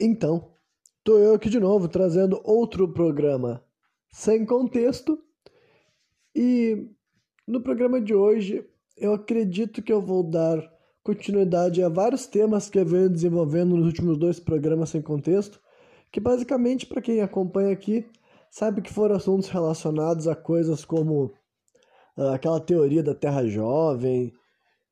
Então, tô eu aqui de novo trazendo outro programa sem contexto. E no programa de hoje, eu acredito que eu vou dar continuidade a vários temas que eu venho desenvolvendo nos últimos dois programas sem contexto, que basicamente para quem acompanha aqui sabe que foram assuntos relacionados a coisas como uh, aquela teoria da Terra jovem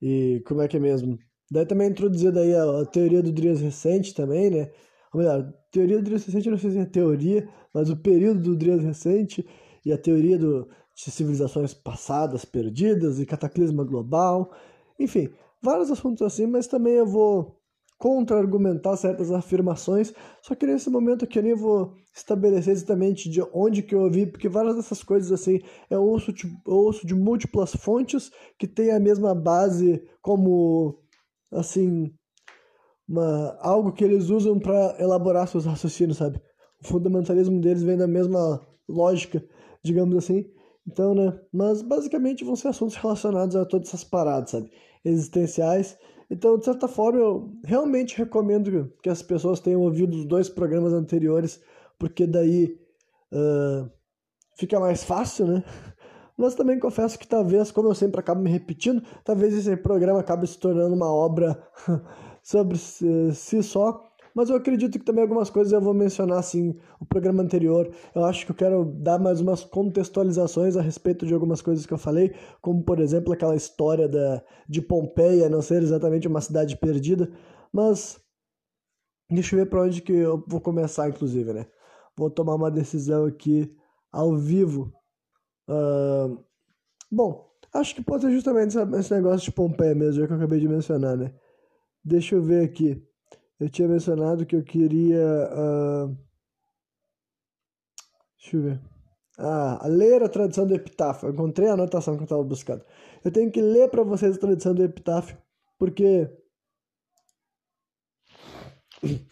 e como é que é mesmo? Daí também introduzida aí a, a teoria do Drias recente também, né? Ou melhor, teoria do Drias recente, não sei se é teoria, mas o período do Drias recente e a teoria do, de civilizações passadas perdidas e cataclisma global, enfim, vários assuntos assim, mas também eu vou contra-argumentar certas afirmações, só que nesse momento aqui eu nem vou estabelecer exatamente de onde que eu ouvi, porque várias dessas coisas assim eu ouço, de, eu ouço de múltiplas fontes que têm a mesma base como, assim, uma, algo que eles usam para elaborar seus raciocínios, sabe? O fundamentalismo deles vem da mesma lógica, digamos assim. Então, né? Mas basicamente vão ser assuntos relacionados a todas essas paradas, sabe? Existenciais. Então, de certa forma, eu realmente recomendo que as pessoas tenham ouvido os dois programas anteriores, porque daí uh, fica mais fácil, né? Mas também confesso que talvez, como eu sempre acabo me repetindo, talvez esse programa acabe se tornando uma obra sobre si só, mas eu acredito que também algumas coisas eu vou mencionar assim o programa anterior. Eu acho que eu quero dar mais umas contextualizações a respeito de algumas coisas que eu falei, como por exemplo aquela história da, de Pompeia não ser exatamente uma cidade perdida, mas deixa eu ver para onde que eu vou começar inclusive, né? Vou tomar uma decisão aqui ao vivo. Uh, bom, acho que pode ser justamente esse negócio de Pompeia mesmo, que eu acabei de mencionar, né? Deixa eu ver aqui. Eu tinha mencionado que eu queria. Uh... Deixa eu ver. Ah, ler a tradição do epitáfio. Eu encontrei a anotação que eu estava buscando. Eu tenho que ler para vocês a tradição do epitáfio, porque.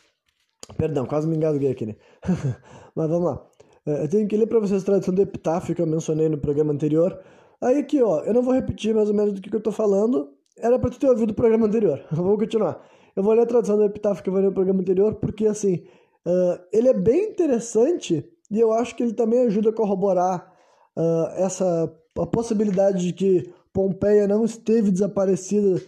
Perdão, quase me engasguei aqui, né? Mas vamos lá. É, eu tenho que ler para vocês a tradição do epitáfio que eu mencionei no programa anterior. Aí aqui, ó, eu não vou repetir mais ou menos do que, que eu tô falando, era pra tu ter ouvido o programa anterior. Vamos continuar. Eu vou ler a tradução do epitáfio que eu vou no programa anterior, porque assim, uh, ele é bem interessante e eu acho que ele também ajuda a corroborar uh, essa a possibilidade de que Pompeia não esteve desaparecida,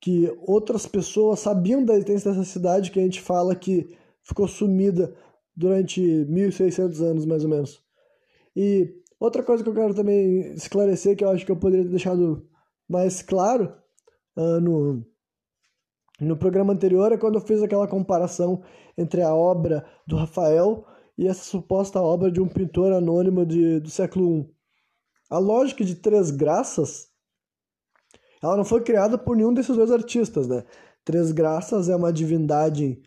que outras pessoas sabiam da existência dessa cidade que a gente fala que ficou sumida durante 1600 anos mais ou menos. E outra coisa que eu quero também esclarecer, que eu acho que eu poderia ter deixado mais claro, no, no programa anterior é quando eu fiz aquela comparação entre a obra do Rafael e essa suposta obra de um pintor anônimo de, do século I. A lógica de Três Graças, ela não foi criada por nenhum desses dois artistas, né? Três Graças é uma divindade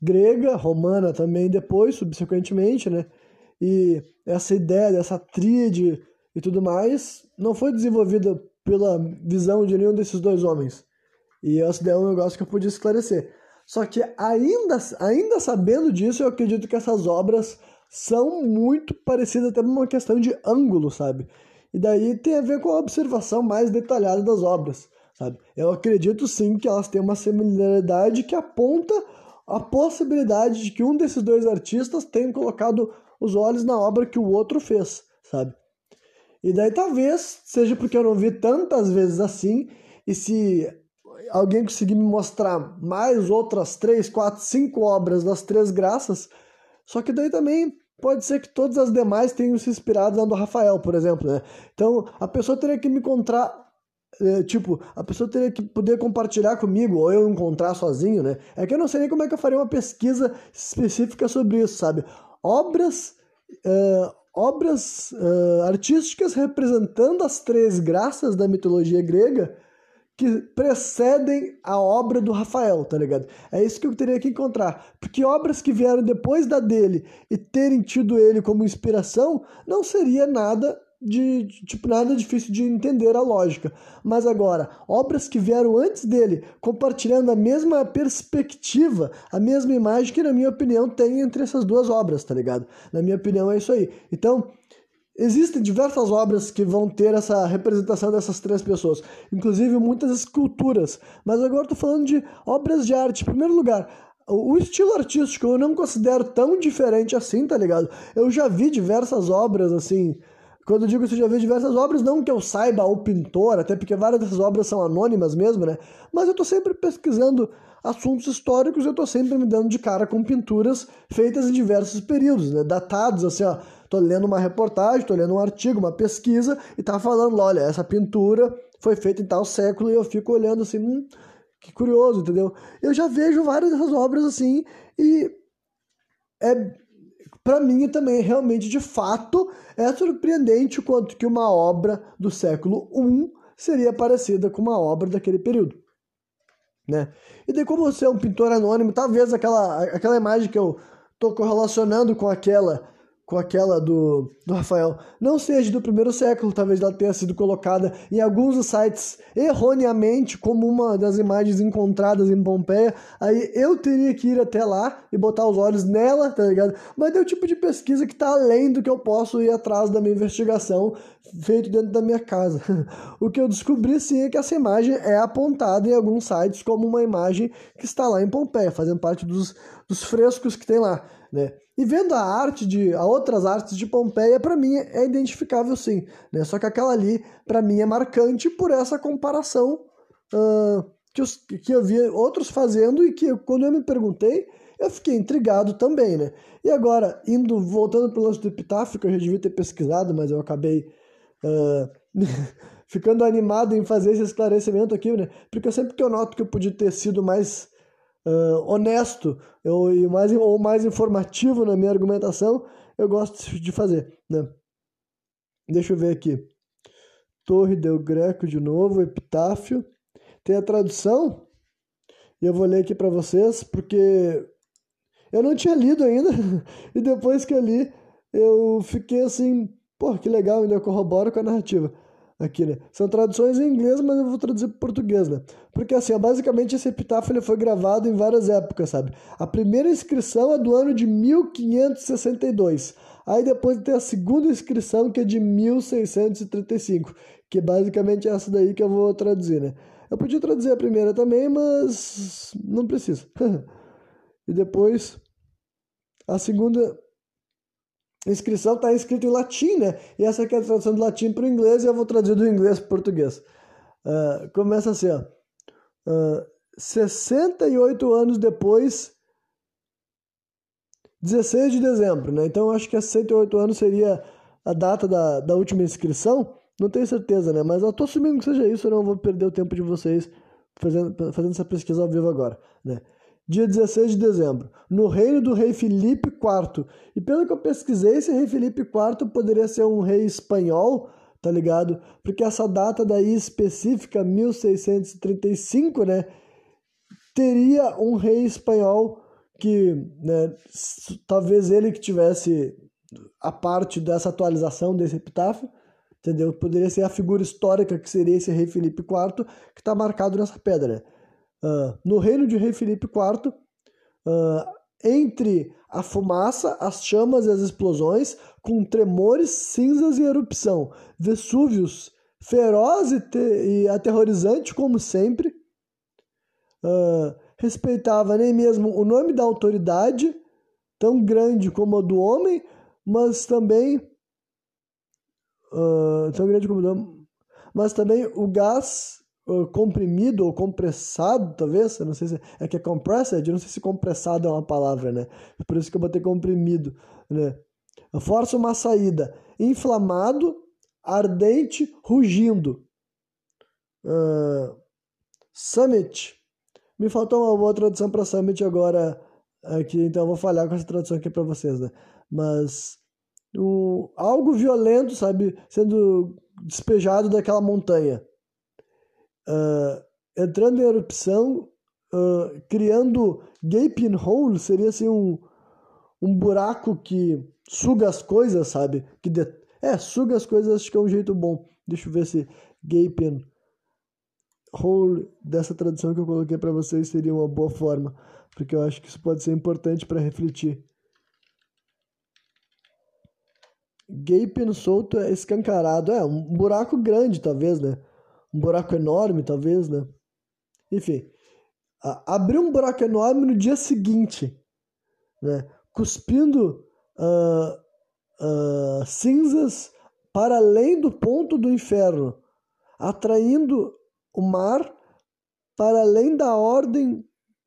grega, romana também depois, subsequentemente, né? E essa ideia dessa tríade e tudo mais não foi desenvolvida pela visão de nenhum desses dois homens. E esse daí é um negócio que eu podia esclarecer. Só que ainda, ainda sabendo disso, eu acredito que essas obras são muito parecidas até uma questão de ângulo, sabe? E daí tem a ver com a observação mais detalhada das obras, sabe? Eu acredito sim que elas têm uma similaridade que aponta a possibilidade de que um desses dois artistas tenha colocado os olhos na obra que o outro fez, sabe? E daí talvez seja porque eu não vi tantas vezes assim, e se alguém conseguir me mostrar mais outras três, quatro, cinco obras das três graças, só que daí também pode ser que todas as demais tenham se inspirado na do Rafael, por exemplo, né? Então a pessoa teria que me encontrar é, tipo, a pessoa teria que poder compartilhar comigo, ou eu encontrar sozinho, né? É que eu não sei nem como é que eu faria uma pesquisa específica sobre isso, sabe? Obras, uh, obras uh, artísticas representando as três graças da mitologia grega que precedem a obra do Rafael, tá ligado? É isso que eu teria que encontrar. Porque obras que vieram depois da dele e terem tido ele como inspiração não seria nada de, tipo nada difícil de entender a lógica. Mas agora, obras que vieram antes dele, compartilhando a mesma perspectiva, a mesma imagem que na minha opinião tem entre essas duas obras, tá ligado? Na minha opinião é isso aí. Então, existem diversas obras que vão ter essa representação dessas três pessoas, inclusive muitas esculturas. Mas agora estou falando de obras de arte. Em primeiro lugar, o estilo artístico eu não considero tão diferente assim, tá ligado? Eu já vi diversas obras assim. Quando eu digo que eu já vi diversas obras, não que eu saiba o pintor, até porque várias dessas obras são anônimas mesmo, né? Mas eu tô sempre pesquisando assuntos históricos, eu tô sempre me dando de cara com pinturas feitas em diversos períodos, né? Datados, assim, ó. Tô lendo uma reportagem, tô lendo um artigo, uma pesquisa, e tá falando, olha, essa pintura foi feita em tal século, e eu fico olhando assim, hum, que curioso, entendeu? Eu já vejo várias dessas obras assim e é para mim também realmente de fato é surpreendente o quanto que uma obra do século I seria parecida com uma obra daquele período, né? E daí como você é um pintor anônimo, talvez aquela aquela imagem que eu tô correlacionando com aquela com aquela do, do Rafael, não seja do primeiro século, talvez ela tenha sido colocada em alguns sites erroneamente como uma das imagens encontradas em Pompeia, aí eu teria que ir até lá e botar os olhos nela, tá ligado? Mas é o tipo de pesquisa que tá além do que eu posso ir atrás da minha investigação feito dentro da minha casa. o que eu descobri sim é que essa imagem é apontada em alguns sites como uma imagem que está lá em Pompeia, fazendo parte dos, dos frescos que tem lá, né? E vendo a arte de a outras artes de Pompeia, para mim é identificável sim, né? Só que aquela ali para mim é marcante por essa comparação uh, que, os, que eu vi outros fazendo e que quando eu me perguntei eu fiquei intrigado também, né? E agora indo voltando o lance do epitáfio que eu já devia ter pesquisado, mas eu acabei uh, ficando animado em fazer esse esclarecimento aqui, né? Porque sempre que eu noto que eu podia ter sido mais uh, honesto eu, e mais, ou mais informativo na minha argumentação, eu gosto de fazer. Né? Deixa eu ver aqui. Torre del Greco de novo, epitáfio. Tem a tradução, e eu vou ler aqui para vocês, porque eu não tinha lido ainda, e depois que eu li, eu fiquei assim, pô, que legal, ainda corroboro com a narrativa aqui, né? São traduções em inglês, mas eu vou traduzir para português, né? Porque assim, basicamente esse epitáfio foi gravado em várias épocas, sabe? A primeira inscrição é do ano de 1562. Aí depois tem a segunda inscrição que é de 1635, que basicamente é essa daí que eu vou traduzir, né? Eu podia traduzir a primeira também, mas não precisa. e depois a segunda inscrição está escrita em latim, né? E essa aqui é a tradução do latim para o inglês e eu vou traduzir do inglês para o português. Uh, começa assim, ó. Uh, ah, 68 anos depois, 16 de dezembro, né? Então acho que 68 anos seria a data da, da última inscrição. Não tenho certeza, né? Mas eu tô assumindo que seja isso, eu não vou perder o tempo de vocês fazendo, fazendo essa pesquisa ao vivo agora, né? Dia 16 de dezembro, no reino do rei Filipe IV. E pelo que eu pesquisei, esse rei Filipe IV poderia ser um rei espanhol, tá ligado? Porque essa data daí específica, 1635, né? Teria um rei espanhol que, né, talvez ele que tivesse a parte dessa atualização desse epitáfio, entendeu? Poderia ser a figura histórica que seria esse rei Filipe IV, que está marcado nessa pedra, né? Uh, no reino de rei Filipe IV, uh, entre a fumaça, as chamas e as explosões, com tremores, cinzas e erupção, Vesúvios, feroz e, e aterrorizante como sempre, uh, respeitava nem mesmo o nome da autoridade, tão grande como a do homem, mas também tão grande como o do homem, mas também o gás comprimido ou compressado, talvez, eu não sei se é que é compressed, eu não sei se compressado é uma palavra, né? Por isso que eu botei comprimido, né? Força uma saída, inflamado, ardente, rugindo. Uh, summit. Me faltou uma boa tradução para summit agora aqui, então eu vou falhar com essa tradução aqui para vocês, né? Mas o, algo violento, sabe, sendo despejado daquela montanha uh, entrando em erupção, uh, criando gaping hole, seria assim um, um buraco que suga as coisas, sabe? Que de... É, suga as coisas, acho que é um jeito bom. Deixa eu ver se gaping hole dessa tradução que eu coloquei para vocês seria uma boa forma, porque eu acho que isso pode ser importante para refletir. Gaping solto é escancarado, é um buraco grande, talvez, né? Um buraco enorme, talvez, né? Enfim, abriu um buraco enorme no dia seguinte, né? cuspindo uh, uh, cinzas para além do ponto do inferno, atraindo o mar para além da ordem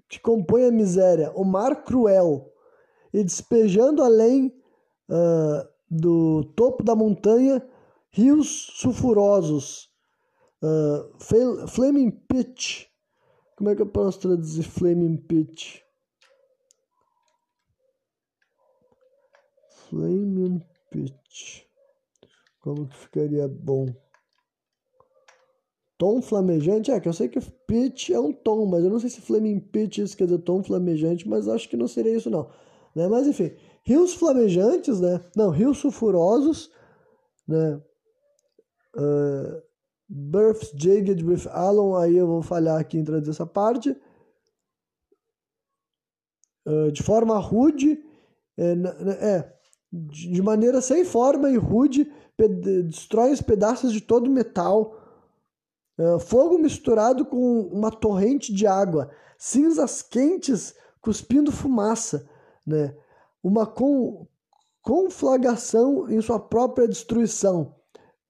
que compõe a miséria, o mar cruel, e despejando além uh, do topo da montanha rios sulfurosos, uh, flaming pit. Como é que eu posso traduzir flaming pit? Flaming pit. Como que ficaria bom? Tom flamejante? É, que eu sei que pitch é um tom, mas eu não sei se flaming pitch isso quer dizer tom flamejante, mas acho que não seria isso não. Né? Mas enfim, rios flamejantes, né? Não, rios sulfurosos, né? Uh, births jagged with alum, aí eu vou falhar aqui em traduzir essa parte. Uh, de forma rude, é, é, de maneira sem forma e rude, destrói os pedaços de todo metal. Uh, fogo misturado com uma torrente de água, cinzas quentes cuspindo fumaça, né? uma con conflagração em sua própria destruição,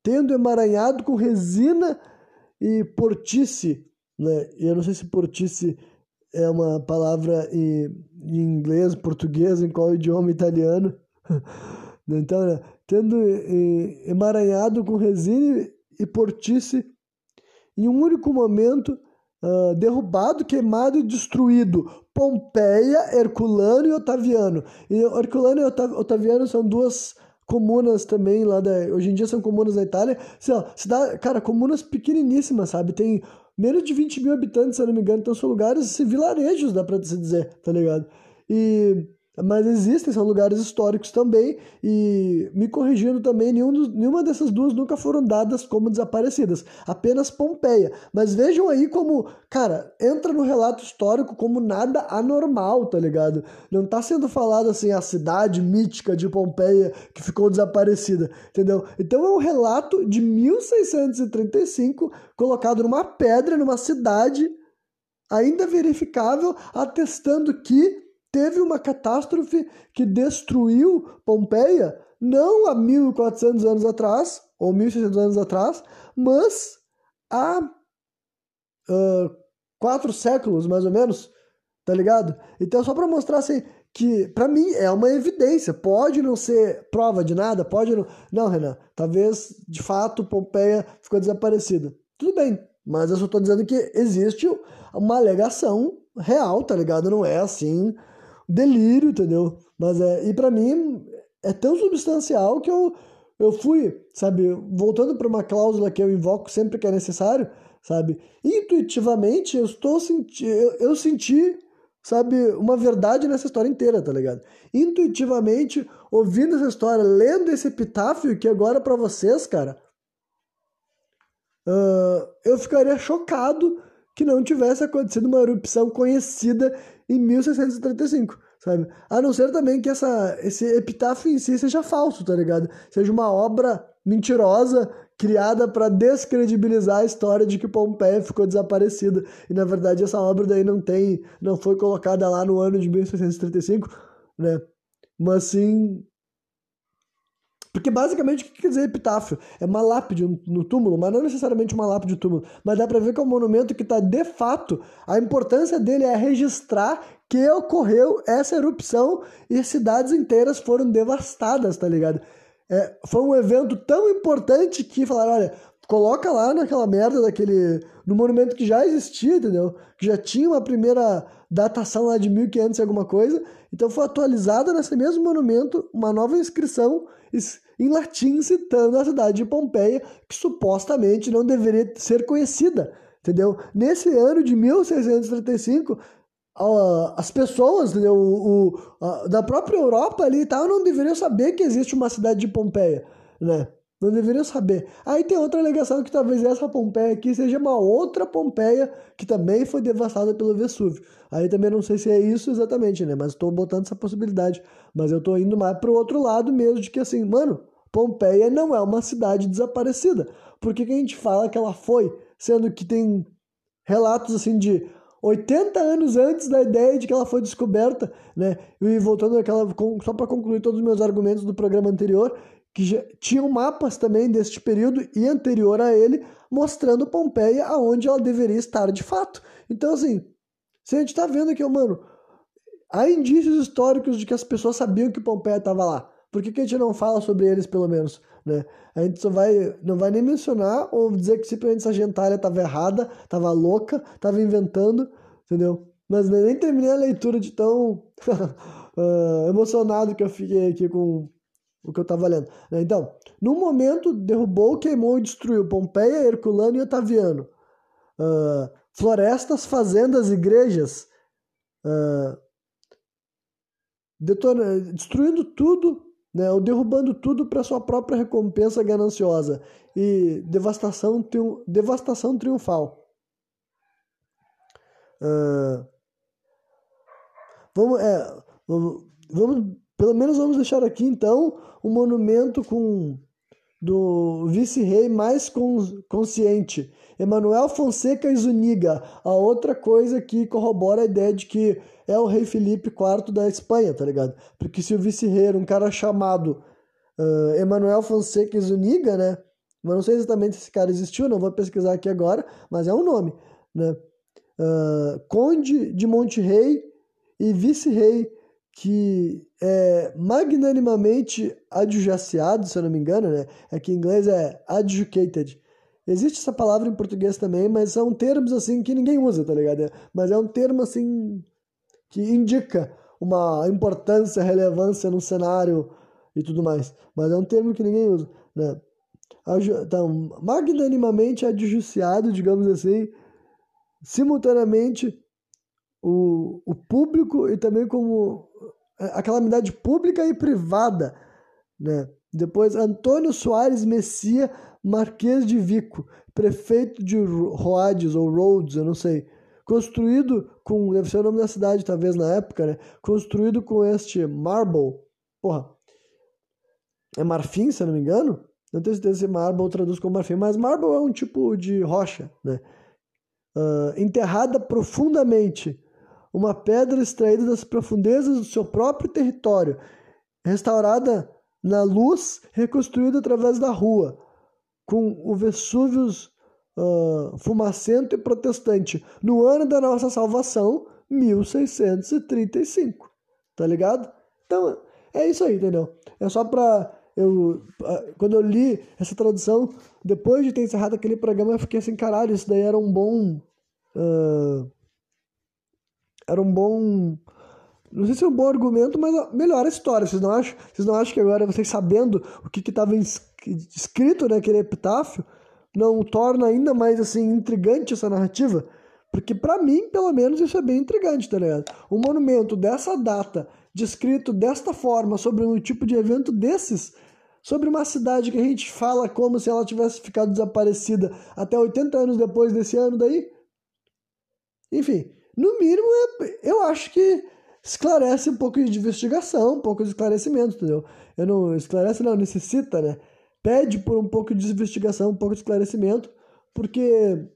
tendo emaranhado com resina e portice, né? Eu não sei se portice é uma palavra em, em inglês, português, em qual idioma italiano. então, né? tendo emaranhado com resina e portice em um único momento, uh, derrubado, queimado e destruído, Pompeia, Herculano e Otaviano. E Herculano e Otaviano são duas comunas também lá da. Hoje em dia são comunas da Itália. Assim, ó, cidade, cara, comunas pequeniníssimas, sabe? Tem menos de 20 mil habitantes, se eu não me engano. Então são lugares, assim, vilarejos, dá pra se dizer, tá ligado? E mas existem, são lugares históricos também, e me corrigindo também, nenhum nenhuma dessas duas nunca foram dadas como desaparecidas, apenas Pompeia. Mas vejam aí como, cara, entra no relato histórico como nada anormal, tá ligado? Não tá sendo falado assim a cidade mítica de Pompeia que ficou desaparecida, entendeu? Então é um relato de 1635 colocado numa pedra, numa cidade ainda verificável, atestando que teve uma catástrofe que destruiu Pompeia não há 1400 anos atrás, ou 1600 anos atrás, mas há uh, quatro séculos, mais ou menos, tá ligado? Então, só para mostrar assim, que para mim é uma evidência, pode não ser prova de nada, pode não. Não, Renan, talvez de fato Pompeia ficou desaparecida. Tudo bem, mas eu só tô dizendo que existe uma alegação real, tá ligado? Não é assim delírio, entendeu? Mas é, e para mim é tão substancial que eu, eu fui, sabe, voltando para uma cláusula que eu invoco sempre que é necessário, sabe? Intuitivamente eu estou senti eu, eu senti, sabe, uma verdade nessa história inteira, tá ligado? Intuitivamente, ouvindo essa história, lendo esse epitáfio que agora para vocês, cara, uh, eu ficaria chocado que não tivesse acontecido uma erupção conhecida em 1635, sabe? A não ser também que essa, esse epitáfio em si seja falso, tá ligado? Seja uma obra mentirosa criada para descredibilizar a história de que Pompeia ficou desaparecida. E na verdade essa obra daí não tem, não foi colocada lá no ano de 1635, né? Mas sim porque basicamente o que quer dizer epitáfio? É uma lápide no túmulo, mas não necessariamente uma lápide no túmulo. Mas dá para ver que é um monumento que está de fato. A importância dele é registrar que ocorreu essa erupção e cidades inteiras foram devastadas, tá ligado? É, foi um evento tão importante que falaram: olha, coloca lá naquela merda daquele. no monumento que já existia, entendeu? Que já tinha uma primeira datação lá de 1500 e alguma coisa. Então foi atualizada nesse mesmo monumento uma nova inscrição em latim citando a cidade de Pompeia, que supostamente não deveria ser conhecida, entendeu? Nesse ano de 1635, as pessoas entendeu? O, o, da própria Europa ali e tal não deveriam saber que existe uma cidade de Pompeia, né? Não deveriam saber. Aí tem outra alegação que talvez essa Pompeia aqui seja uma outra Pompeia que também foi devastada pelo Vesúvio. Aí também não sei se é isso exatamente, né? Mas estou botando essa possibilidade. Mas eu estou indo mais para o outro lado mesmo, de que assim, mano, Pompeia não é uma cidade desaparecida. Por que, que a gente fala que ela foi? Sendo que tem relatos assim de 80 anos antes da ideia de que ela foi descoberta, né? E voltando àquela, só para concluir todos os meus argumentos do programa anterior, que já tinham mapas também deste período e anterior a ele, mostrando Pompeia aonde ela deveria estar de fato. Então, assim, se a gente está vendo aqui, mano, há indícios históricos de que as pessoas sabiam que Pompeia estava lá. Por que, que a gente não fala sobre eles, pelo menos? Né? A gente só vai, não vai nem mencionar ou dizer que simplesmente essa gentalha estava errada, estava louca, estava inventando, entendeu? Mas nem terminei a leitura de tão uh, emocionado que eu fiquei aqui com o que eu estava lendo. Né? Então, no momento, derrubou, queimou e destruiu Pompeia, Herculano e Otaviano. Uh, florestas, fazendas, igrejas, uh, destruindo tudo né, ou derrubando tudo para sua própria recompensa gananciosa e devastação, triun devastação triunfal. Uh, vamos, é, vamos, pelo menos vamos deixar aqui então um monumento com do vice-rei mais consciente, Emanuel Fonseca e Zuniga, a outra coisa que corrobora a ideia de que é o rei Felipe IV da Espanha, tá ligado? Porque se o vice-rei era um cara chamado uh, Emanuel Fonseca e Zuniga, né? Mas não sei exatamente se esse cara existiu, não vou pesquisar aqui agora, mas é um nome, né? Uh, Conde de Monte Rei e vice-rei que é magnanimamente adjudicaado, se eu não me engano, né? É que em inglês é adjudicated. Existe essa palavra em português também, mas são termos assim que ninguém usa, tá ligado? Mas é um termo assim que indica uma importância, relevância no cenário e tudo mais. Mas é um termo que ninguém usa, né? Então, magnanimamente adjudiciado, digamos assim, simultaneamente o, o público e também como a calamidade pública e privada. Né? Depois, Antônio Soares Messia Marquês de Vico, prefeito de Rhodes ou Rhodes, eu não sei, construído com, deve ser o nome da cidade talvez na época, né? Construído com este marble, porra, é marfim, se eu não me engano? Não tenho certeza se marble traduz como marfim, mas marble é um tipo de rocha, né? Uh, enterrada profundamente uma pedra extraída das profundezas do seu próprio território, restaurada na luz, reconstruída através da rua, com o Vesúvio uh, fumacento e protestante, no ano da nossa salvação, 1635. Tá ligado? Então, é isso aí, entendeu? É só pra. Eu, quando eu li essa tradução, depois de ter encerrado aquele programa, eu fiquei assim, caralho, isso daí era um bom. Uh, era um bom. Não sei se é um bom argumento, mas melhora a história. Vocês não acham? Vocês não acham que agora vocês sabendo o que estava escrito naquele epitáfio não torna ainda mais assim intrigante essa narrativa? Porque para mim, pelo menos, isso é bem intrigante, tá ligado? Um monumento dessa data, descrito desta forma, sobre um tipo de evento desses, sobre uma cidade que a gente fala como se ela tivesse ficado desaparecida até 80 anos depois desse ano daí. Enfim, no mínimo, eu acho que esclarece um pouco de investigação, um pouco de esclarecimento, entendeu? Eu não esclarece, não, necessita, né? Pede por um pouco de investigação, um pouco de esclarecimento, porque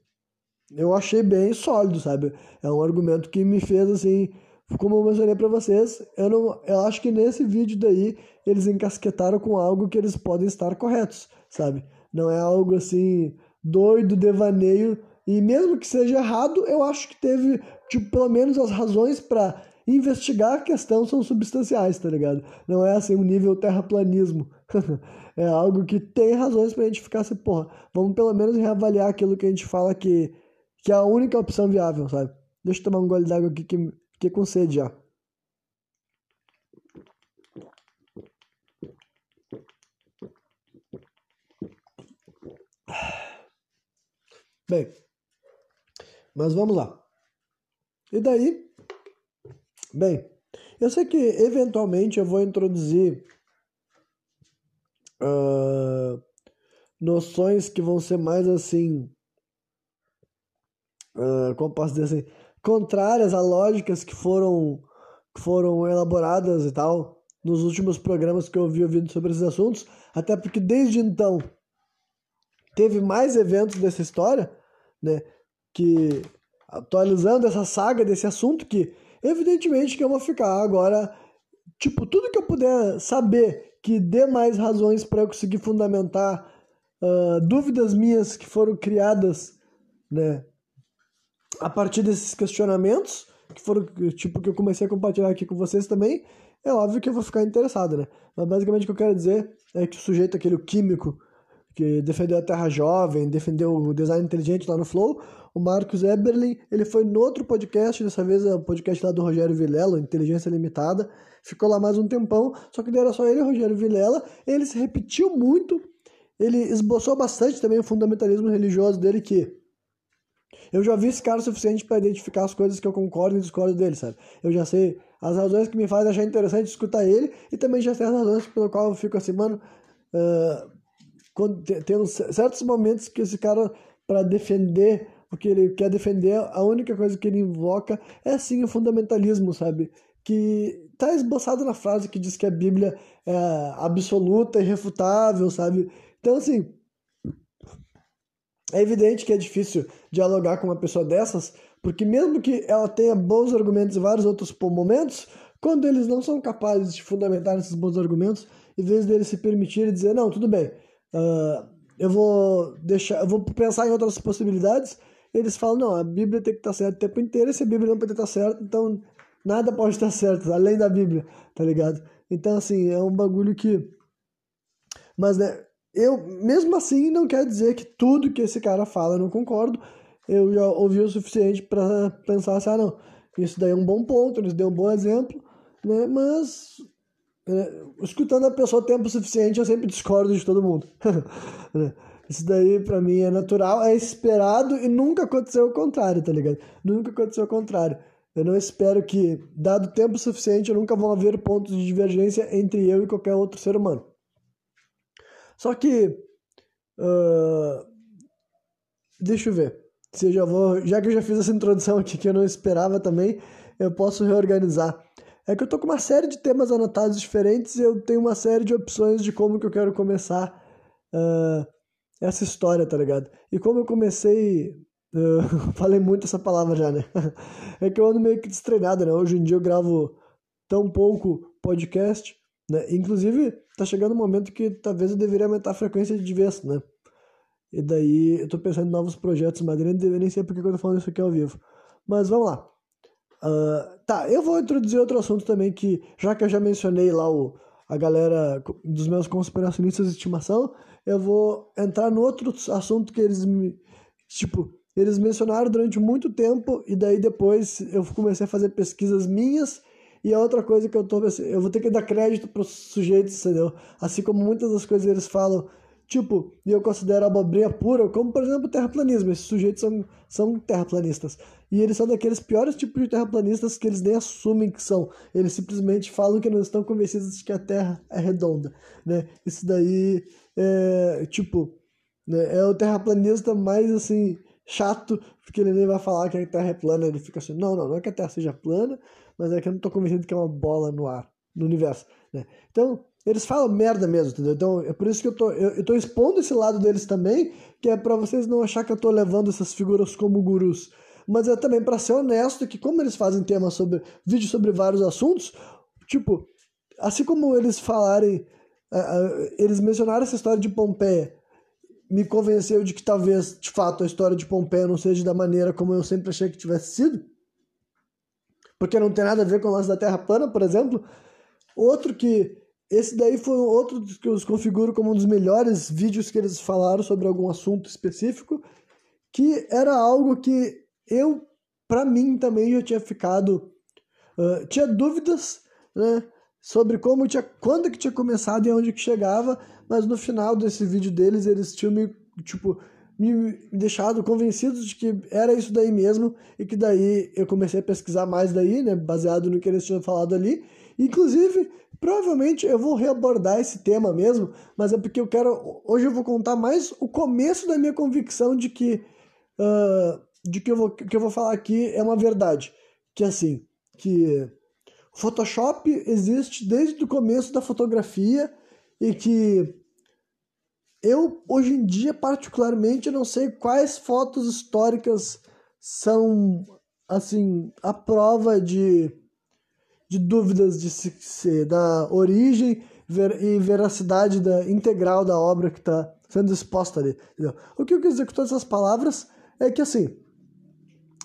eu achei bem sólido, sabe? É um argumento que me fez assim, como eu mencionei para vocês, eu não, eu acho que nesse vídeo daí eles encasquetaram com algo que eles podem estar corretos, sabe? Não é algo assim doido, devaneio e mesmo que seja errado, eu acho que teve, tipo, pelo menos as razões para investigar a questão são substanciais, tá ligado? Não é assim um nível terraplanismo. é algo que tem razões pra gente ficar assim, porra, vamos pelo menos reavaliar aquilo que a gente fala que, que é a única opção viável, sabe? Deixa eu tomar um gole d'água aqui que, que com sede já. Bem, mas vamos lá. E daí? Bem, eu sei que eventualmente eu vou introduzir uh, noções que vão ser mais assim. Uh, como posso dizer assim? Contrárias a lógicas que foram, que foram elaboradas e tal nos últimos programas que eu vi ouvindo sobre esses assuntos, até porque desde então teve mais eventos dessa história, né? Que atualizando essa saga desse assunto que, evidentemente, que eu vou ficar agora, tipo, tudo que eu puder saber que dê mais razões para eu conseguir fundamentar uh, dúvidas minhas que foram criadas, né, a partir desses questionamentos, que foram, tipo, que eu comecei a compartilhar aqui com vocês também, é óbvio que eu vou ficar interessado, né? Mas basicamente o que eu quero dizer é que o sujeito, aquele químico, que defendeu a Terra Jovem, defendeu o design inteligente lá no Flow, o Marcos Eberlin, ele foi no outro podcast, dessa vez é o podcast lá do Rogério Vilela, Inteligência Limitada, ficou lá mais um tempão, só que era só ele e o Rogério Vilela, ele se repetiu muito, ele esboçou bastante também o fundamentalismo religioso dele, que eu já vi esse cara o suficiente para identificar as coisas que eu concordo e discordo dele, sabe? Eu já sei as razões que me fazem achar interessante escutar ele e também já sei as razões pelo qual eu fico assim, mano. Uh, quando, tem, certos momentos que esse cara, para defender o que ele quer defender, a única coisa que ele invoca é sim o fundamentalismo, sabe? Que tá esboçado na frase que diz que a Bíblia é absoluta, irrefutável, sabe? Então, assim, é evidente que é difícil dialogar com uma pessoa dessas, porque mesmo que ela tenha bons argumentos em vários outros momentos, quando eles não são capazes de fundamentar esses bons argumentos, em vez deles se permitirem dizer, não, tudo bem, uh, eu vou deixar, eu vou pensar em outras possibilidades, eles falam, não, a Bíblia tem que estar certa o tempo inteiro, e se a Bíblia não pode estar certa, então nada pode estar certo, além da Bíblia, tá ligado? Então, assim, é um bagulho que... Mas, né, eu, mesmo assim, não quer dizer que tudo que esse cara fala eu não concordo. Eu já ouvi o suficiente para pensar assim, ah, não, isso daí é um bom ponto, eles deu um bom exemplo, né? Mas, é, escutando a pessoa tempo suficiente, eu sempre discordo de todo mundo. Isso daí, para mim, é natural, é esperado e nunca aconteceu o contrário, tá ligado? Nunca aconteceu o contrário. Eu não espero que, dado tempo suficiente, nunca vão haver pontos de divergência entre eu e qualquer outro ser humano. Só que. Uh, deixa eu ver. Se eu já, vou, já que eu já fiz essa introdução aqui que eu não esperava também, eu posso reorganizar. É que eu tô com uma série de temas anotados diferentes e eu tenho uma série de opções de como que eu quero começar uh, essa história, tá ligado? E como eu comecei. Falei muito essa palavra já, né? é que eu ando meio que destreinado, né? Hoje em dia eu gravo tão pouco podcast né? Inclusive, tá chegando um momento que talvez eu deveria aumentar a frequência de vez, né? E daí eu tô pensando em novos projetos, mas deveria nem ser porque eu tô falando isso aqui ao vivo. Mas vamos lá. Uh, tá, eu vou introduzir outro assunto também que, já que eu já mencionei lá o, a galera dos meus conspiracionistas de estimação, eu vou entrar no outro assunto que eles me. Tipo, eles mencionaram durante muito tempo, e daí depois eu comecei a fazer pesquisas minhas e a outra coisa que eu tô eu vou ter que dar crédito pros sujeitos, entendeu? Assim como muitas das coisas eles falam, tipo, e eu considero abobrinha pura, como por exemplo o terraplanismo. Esses sujeitos são, são terraplanistas. E eles são daqueles piores tipos de terraplanistas que eles nem assumem que são. Eles simplesmente falam que não estão convencidos de que a Terra é redonda, né? Isso daí é, tipo, né, é o terraplanista mais assim chato, porque ele nem vai falar que a Terra é plana, ele fica assim, não, não, não é que a Terra seja plana, mas é que eu não tô convencido que é uma bola no ar, no universo, né? Então, eles falam merda mesmo, entendeu? Então, é por isso que eu tô, eu, eu tô expondo esse lado deles também, que é para vocês não achar que eu tô levando essas figuras como gurus, mas é também para ser honesto que como eles fazem temas sobre, vídeos sobre vários assuntos, tipo, assim como eles falarem, eles mencionaram essa história de Pompeia, me convenceu de que talvez, de fato, a história de Pompeia não seja da maneira como eu sempre achei que tivesse sido, porque não tem nada a ver com o lance da Terra plana, por exemplo. Outro que. Esse daí foi outro que eu os configuro como um dos melhores vídeos que eles falaram sobre algum assunto específico, que era algo que eu, para mim, também já tinha ficado. Uh, tinha dúvidas, né? Sobre como tinha, quando que tinha começado e onde que chegava, mas no final desse vídeo deles, eles tinham me, tipo, me deixado convencido de que era isso daí mesmo e que daí eu comecei a pesquisar mais daí, né, baseado no que eles tinham falado ali. Inclusive, provavelmente eu vou reabordar esse tema mesmo, mas é porque eu quero hoje eu vou contar mais o começo da minha convicção de que uh, de que eu vou que eu vou falar aqui é uma verdade, que é assim, que Photoshop existe desde o começo da fotografia e que eu, hoje em dia, particularmente, não sei quais fotos históricas são, assim, a prova de, de dúvidas de se, se, da origem ver, e veracidade da, integral da obra que está sendo exposta ali. Entendeu? O que eu quis dizer com todas essas palavras é que, assim,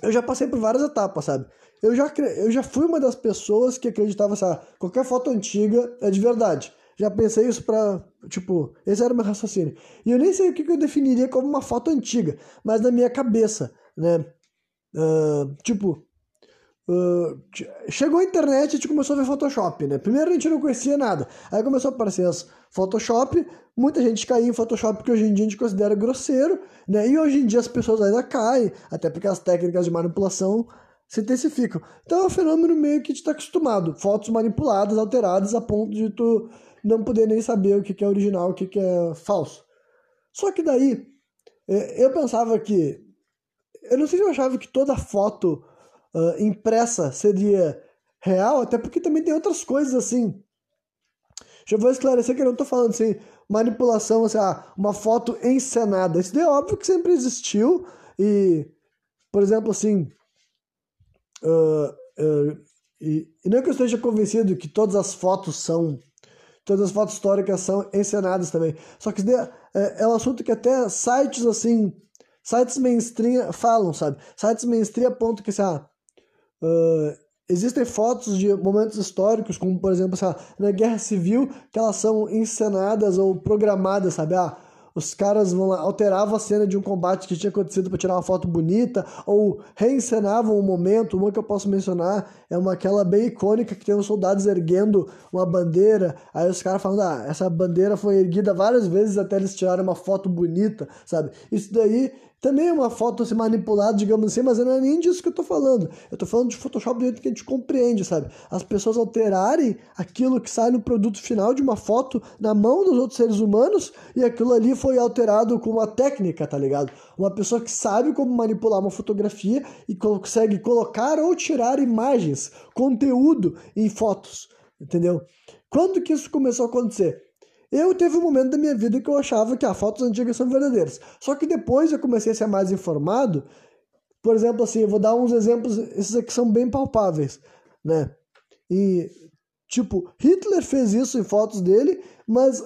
eu já passei por várias etapas, sabe? Eu já, eu já fui uma das pessoas que acreditava ah, qualquer foto antiga é de verdade. Já pensei isso pra. Tipo, esse era o meu raciocínio. E eu nem sei o que eu definiria como uma foto antiga, mas na minha cabeça, né? Uh, tipo, uh, chegou a internet a gente começou a ver Photoshop, né? Primeiro a gente não conhecia nada. Aí começou a aparecer as Photoshop, muita gente caía em Photoshop que hoje em dia a gente considera grosseiro, né? E hoje em dia as pessoas ainda caem, até porque as técnicas de manipulação se intensificam. Então é um fenômeno meio que a gente está acostumado. Fotos manipuladas, alteradas, a ponto de tu não poder nem saber o que é original, o que é falso. Só que daí, é, eu pensava que. Eu não sei se eu achava que toda foto uh, impressa seria real, até porque também tem outras coisas assim. Já vou esclarecer que eu não estou falando assim, manipulação, assim, ah, uma foto encenada. Isso é óbvio que sempre existiu e, por exemplo, assim. Uh, uh, e, e não é que eu esteja convencido que todas as fotos são todas as fotos históricas são encenadas também. Só que é, é um assunto que até sites assim, sites mainstream falam, sabe? Sites mainstream apontam que assim, ah, uh, existem fotos de momentos históricos, como por exemplo, ah, na Guerra Civil, que elas são encenadas ou programadas, sabe? Ah, os caras vão lá, alteravam a cena de um combate que tinha acontecido para tirar uma foto bonita, ou reencenavam um momento. Uma que eu posso mencionar é uma aquela bem icônica que tem os soldados erguendo uma bandeira, aí os caras falando, ah, essa bandeira foi erguida várias vezes até eles tirarem uma foto bonita, sabe? Isso daí também é uma foto assim, manipulada, digamos assim, mas não é nem disso que eu tô falando. Eu tô falando de Photoshop do jeito que a gente compreende, sabe? As pessoas alterarem aquilo que sai no produto final de uma foto na mão dos outros seres humanos e aquilo ali foi alterado com uma técnica, tá ligado? Uma pessoa que sabe como manipular uma fotografia e consegue colocar ou tirar imagens, conteúdo em fotos, entendeu? Quando que isso começou a acontecer? Eu teve um momento da minha vida que eu achava que as fotos antigas são verdadeiras. Só que depois eu comecei a ser mais informado. Por exemplo, assim, eu vou dar uns exemplos, esses aqui são bem palpáveis, né? E, tipo, Hitler fez isso em fotos dele, mas,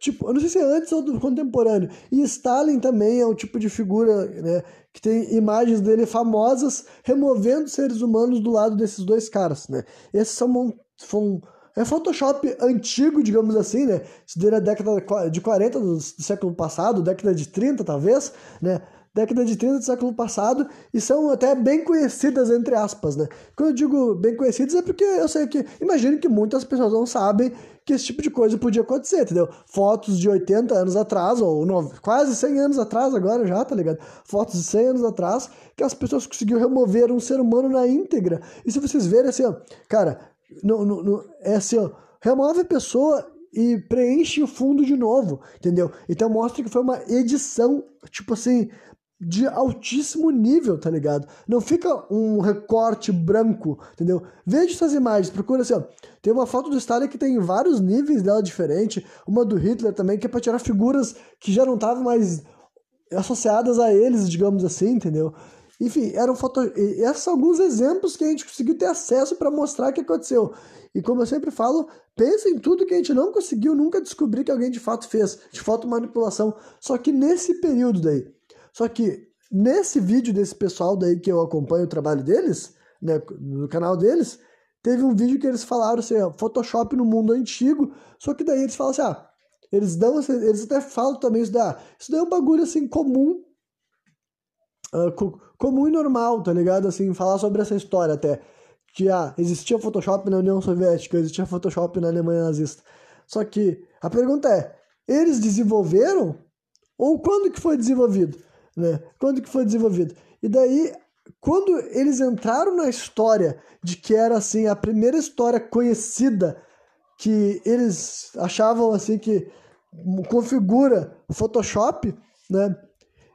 tipo, eu não sei se é antes ou contemporâneo. E Stalin também é um tipo de figura, né? Que tem imagens dele famosas removendo seres humanos do lado desses dois caras, né? Esses são, são é Photoshop antigo, digamos assim, né? Isso daí na década de 40 do, século passado, década de 30 talvez, né? década de 30 do século passado e são até bem conhecidas, entre aspas, né? Quando eu digo bem conhecidas é porque eu sei que, imagino que muitas pessoas não sabem que esse tipo de coisa podia acontecer, entendeu? Fotos de 80 anos atrás, ou quase 100 anos atrás agora já, tá ligado? Fotos de 100 anos atrás, que as pessoas conseguiram remover um ser humano na íntegra. E se vocês verem assim, ó, cara, no, no, no, é assim, ó, remove a pessoa e preenche o fundo de novo, entendeu? Então mostra que foi uma edição, tipo assim, de altíssimo nível, tá ligado? Não fica um recorte branco, entendeu? Veja essas imagens, procura assim, ó. Tem uma foto do Stalin que tem vários níveis dela diferente, uma do Hitler também, que é pra tirar figuras que já não estavam mais associadas a eles, digamos assim, entendeu? Enfim, eram foto... esses são alguns exemplos que a gente conseguiu ter acesso para mostrar o que aconteceu. E como eu sempre falo, pensa em tudo que a gente não conseguiu nunca descobrir que alguém de fato fez, de foto manipulação. Só que nesse período daí. Só que nesse vídeo desse pessoal daí que eu acompanho o trabalho deles, né, no canal deles, teve um vídeo que eles falaram assim, Photoshop no mundo antigo, só que daí eles falam assim, ah, eles dão, eles até falam também isso daí, ah, isso daí é um bagulho assim comum uh, comum e normal, tá ligado? Assim, falar sobre essa história até. Que ah, existia Photoshop na União Soviética, existia Photoshop na Alemanha nazista. Só que a pergunta é, eles desenvolveram ou quando que foi desenvolvido? Né? Quando que foi desenvolvido? E daí, quando eles entraram na história de que era assim a primeira história conhecida que eles achavam assim que configura Photoshop, né?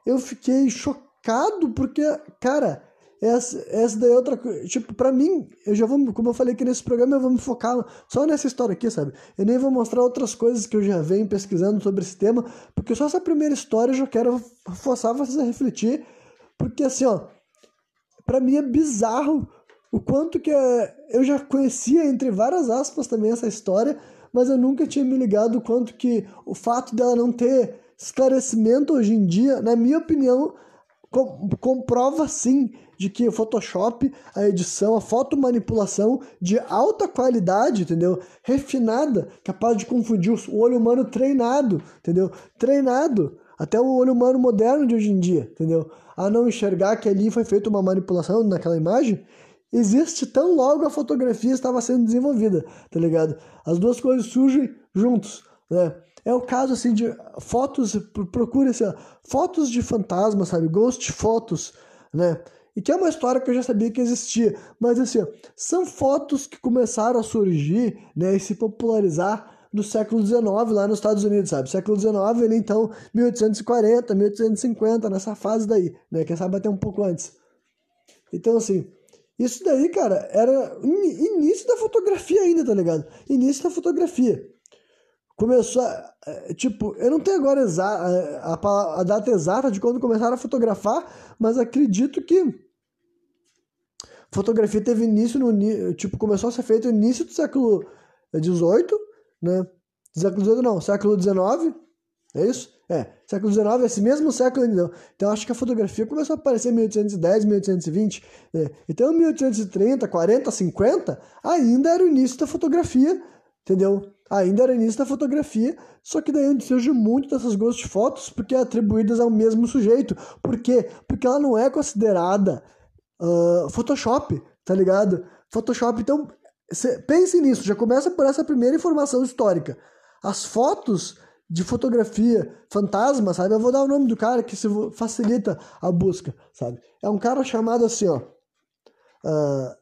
Eu fiquei chocado chocado, porque, cara, essa, essa daí é outra coisa. Tipo, pra mim, eu já vou, como eu falei aqui nesse programa, eu vou me focar só nessa história aqui, sabe? Eu nem vou mostrar outras coisas que eu já venho pesquisando sobre esse tema, porque só essa primeira história eu já quero forçar vocês a refletir, porque assim, ó, para mim é bizarro o quanto que é... eu já conhecia, entre várias aspas, também essa história, mas eu nunca tinha me ligado o quanto que o fato dela não ter esclarecimento hoje em dia, na minha opinião, com, comprova sim de que o Photoshop, a edição, a fotomanipulação de alta qualidade, entendeu? Refinada, capaz de confundir o olho humano treinado, entendeu? Treinado. Até o olho humano moderno de hoje em dia, entendeu? A não enxergar que ali foi feita uma manipulação naquela imagem, existe tão logo a fotografia estava sendo desenvolvida, tá ligado? As duas coisas surgem juntos, né? É o caso assim de fotos, procure assim, fotos de fantasmas, sabe? Ghost fotos, né? E que é uma história que eu já sabia que existia, mas assim, são fotos que começaram a surgir, né, e se popularizar no século XIX lá nos Estados Unidos, sabe? Século XIX, ele então 1840, 1850, nessa fase daí, né? Quem sabe até um pouco antes. Então, assim, isso daí, cara, era início da fotografia ainda, tá ligado? Início da fotografia. Começou, a, é, tipo, eu não tenho agora a, a, a data exata de quando começaram a fotografar, mas acredito que fotografia teve início no, tipo, começou a ser feita no início do século XVIII, né? Século XVIII não, século XIX, é isso? É, século XIX, esse mesmo século ainda. Então acho que a fotografia começou a aparecer em 1810, 1820. Né? Então 1830, 40, 50 ainda era o início da fotografia, entendeu? Ainda era início da fotografia, só que daí surge muito dessas ghost fotos porque é atribuídas ao mesmo sujeito. Por quê? Porque ela não é considerada uh, Photoshop, tá ligado? Photoshop, então Cê, pense nisso, já começa por essa primeira informação histórica. As fotos de fotografia fantasma, sabe? Eu vou dar o nome do cara que se facilita a busca, sabe? É um cara chamado assim, ó. Uh,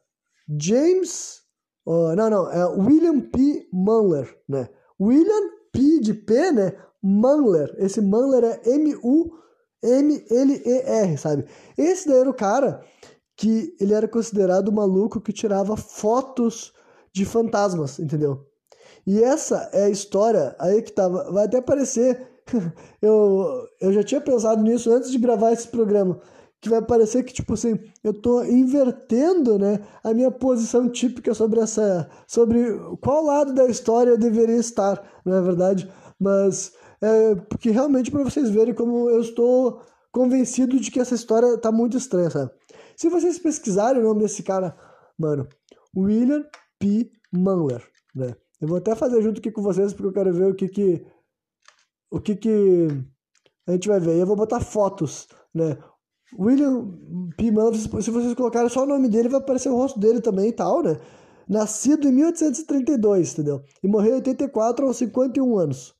James. Uh, não, não, é William P. Munler, né? William P. de P, né? Munler. Esse Munler é M-U-M-L-E-R, sabe? Esse daí era o cara que ele era considerado o maluco que tirava fotos de fantasmas, entendeu? E essa é a história aí que tava. Vai até parecer. eu, eu já tinha pensado nisso antes de gravar esse programa. Que vai parecer que, tipo assim, eu tô invertendo, né, a minha posição típica sobre essa. sobre qual lado da história eu deveria estar, não é verdade? Mas. É, porque realmente para vocês verem como eu estou convencido de que essa história tá muito estranha, sabe? Se vocês pesquisarem o nome desse cara, mano, William P. Manler, né? Eu vou até fazer junto aqui com vocês porque eu quero ver o que que o que que a gente vai ver. Eu vou botar fotos, né? William P. Se vocês colocarem só o nome dele, vai aparecer o rosto dele também e tal, né? Nascido em 1832, entendeu? E morreu em 84 aos 51 anos.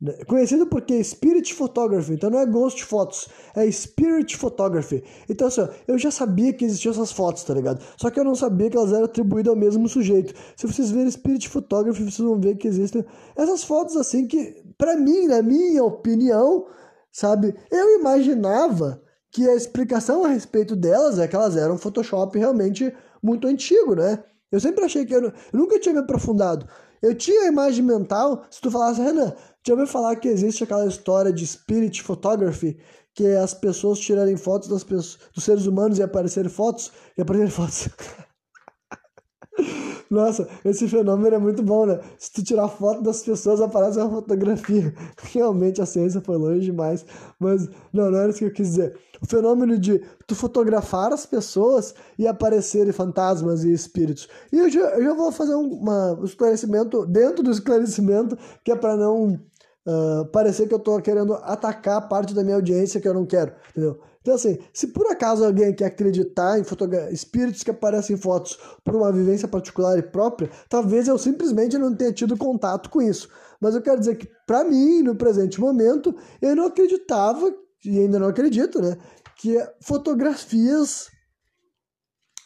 Né? Conhecido porque Spirit Photography, então não é Ghost Photos, é Spirit Photography. Então, assim, eu já sabia que existiam essas fotos, tá ligado? Só que eu não sabia que elas eram atribuídas ao mesmo sujeito. Se vocês verem Spirit Photography, vocês vão ver que existem essas fotos, assim, que, para mim, na minha opinião, sabe, eu imaginava que a explicação a respeito delas é que elas eram Photoshop realmente muito antigo, né? Eu sempre achei que eu, eu nunca tinha me aprofundado. Eu tinha a imagem mental, se tu falasse, Renan, já ouviu falar que existe aquela história de spirit photography, que é as pessoas tirarem fotos das pessoas, dos seres humanos e aparecerem fotos? E aparecerem fotos. Nossa, esse fenômeno é muito bom, né? Se tu tirar foto das pessoas, aparece uma fotografia. Realmente a ciência foi longe demais. Mas não, não era isso que eu quis dizer. O fenômeno de tu fotografar as pessoas e aparecerem fantasmas e espíritos. E eu já, eu já vou fazer um, uma, um esclarecimento, dentro do esclarecimento, que é para não uh, parecer que eu estou querendo atacar parte da minha audiência que eu não quero, entendeu? Então, assim, se por acaso alguém quer acreditar em espíritos que aparecem em fotos por uma vivência particular e própria, talvez eu simplesmente não tenha tido contato com isso. Mas eu quero dizer que, para mim, no presente momento, eu não acreditava, e ainda não acredito, né, que fotografias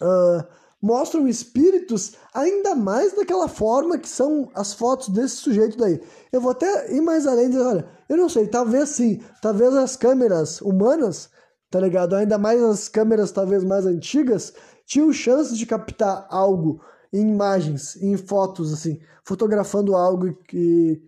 uh, mostram espíritos ainda mais daquela forma que são as fotos desse sujeito daí. Eu vou até ir mais além e dizer, olha, eu não sei, talvez sim, talvez as câmeras humanas tá ligado? Ainda mais as câmeras talvez mais antigas tinham chance de captar algo em imagens, em fotos, assim, fotografando algo que,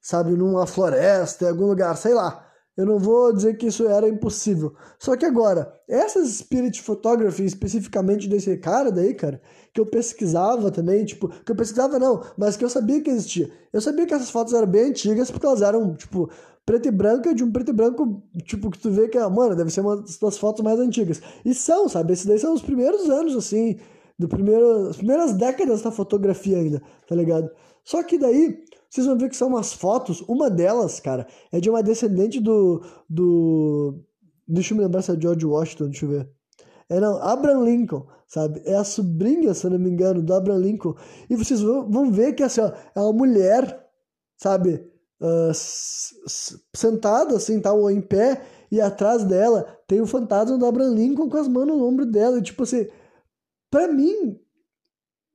sabe, numa floresta, em algum lugar, sei lá. Eu não vou dizer que isso era impossível. Só que agora, essas Spirit Photography, especificamente desse cara daí, cara, que eu pesquisava também, tipo, que eu pesquisava não, mas que eu sabia que existia. Eu sabia que essas fotos eram bem antigas porque elas eram, tipo, preto e branco, de um preto e branco, tipo, que tu vê que, mano, deve ser uma das fotos mais antigas. E são, sabe? Esses daí são os primeiros anos, assim, do primeiro, as primeiras décadas da fotografia ainda, tá ligado? Só que daí, vocês vão ver que são umas fotos. Uma delas, cara, é de uma descendente do. do deixa eu me lembrar se é George Washington, deixa eu ver. É não, Abraham Lincoln, sabe? É a sobrinha, se eu não me engano, do Abraham Lincoln. E vocês vão ver que assim, ó, é uma mulher, sabe? Uh, sentada assim, tal, tá, em pé, e atrás dela tem o fantasma do Abraham Lincoln com as mãos no ombro dela. E, tipo assim, pra mim,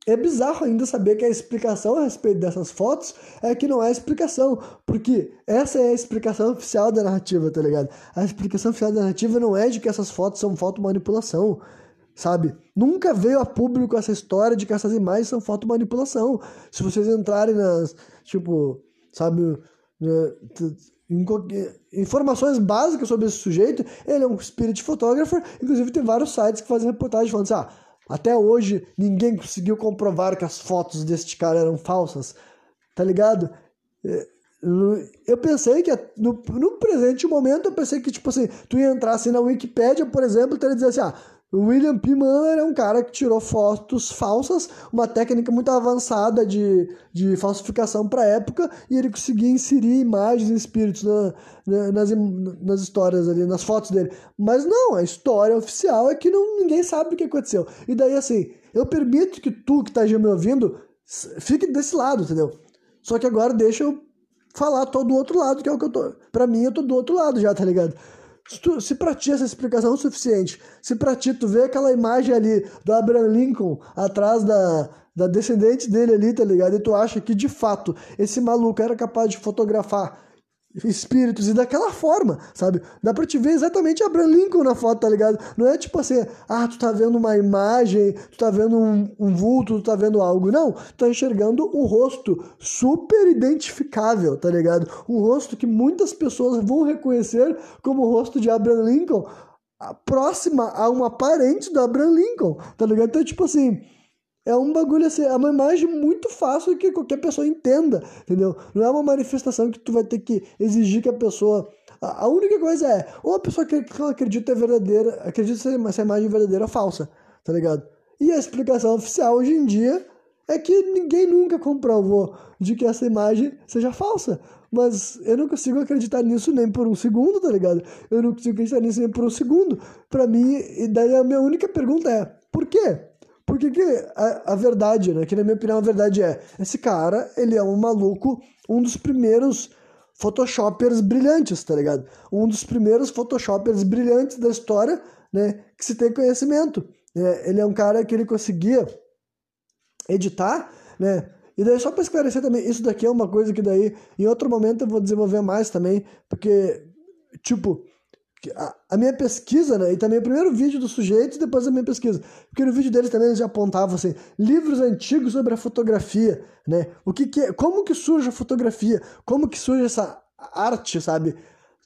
é bizarro ainda saber que a explicação a respeito dessas fotos é que não é explicação, porque essa é a explicação oficial da narrativa, tá ligado? A explicação oficial da narrativa não é de que essas fotos são fotomanipulação, sabe? Nunca veio a público essa história de que essas imagens são fotomanipulação. Se vocês entrarem nas, tipo, sabe, informações básicas sobre esse sujeito, ele é um spirit photographer, inclusive tem vários sites que fazem reportagem falando assim, ah, até hoje ninguém conseguiu comprovar que as fotos deste cara eram falsas, tá ligado? É, eu pensei que no, no presente momento eu pensei que tipo assim, tu ia entrar assim na Wikipedia, por exemplo, e teria dizer assim, ah, o William P. Mann é um cara que tirou fotos falsas, uma técnica muito avançada de, de falsificação para a época, e ele conseguia inserir imagens e espíritos na, na, nas, nas histórias ali, nas fotos dele. Mas não, a história oficial é que não, ninguém sabe o que aconteceu. E daí, assim, eu permito que tu que tá já me ouvindo fique desse lado, entendeu? Só que agora deixa eu falar todo do outro lado, que é o que eu tô. Pra mim, eu tô do outro lado já, tá ligado? Se, tu, se pra ti essa explicação é o suficiente, se pra ti tu vê aquela imagem ali do Abraham Lincoln atrás da, da descendente dele ali, tá ligado? E tu acha que de fato esse maluco era capaz de fotografar espíritos e daquela forma, sabe? Dá pra te ver exatamente Abraham Lincoln na foto, tá ligado? Não é tipo assim, ah, tu tá vendo uma imagem, tu tá vendo um, um vulto, tu tá vendo algo. Não, tu tá enxergando um rosto super identificável, tá ligado? Um rosto que muitas pessoas vão reconhecer como o rosto de Abraham Lincoln, próxima a uma parente do Abraham Lincoln, tá ligado? Então, tipo assim, é um bagulho assim, é uma imagem muito fácil que qualquer pessoa entenda, entendeu? Não é uma manifestação que tu vai ter que exigir que a pessoa. A, única coisa é, ou a pessoa que, ela acredita é verdadeira, acredita se essa imagem verdadeira ou falsa, tá ligado? E a explicação oficial hoje em dia é que ninguém nunca comprovou de que essa imagem seja falsa. Mas eu não consigo acreditar nisso nem por um segundo, tá ligado? Eu não consigo acreditar nisso nem por um segundo. Para mim, e daí a minha única pergunta é: por quê? Porque que a, a, verdade, né? Que na minha opinião a verdade é, esse cara, ele é um maluco, um dos primeiros photoshopers brilhantes, tá ligado? Um dos primeiros photoshopers brilhantes da história, né? Que se tem conhecimento. É, ele é um cara que ele conseguia editar, né? E daí só para esclarecer também, isso daqui é uma coisa que daí em outro momento eu vou desenvolver mais também, porque tipo, a, minha pesquisa, né? E também o primeiro vídeo do sujeito e depois a minha pesquisa. Porque no vídeo deles também eles já apontavam assim, livros antigos sobre a fotografia, né? O que, que é, como que surge a fotografia? Como que surge essa arte, sabe?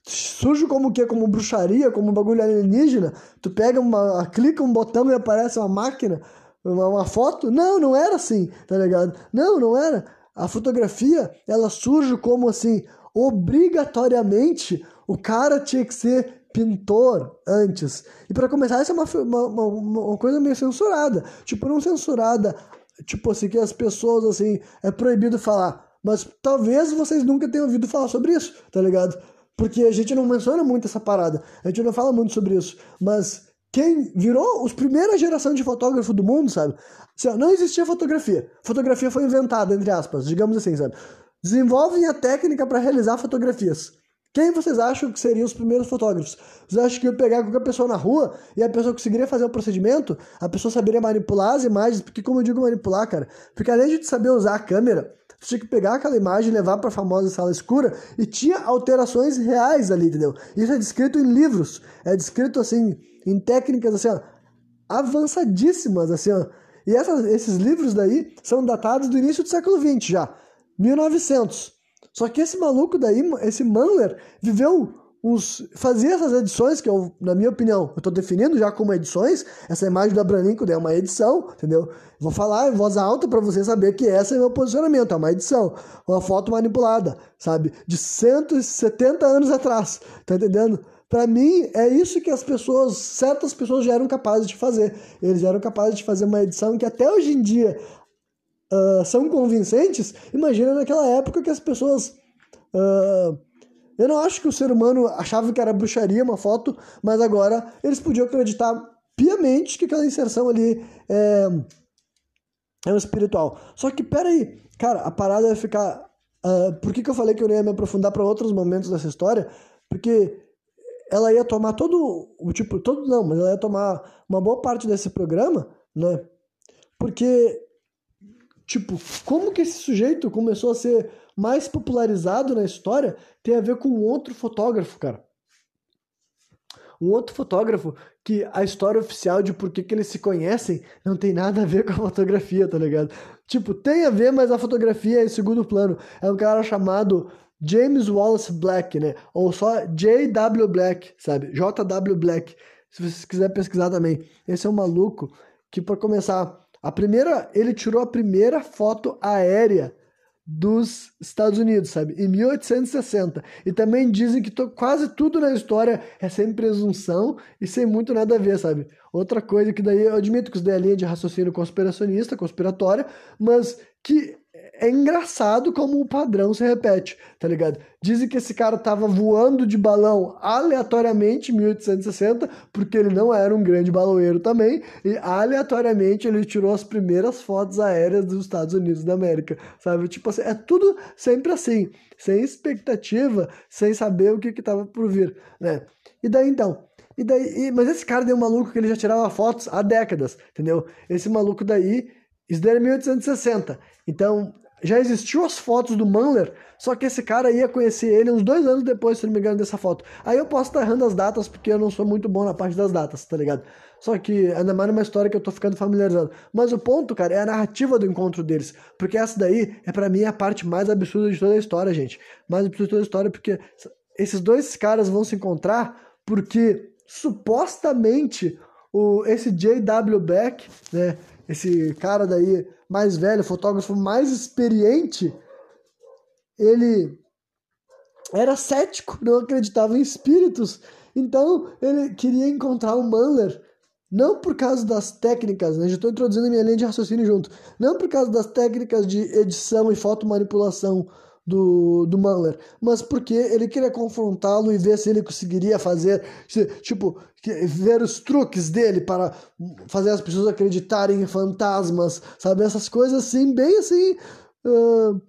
Surge como que como bruxaria, como bagulho alienígena. Tu pega uma, clica um botão e aparece uma máquina, uma, uma foto. Não, não era assim, tá ligado? Não, não era. A fotografia, ela surge como assim, obrigatoriamente o cara tinha que ser pintor antes. E para começar, isso é uma, uma, uma, coisa meio censurada. Tipo, não censurada, tipo assim, que as pessoas, assim, é proibido falar. Mas talvez vocês nunca tenham ouvido falar sobre isso, tá ligado? Porque a gente não menciona muito essa parada. A gente não fala muito sobre isso. Mas quem virou os primeira geração de fotógrafo do mundo, sabe? Assim, não existia fotografia. Fotografia foi inventada, entre aspas, digamos assim, sabe? Desenvolvem a técnica para realizar fotografias. Quem vocês acham que seriam os primeiros fotógrafos? Vocês acham que eu pegar qualquer pessoa na rua e a pessoa conseguiria fazer o procedimento? A pessoa saberia manipular as imagens? Porque, como eu digo, manipular, cara, porque além de saber usar a câmera, você tinha que pegar aquela imagem levar para a famosa sala escura e tinha alterações reais ali, entendeu? Isso é descrito em livros, é descrito assim, em técnicas assim, ó, avançadíssimas, assim, ó. E esses livros daí são datados do início do século XX já, 1900. Só que esse maluco daí, esse Manler, viveu os, fazia essas edições, que eu, na minha opinião, eu estou definindo já como edições, essa imagem do Abraham Lincoln é uma edição, entendeu? Vou falar em voz alta para você saber que essa é meu posicionamento, é uma edição, uma foto manipulada, sabe? De 170 anos atrás, tá entendendo? Para mim, é isso que as pessoas, certas pessoas já eram capazes de fazer. Eles eram capazes de fazer uma edição que até hoje em dia uh, são convincentes. Imagina naquela época que as pessoas... Uh, eu não acho que o ser humano achava que era bruxaria uma foto, mas agora eles podiam acreditar piamente que aquela inserção ali é, é um espiritual. Só que, peraí, cara, a parada vai ficar. Uh, por que, que eu falei que eu ia me aprofundar para outros momentos dessa história? Porque ela ia tomar todo o tipo, todo não, mas ela ia tomar uma boa parte desse programa, né? Porque, tipo, como que esse sujeito começou a ser mais popularizado na história tem a ver com outro fotógrafo, cara. Um outro fotógrafo que a história oficial de por que, que eles se conhecem não tem nada a ver com a fotografia, tá ligado? Tipo, tem a ver, mas a fotografia é em segundo plano. É um cara chamado James Wallace Black, né? Ou só J.W. Black, sabe? J.W. Black. Se você quiser pesquisar também. Esse é um maluco que, para começar, a primeira, ele tirou a primeira foto aérea dos Estados Unidos, sabe? Em 1860. E também dizem que quase tudo na história é sem presunção e sem muito nada a ver, sabe? Outra coisa que daí eu admito que isso daí é linha de raciocínio conspiracionista, conspiratória, mas que é engraçado como o padrão se repete, tá ligado? Dizem que esse cara tava voando de balão aleatoriamente em 1860, porque ele não era um grande baloeiro também, e aleatoriamente ele tirou as primeiras fotos aéreas dos Estados Unidos da América, sabe? Tipo assim, é tudo sempre assim, sem expectativa, sem saber o que que tava por vir, né? E daí então, e daí, e, mas esse cara deu um maluco que ele já tirava fotos há décadas, entendeu? Esse maluco daí, isso daí é 1860. Então, já existiu as fotos do Manler, só que esse cara ia conhecer ele uns dois anos depois, se não me engano, dessa foto. Aí eu posso estar errando as datas, porque eu não sou muito bom na parte das datas, tá ligado? Só que ainda mais numa história que eu tô ficando familiarizado. Mas o ponto, cara, é a narrativa do encontro deles. Porque essa daí é para mim a parte mais absurda de toda a história, gente. Mais absurda de toda a história, porque esses dois caras vão se encontrar porque supostamente o, esse J.W. Beck, né? Esse cara daí mais velho, fotógrafo mais experiente, ele era cético, não acreditava em espíritos. Então ele queria encontrar o Manler, não por causa das técnicas, né? Já estou introduzindo minha linha de raciocínio junto. Não por causa das técnicas de edição e fotomanipulação do, do Manler, mas porque ele queria confrontá-lo e ver se ele conseguiria fazer, tipo, ver os truques dele para fazer as pessoas acreditarem em fantasmas, sabe? Essas coisas assim, bem assim, uh,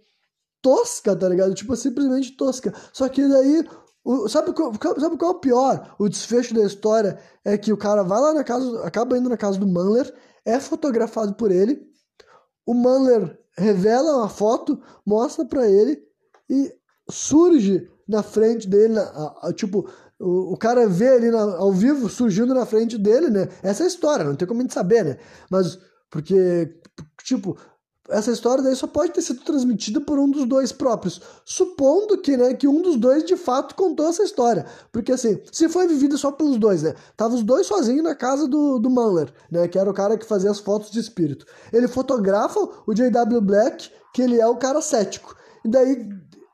tosca, tá ligado? Tipo, simplesmente tosca. Só que daí o, sabe, qual, sabe qual é o pior? O desfecho da história é que o cara vai lá na casa, acaba indo na casa do Manler, é fotografado por ele, o Manler revela uma foto, mostra para ele e surge na frente dele, a, a, tipo, o, o, cara vê ali na, ao vivo surgindo na frente dele, né? Essa é a história, não tem como a gente saber, né? Mas, porque, tipo, essa história daí só pode ter sido transmitida por um dos dois próprios, supondo que, né, que um dos dois de fato contou essa história, porque assim, se foi vivida só pelos dois, né, tava os dois sozinhos na casa do, do Manler, né, que era o cara que fazia as fotos de espírito, ele fotografa o J.W. Black, que ele é o cara cético, e daí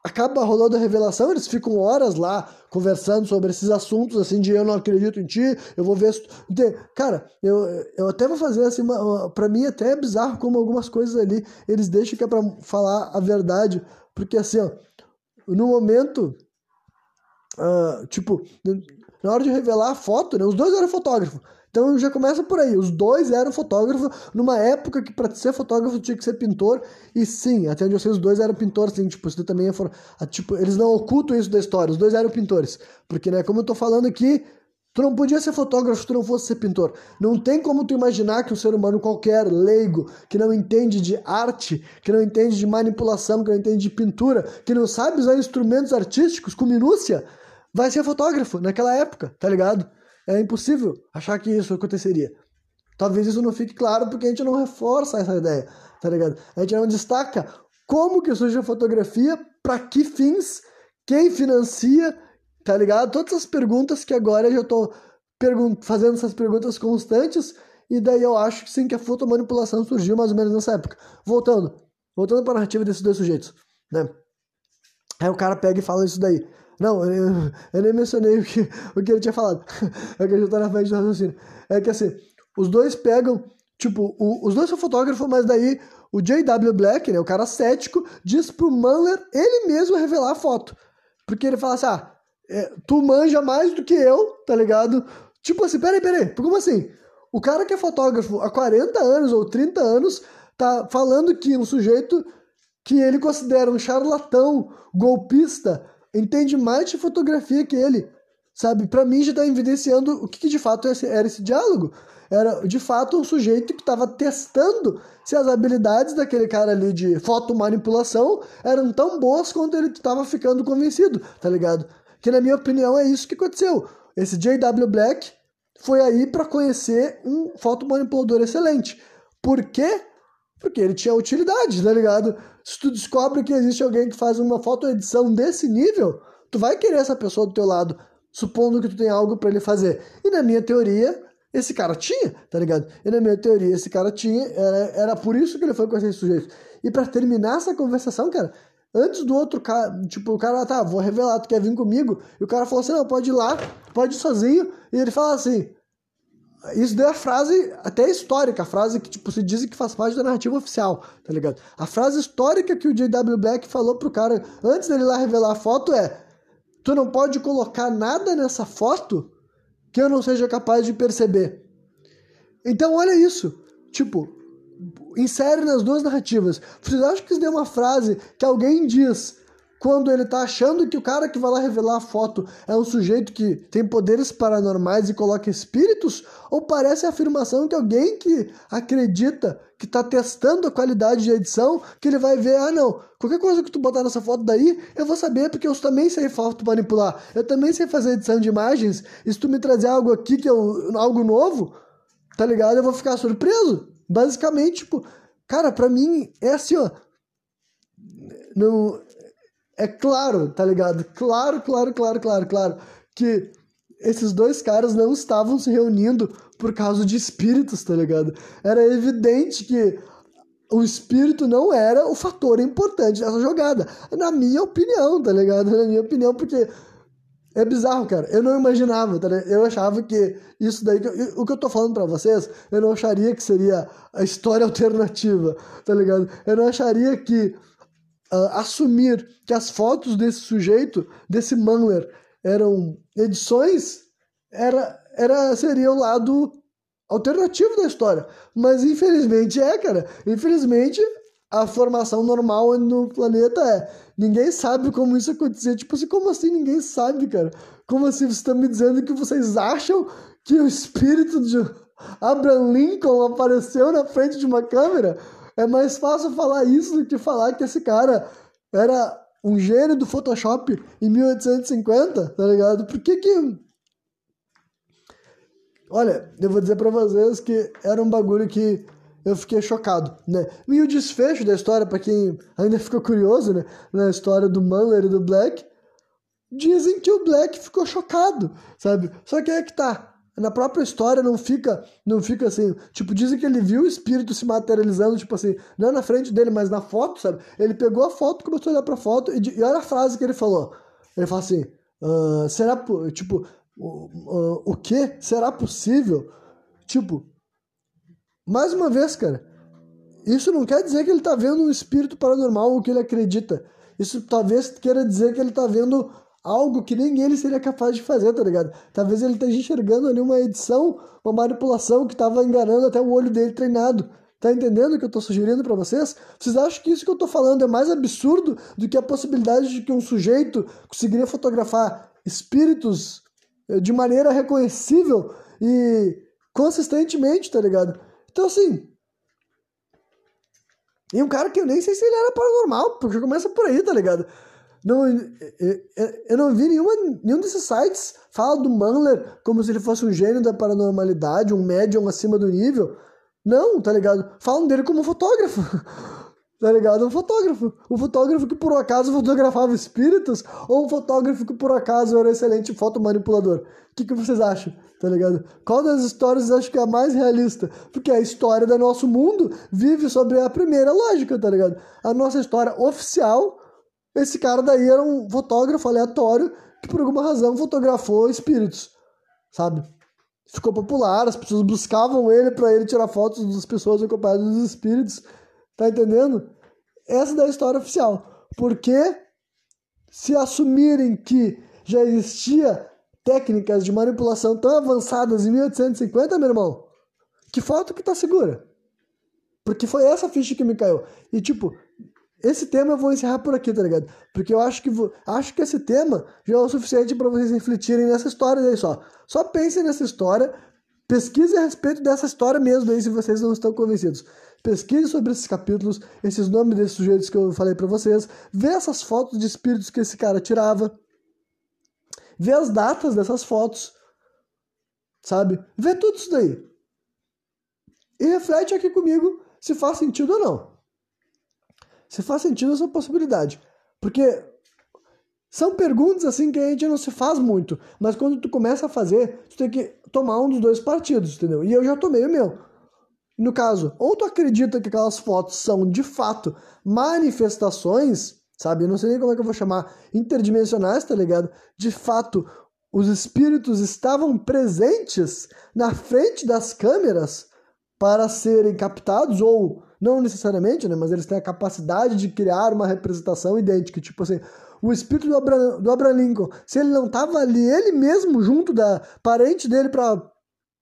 acaba rolando a revelação, eles ficam horas lá conversando sobre esses assuntos, assim, de eu não acredito em ti, eu vou ver. Cara, eu, eu até vou fazer assim, uma, uma, pra mim até é bizarro como algumas coisas ali, eles deixam que é pra falar a verdade, porque assim, ó, no momento, uh, tipo, na hora de revelar a foto, né, os dois eram fotógrafos, então já começa por aí. Os dois eram fotógrafos numa época que para ser fotógrafo tinha que ser pintor. E sim, até onde eu sei, os dois eram pintores, assim, tipo, isso também é for... tipo, eles não ocultam isso da história. Os dois eram pintores. Porque, né, como eu tô falando aqui, tu não podia ser fotógrafo se tu não fosse ser pintor. Não tem como tu imaginar que um ser humano qualquer, leigo, que não entende de arte, que não entende de manipulação, que não entende de pintura, que não sabe usar instrumentos artísticos com minúcia, vai ser fotógrafo naquela época, tá ligado? É impossível achar que isso aconteceria. Talvez isso não fique claro porque a gente não reforça essa ideia, tá ligado? A gente não destaca como que surge a fotografia, para que fins, quem financia, tá ligado? Todas as perguntas que agora eu já tô fazendo essas perguntas constantes, e daí eu acho que sim, que a fotomanipulação surgiu mais ou menos nessa época. Voltando, voltando para a narrativa desses dois sujeitos, né? Aí o cara pega e fala isso daí. Não, eu, eu nem mencionei o que, o que ele tinha falado. É que a gente tá na frente do raciocínio. É que assim, os dois pegam, tipo, o, os dois são fotógrafos, mas daí o J.W. Black, né, o cara cético, diz pro Muller ele mesmo revelar a foto. Porque ele fala assim, ah, é, tu manja mais do que eu, tá ligado? Tipo assim, peraí, peraí, como assim? O cara que é fotógrafo há 40 anos ou 30 anos tá falando que um sujeito que ele considera um charlatão, golpista, entende mais de fotografia que ele. Sabe? Para mim já tá evidenciando o que, que de fato era esse diálogo. Era de fato um sujeito que estava testando se as habilidades daquele cara ali de fotomanipulação eram tão boas quanto ele estava ficando convencido, tá ligado? Que na minha opinião é isso que aconteceu. Esse J.W. Black foi aí para conhecer um fotomanipulador excelente. Por quê? Porque ele tinha utilidade, tá ligado? Se tu descobre que existe alguém que faz uma fotoedição desse nível, tu vai querer essa pessoa do teu lado, supondo que tu tem algo para ele fazer. E na minha teoria, esse cara tinha, tá ligado? E na minha teoria, esse cara tinha, era, era por isso que ele foi com esse sujeito. E para terminar essa conversação, cara, antes do outro cara, tipo, o cara, tá, vou revelar, tu quer vir comigo? E o cara falou assim, não, pode ir lá, pode ir sozinho. E ele fala assim, isso daí é a frase até histórica, a frase que tipo, se diz que faz parte da narrativa oficial, tá ligado? A frase histórica que o J.W. Black falou pro cara antes dele lá revelar a foto é: Tu não pode colocar nada nessa foto que eu não seja capaz de perceber. Então, olha isso. Tipo, insere nas duas narrativas. Vocês acham que isso daí é uma frase que alguém diz quando ele tá achando que o cara que vai lá revelar a foto é um sujeito que tem poderes paranormais e coloca espíritos? Ou parece a afirmação que alguém que acredita que tá testando a qualidade de edição, que ele vai ver, ah não, qualquer coisa que tu botar nessa foto daí, eu vou saber porque eu também sei foto manipular, eu também sei fazer edição de imagens, e se tu me trazer algo aqui que é algo novo, tá ligado? Eu vou ficar surpreso. Basicamente, tipo, cara, pra mim é assim, ó. Não, é claro, tá ligado? Claro, claro, claro, claro, claro. Que esses dois caras não estavam se reunindo por causa de espíritos, tá ligado? Era evidente que o espírito não era o fator importante dessa jogada. Na minha opinião, tá ligado? Na minha opinião, porque é bizarro, cara. Eu não imaginava, tá ligado? Eu achava que isso daí. O que eu tô falando para vocês, eu não acharia que seria a história alternativa, tá ligado? Eu não acharia que uh, assumir que as fotos desse sujeito, desse Manler, eram edições, era, era seria o lado alternativo da história. Mas infelizmente é, cara. Infelizmente a formação normal no planeta é. Ninguém sabe como isso acontecer. Tipo assim, como assim ninguém sabe, cara? Como assim você está me dizendo que vocês acham que o espírito de Abraham Lincoln apareceu na frente de uma câmera? É mais fácil falar isso do que falar que esse cara era um gênio do Photoshop em 1850, tá ligado? Por que que... Olha, eu vou dizer pra vocês que era um bagulho que eu fiquei chocado, né? E o desfecho da história, para quem ainda ficou curioso, né? Na história do Muller e do Black, dizem que o Black ficou chocado, sabe? Só que é que tá na própria história não fica não fica assim, tipo, dizem que ele viu o espírito se materializando, tipo assim, não na frente dele, mas na foto, sabe? Ele pegou a foto, começou a olhar pra foto e, e olha a frase que ele falou. Ele fala assim, uh, será, tipo, uh, o que? Será possível? Tipo, mais uma vez, cara, isso não quer dizer que ele tá vendo um espírito paranormal ou que ele acredita. Isso talvez queira dizer que ele tá vendo algo que nem ele seria capaz de fazer, tá ligado? Talvez ele esteja enxergando ali uma edição, uma manipulação que estava enganando até o olho dele treinado. Tá entendendo o que eu tô sugerindo para vocês? Vocês acham que isso que eu tô falando é mais absurdo do que a possibilidade de que um sujeito conseguiria fotografar espíritos eh, de maneira reconhecível e consistentemente, tá ligado? Então assim, e um cara que eu nem sei se ele era paranormal, porque começa por aí, tá ligado? Não, eu não vi nenhuma, nenhum desses sites fala do Manler como se ele fosse um gênio da paranormalidade, um médium acima do nível. Não, tá ligado? Falam dele como fotógrafo. Tá ligado? Um fotógrafo. Um fotógrafo que por acaso fotografava espíritos ou um fotógrafo que por acaso era um excelente fotomanipulador. O que, que vocês acham? Tá ligado? Qual das histórias vocês acham que é a mais realista? Porque a história do nosso mundo vive sobre a primeira lógica, tá ligado? A nossa história oficial, esse cara daí era um fotógrafo aleatório que por alguma razão fotografou espíritos, sabe? Ficou popular, as pessoas buscavam ele para ele tirar fotos das pessoas acompanhadas dos espíritos. Tá entendendo? Essa é a história oficial. Porque se assumirem que já existia técnicas de manipulação tão avançadas em 1850, meu irmão, que foto que tá segura? Porque foi essa ficha que me caiu. E tipo, esse tema eu vou encerrar por aqui, tá ligado? Porque eu acho que acho que esse tema já é o suficiente para vocês refletirem nessa história aí só. Só pensem nessa história, pesquisem a respeito dessa história mesmo aí se vocês não estão convencidos. Pesquise sobre esses capítulos, esses nomes desses sujeitos que eu falei para vocês, vê essas fotos de espíritos que esse cara tirava, vê as datas dessas fotos, sabe? Vê tudo isso daí. E reflete aqui comigo se faz sentido ou não. Se faz sentido essa possibilidade. Porque são perguntas assim que a gente não se faz muito, mas quando tu começa a fazer, tu tem que tomar um dos dois partidos, entendeu? E eu já tomei o meu. No caso, ou tu acredita que aquelas fotos são de fato manifestações, sabe? Eu não sei nem como é que eu vou chamar, interdimensionais, tá ligado? De fato, os espíritos estavam presentes na frente das câmeras para serem captados, ou não necessariamente, né? Mas eles têm a capacidade de criar uma representação idêntica. Tipo assim, o espírito do Abraham, do Abraham Lincoln, se ele não estava ali, ele mesmo, junto da parente dele para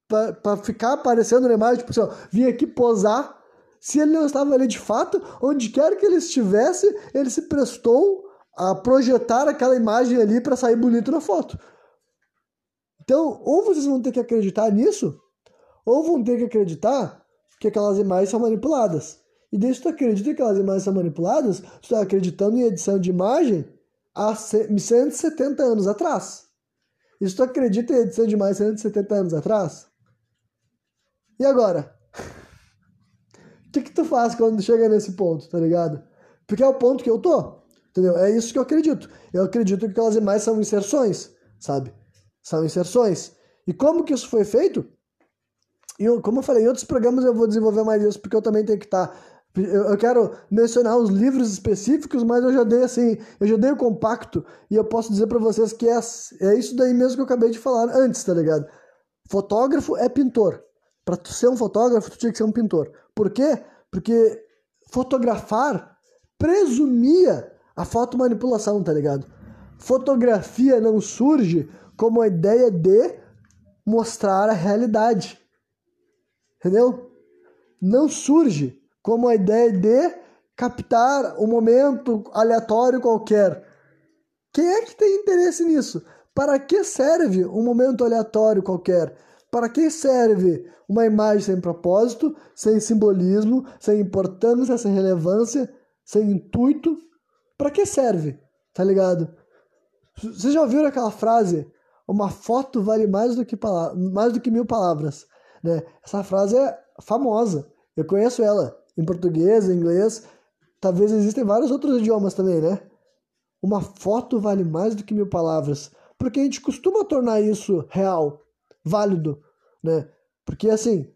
para ficar aparecendo na imagem, tipo assim, ó, vim aqui posar. Se ele não estava ali de fato, onde quer que ele estivesse, ele se prestou a projetar aquela imagem ali para sair bonito na foto. Então, ou vocês vão ter que acreditar nisso, ou vão ter que acreditar que aquelas imagens são manipuladas. E desde que tu acredita que aquelas imagens são manipuladas, tu está acreditando em edição de imagem há 170 anos atrás. E se tu acredita em edição de imagem 170 anos atrás, e agora? O que, que tu faz quando chega nesse ponto, tá ligado? Porque é o ponto que eu tô, entendeu? É isso que eu acredito. Eu acredito que aquelas imagens são inserções, sabe? São inserções. E como que isso foi feito? E como eu falei, em outros programas eu vou desenvolver mais isso, porque eu também tenho que estar. Tá, eu quero mencionar os livros específicos, mas eu já dei assim, eu já dei o compacto e eu posso dizer para vocês que é, é isso daí mesmo que eu acabei de falar antes, tá ligado? Fotógrafo é pintor. Para tu ser um fotógrafo, tu tinha que ser um pintor. Por quê? Porque fotografar presumia a fotomanipulação, tá ligado? Fotografia não surge como a ideia de mostrar a realidade. Entendeu? Não surge como a ideia de captar um momento aleatório qualquer. Quem é que tem interesse nisso? Para que serve um momento aleatório qualquer? Para que serve uma imagem sem propósito, sem simbolismo, sem importância, sem relevância, sem intuito? Para que serve? Tá ligado? Vocês já ouviram aquela frase? Uma foto vale mais do que, mais do que mil palavras. Né? Essa frase é famosa. Eu conheço ela em português, em inglês. Talvez existem vários outros idiomas também, né? Uma foto vale mais do que mil palavras. Porque a gente costuma tornar isso real, válido né? Porque assim,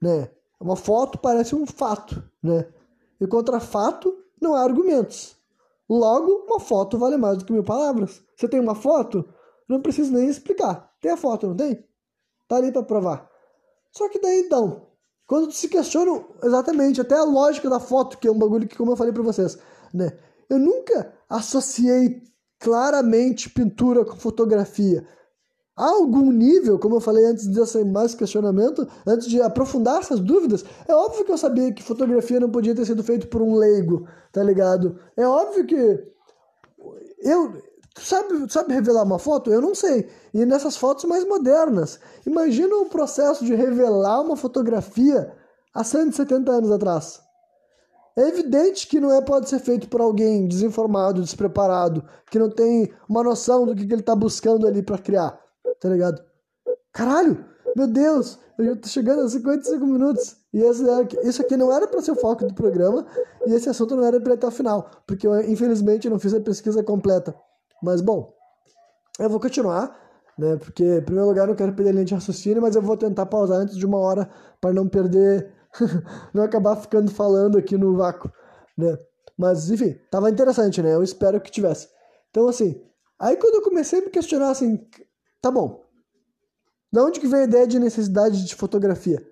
né? Uma foto parece um fato, né? E contra fato não há argumentos. Logo, uma foto vale mais do que mil palavras. Você tem uma foto, não precisa nem explicar. Tem a foto, não tem? Tá ali para provar. Só que daí então, quando se questiona exatamente até a lógica da foto, que é um bagulho que como eu falei para vocês, né? Eu nunca associei claramente pintura com fotografia. Há algum nível, como eu falei antes desse mais questionamento, antes de aprofundar essas dúvidas, é óbvio que eu sabia que fotografia não podia ter sido feito por um leigo, tá ligado? É óbvio que eu sabe, sabe revelar uma foto? Eu não sei. E nessas fotos mais modernas, imagina o processo de revelar uma fotografia há 170 anos atrás. É evidente que não é pode ser feito por alguém desinformado, despreparado, que não tem uma noção do que, que ele está buscando ali para criar tá ligado? Caralho, meu Deus, eu já tô chegando a 55 minutos E isso aqui não era para ser o foco do programa e esse assunto não era para o final, porque eu infelizmente não fiz a pesquisa completa. Mas bom, eu vou continuar, né? Porque em primeiro lugar eu não quero perder a linha de raciocínio, mas eu vou tentar pausar antes de uma hora para não perder, não acabar ficando falando aqui no vácuo, né? Mas enfim, tava interessante, né? Eu espero que tivesse. Então assim, aí quando eu comecei a me questionar assim, tá bom, de onde que vem a ideia de necessidade de fotografia?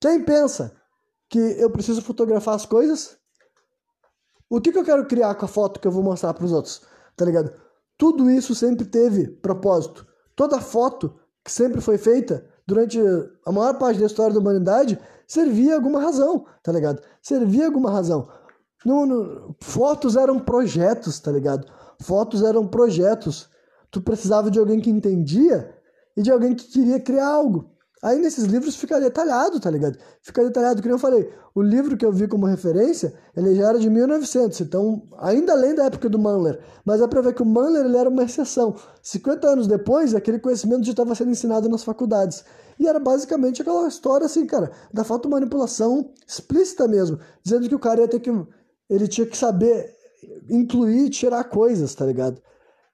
Quem pensa que eu preciso fotografar as coisas? O que, que eu quero criar com a foto que eu vou mostrar para os outros? Tá ligado? Tudo isso sempre teve propósito. Toda foto que sempre foi feita durante a maior parte da história da humanidade servia alguma razão, tá ligado? Servia alguma razão. No, no, fotos eram projetos, tá ligado? Fotos eram projetos. Tu precisava de alguém que entendia e de alguém que queria criar algo. Aí nesses livros fica detalhado, tá ligado? Fica detalhado, que eu falei, o livro que eu vi como referência, ele já era de 1900, então ainda além da época do Manler. Mas é pra ver que o Manler ele era uma exceção. 50 anos depois, aquele conhecimento já estava sendo ensinado nas faculdades. E era basicamente aquela história assim, cara, da fotomanipulação explícita mesmo, dizendo que o cara ia ter que ele tinha que saber incluir e tirar coisas, tá ligado?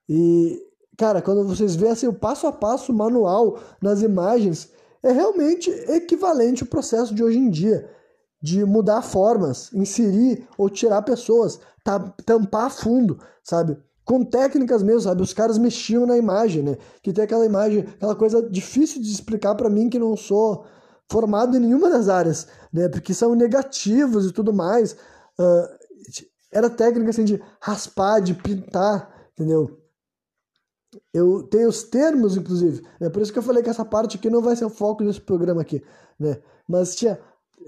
E cara, quando vocês veem assim o passo a passo manual nas imagens, é realmente equivalente ao processo de hoje em dia, de mudar formas, inserir ou tirar pessoas, tampar fundo, sabe? Com técnicas mesmo, sabe? Os caras mexiam na imagem, né? Que tem aquela imagem, aquela coisa difícil de explicar para mim que não sou formado em nenhuma das áreas, né? Porque são negativos e tudo mais. Uh, era técnica assim de raspar, de pintar, entendeu? Eu tenho os termos, inclusive. É por isso que eu falei que essa parte aqui não vai ser o foco desse programa aqui, né? Mas tinha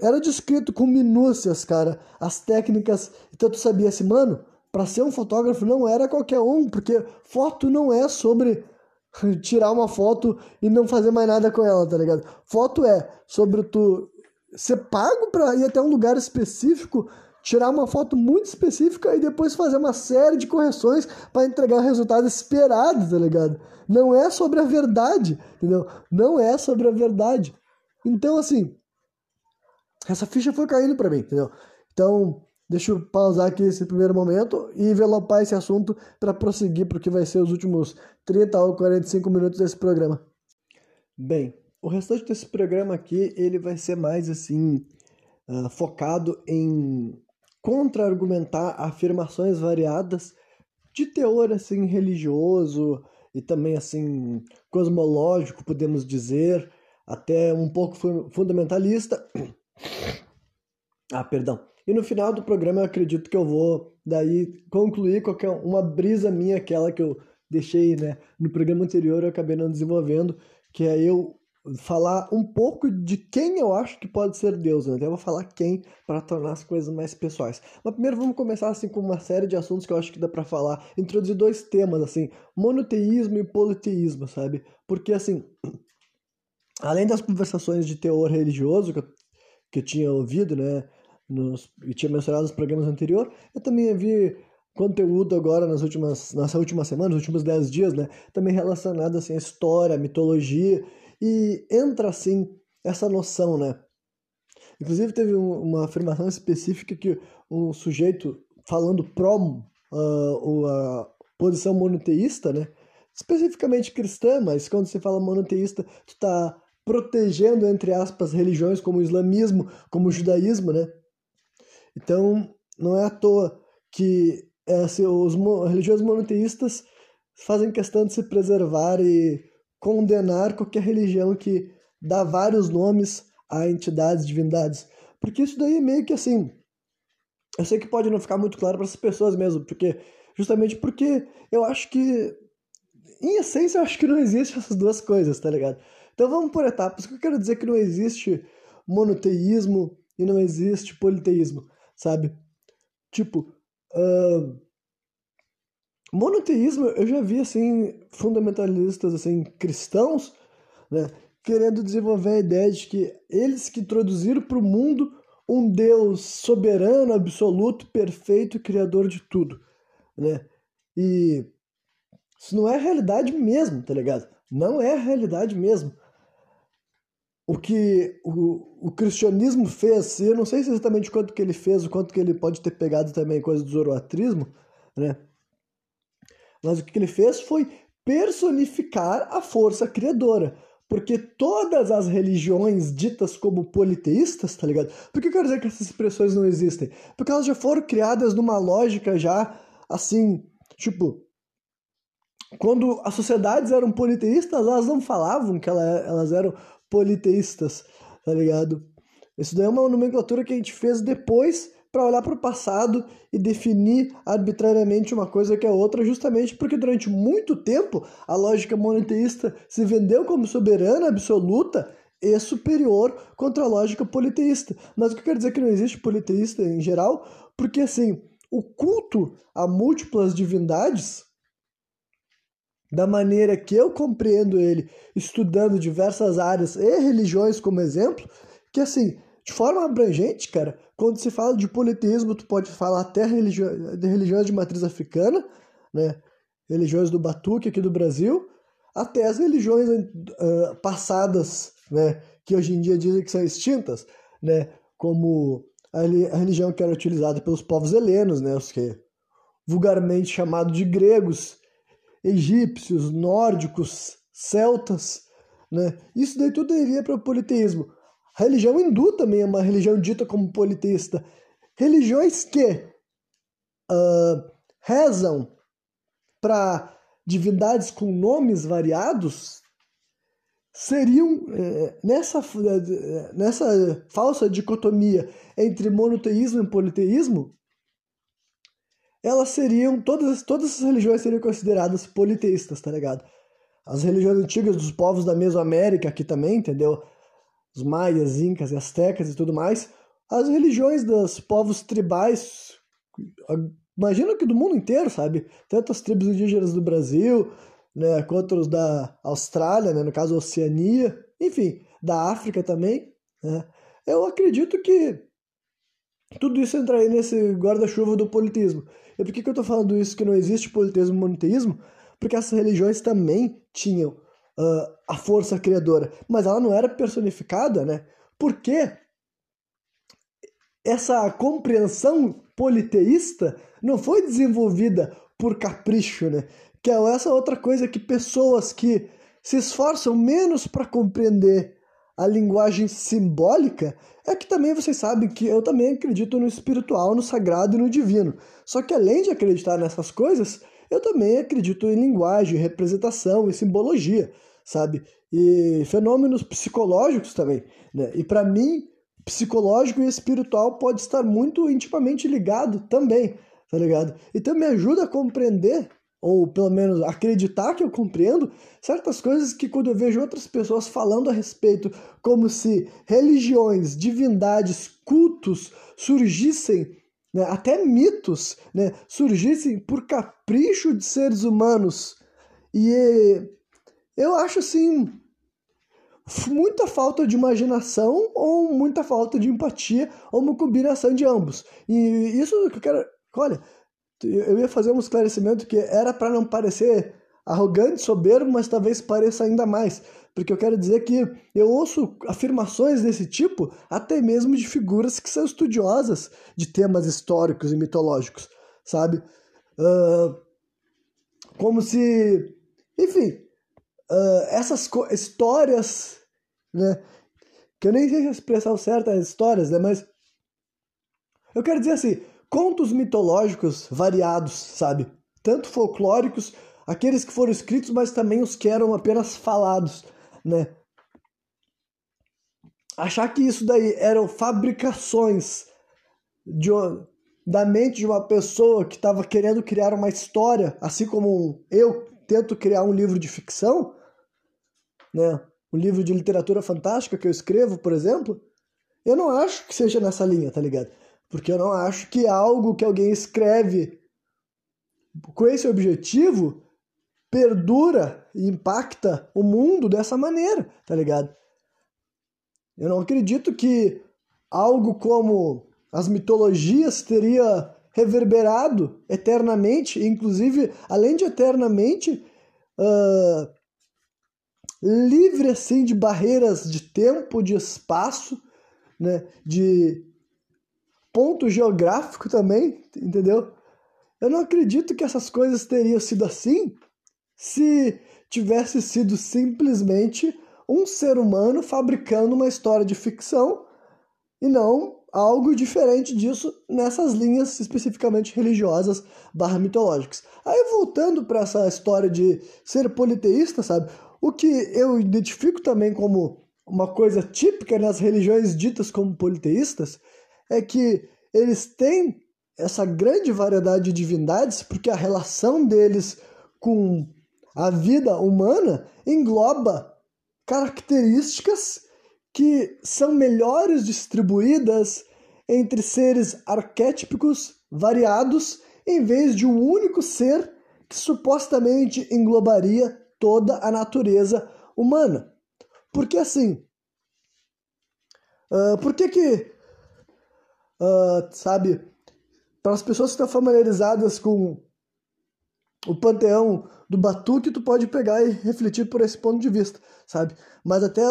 era descrito com minúcias, cara, as técnicas. Então tu sabia assim, mano, para ser um fotógrafo não era qualquer um, porque foto não é sobre tirar uma foto e não fazer mais nada com ela, tá ligado? Foto é sobre tu ser pago para ir até um lugar específico tirar uma foto muito específica e depois fazer uma série de correções para entregar o resultado esperado, tá ligado? Não é sobre a verdade, entendeu? Não é sobre a verdade. Então, assim, essa ficha foi caindo para mim, entendeu? Então, deixa eu pausar aqui esse primeiro momento e envelopar esse assunto para prosseguir para o que vai ser os últimos 30 ou 45 minutos desse programa. Bem, o restante desse programa aqui, ele vai ser mais assim, uh, focado em contra-argumentar afirmações variadas de teor assim religioso e também assim cosmológico, podemos dizer, até um pouco fundamentalista. Ah, perdão. E no final do programa eu acredito que eu vou daí concluir qualquer uma brisa minha, aquela que eu deixei, né, no programa anterior eu acabei não desenvolvendo, que é eu falar um pouco de quem eu acho que pode ser Deus, né? Até vou falar quem para tornar as coisas mais pessoais. Mas primeiro vamos começar assim com uma série de assuntos que eu acho que dá para falar, introduzir dois temas assim, monoteísmo e politeísmo, sabe? Porque assim, além das conversações de teor religioso que eu, que eu tinha ouvido, né, nos, e tinha mencionado nos programas anteriores, eu também vi conteúdo agora nas últimas, nessa última semana, nos últimos dez dias, né, também relacionado assim à história, à mitologia e entra assim essa noção, né? Inclusive teve um, uma afirmação específica que um sujeito falando pró uh, a posição monoteísta, né? Especificamente cristã, mas quando você fala monoteísta, tu tá protegendo, entre aspas, religiões como o islamismo, como o judaísmo, né? Então, não é à toa que é, assim, os religiões monoteístas fazem questão de se preservar e condenar qualquer religião que dá vários nomes a entidades, divindades. Porque isso daí é meio que assim. Eu sei que pode não ficar muito claro para as pessoas mesmo, porque justamente porque eu acho que em essência eu acho que não existe essas duas coisas, tá ligado? Então vamos por etapas. O que eu quero dizer é que não existe monoteísmo e não existe politeísmo, sabe? Tipo, uh, Monoteísmo, eu já vi assim fundamentalistas assim cristãos, né, querendo desenvolver a ideia de que eles que introduziram para o mundo um Deus soberano, absoluto, perfeito, criador de tudo, né? E isso não é a realidade mesmo, tá ligado? Não é a realidade mesmo. o que o, o cristianismo fez, eu não sei exatamente quanto que ele fez, o quanto que ele pode ter pegado também coisa do zoroatrismo, né? Mas o que ele fez foi personificar a força criadora. Porque todas as religiões ditas como politeístas, tá ligado? Por que eu quero dizer que essas expressões não existem? Porque elas já foram criadas numa lógica já, assim, tipo... Quando as sociedades eram politeístas, elas não falavam que elas eram politeístas, tá ligado? Isso daí é uma nomenclatura que a gente fez depois para olhar para o passado e definir arbitrariamente uma coisa que é outra, justamente porque durante muito tempo a lógica monoteísta se vendeu como soberana absoluta e superior contra a lógica politeísta. Mas o que eu quero dizer é que não existe politeísta em geral, porque assim, o culto a múltiplas divindades da maneira que eu compreendo ele, estudando diversas áreas e religiões como exemplo, que assim, de forma abrangente, cara, quando se fala de politeísmo, tu pode falar até religi de religiões de matriz africana, né? Religiões do Batuque aqui do Brasil, até as religiões uh, passadas, né? Que hoje em dia dizem que são extintas, né? Como a, a religião que era utilizada pelos povos helenos, né? Os que vulgarmente chamados de gregos, egípcios, nórdicos, celtas, né? Isso daí tudo iria para o politeísmo. A religião hindu também é uma religião dita como politeísta. Religiões que uh, rezam para divindades com nomes variados seriam eh, nessa, nessa falsa dicotomia entre monoteísmo e politeísmo elas seriam, todas, todas essas religiões seriam consideradas politeístas, tá ligado? As religiões antigas dos povos da Mesoamérica aqui também, entendeu? Os maias, incas e astecas e tudo mais. As religiões dos povos tribais, imagino que do mundo inteiro, sabe? Tanto as tribos indígenas do Brasil, né, quanto os da Austrália, né, no caso Oceania, enfim, da África também, né? Eu acredito que tudo isso entraria nesse guarda-chuva do politismo. E por que, que eu estou falando isso, que não existe politeísmo e monoteísmo? Porque essas religiões também tinham uh, a força criadora, mas ela não era personificada, né? Porque essa compreensão politeísta não foi desenvolvida por capricho, né? Que é essa outra coisa que pessoas que se esforçam menos para compreender a linguagem simbólica, é que também vocês sabem que eu também acredito no espiritual, no sagrado e no divino. Só que além de acreditar nessas coisas, eu também acredito em linguagem, representação e simbologia, sabe? E fenômenos psicológicos também, né? E para mim, psicológico e espiritual pode estar muito intimamente ligado também, tá ligado? Então me ajuda a compreender ou pelo menos acreditar que eu compreendo certas coisas que quando eu vejo outras pessoas falando a respeito, como se religiões, divindades, cultos surgissem, né, até mitos, né, surgissem por capricho de seres humanos. E eu acho assim muita falta de imaginação ou muita falta de empatia ou uma combinação de ambos. E isso que eu quero, olha, eu ia fazer um esclarecimento que era para não parecer arrogante, soberbo, mas talvez pareça ainda mais. Porque eu quero dizer que eu ouço afirmações desse tipo, até mesmo de figuras que são estudiosas de temas históricos e mitológicos, sabe? Uh, como se. Enfim, uh, essas histórias, né? Que eu nem sei se a expressão certa é histórias, né? Mas. Eu quero dizer assim, contos mitológicos variados, sabe? Tanto folclóricos, aqueles que foram escritos, mas também os que eram apenas falados, né? Achar que isso daí eram fabricações de, da mente de uma pessoa que estava querendo criar uma história, assim como eu tento criar um livro de ficção, né? Um livro de literatura fantástica que eu escrevo, por exemplo, eu não acho que seja nessa linha, tá ligado? Porque eu não acho que algo que alguém escreve com esse objetivo perdura impacta o mundo dessa maneira, tá ligado? Eu não acredito que algo como as mitologias teria reverberado eternamente, inclusive, além de eternamente, uh, livre assim de barreiras de tempo, de espaço, né, de ponto geográfico também, entendeu? Eu não acredito que essas coisas teriam sido assim se tivesse sido simplesmente um ser humano fabricando uma história de ficção e não algo diferente disso nessas linhas especificamente religiosas barra mitológicas. Aí voltando para essa história de ser politeísta, sabe? O que eu identifico também como uma coisa típica nas religiões ditas como politeístas é que eles têm essa grande variedade de divindades porque a relação deles com a vida humana engloba características que são melhores distribuídas entre seres arquétipos variados em vez de um único ser que supostamente englobaria toda a natureza humana. Porque assim, uh, por que que, uh, sabe, para as pessoas que estão familiarizadas com o panteão do Batuque, tu pode pegar e refletir por esse ponto de vista, sabe? Mas até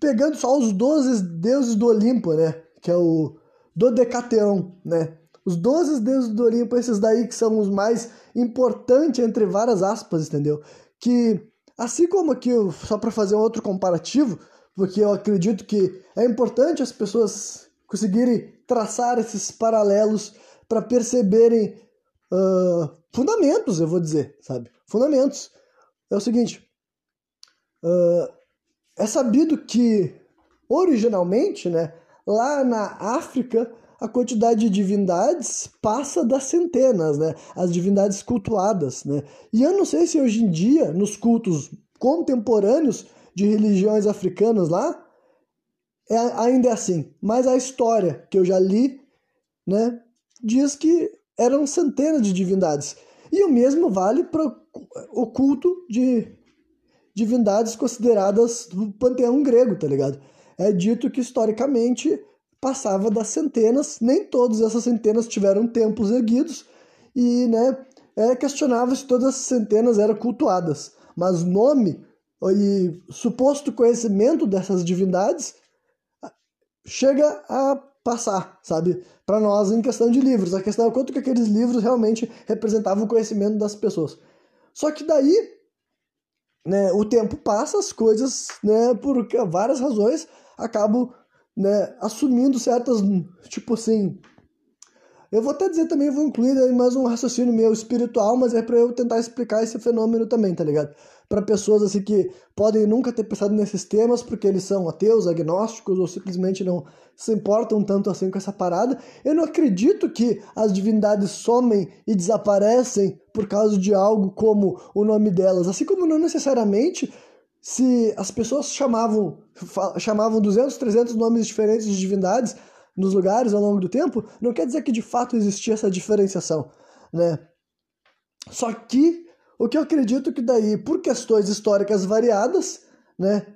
pegando só os 12 deuses do Olimpo, né? Que é o Dodecateão, né? Os 12 deuses do Olimpo, esses daí que são os mais importantes entre várias aspas, entendeu? Que assim como aqui, só para fazer um outro comparativo, porque eu acredito que é importante as pessoas conseguirem traçar esses paralelos para perceberem uh, fundamentos, eu vou dizer, sabe? Fundamentos. É o seguinte: uh, é sabido que originalmente, né, lá na África, a quantidade de divindades passa das centenas, né? As divindades cultuadas, né? E eu não sei se hoje em dia, nos cultos contemporâneos de religiões africanas lá, é, ainda é assim. Mas a história que eu já li, né, diz que eram centenas de divindades. E o mesmo vale para o culto de divindades consideradas do panteão grego, tá ligado? É dito que historicamente passava das centenas, nem todas essas centenas tiveram templos erguidos e, né, é questionável se todas as centenas eram cultuadas, mas nome e suposto conhecimento dessas divindades chega a passar, sabe, para nós em questão de livros. A questão é quanto que aqueles livros realmente representavam o conhecimento das pessoas. Só que daí, né, o tempo passa, as coisas, né, por várias razões, acabam, né, assumindo certas, tipo assim, eu vou até dizer também, vou incluir aí mais um raciocínio meu espiritual, mas é para eu tentar explicar esse fenômeno também, tá ligado? Para pessoas assim que podem nunca ter pensado nesses temas porque eles são ateus, agnósticos ou simplesmente não se importam tanto assim com essa parada. Eu não acredito que as divindades somem e desaparecem por causa de algo como o nome delas, assim como não necessariamente se as pessoas chamavam chamavam 200, 300 nomes diferentes de divindades, nos lugares ao longo do tempo, não quer dizer que de fato existia essa diferenciação, né? Só que o que eu acredito que daí, por questões históricas variadas, né,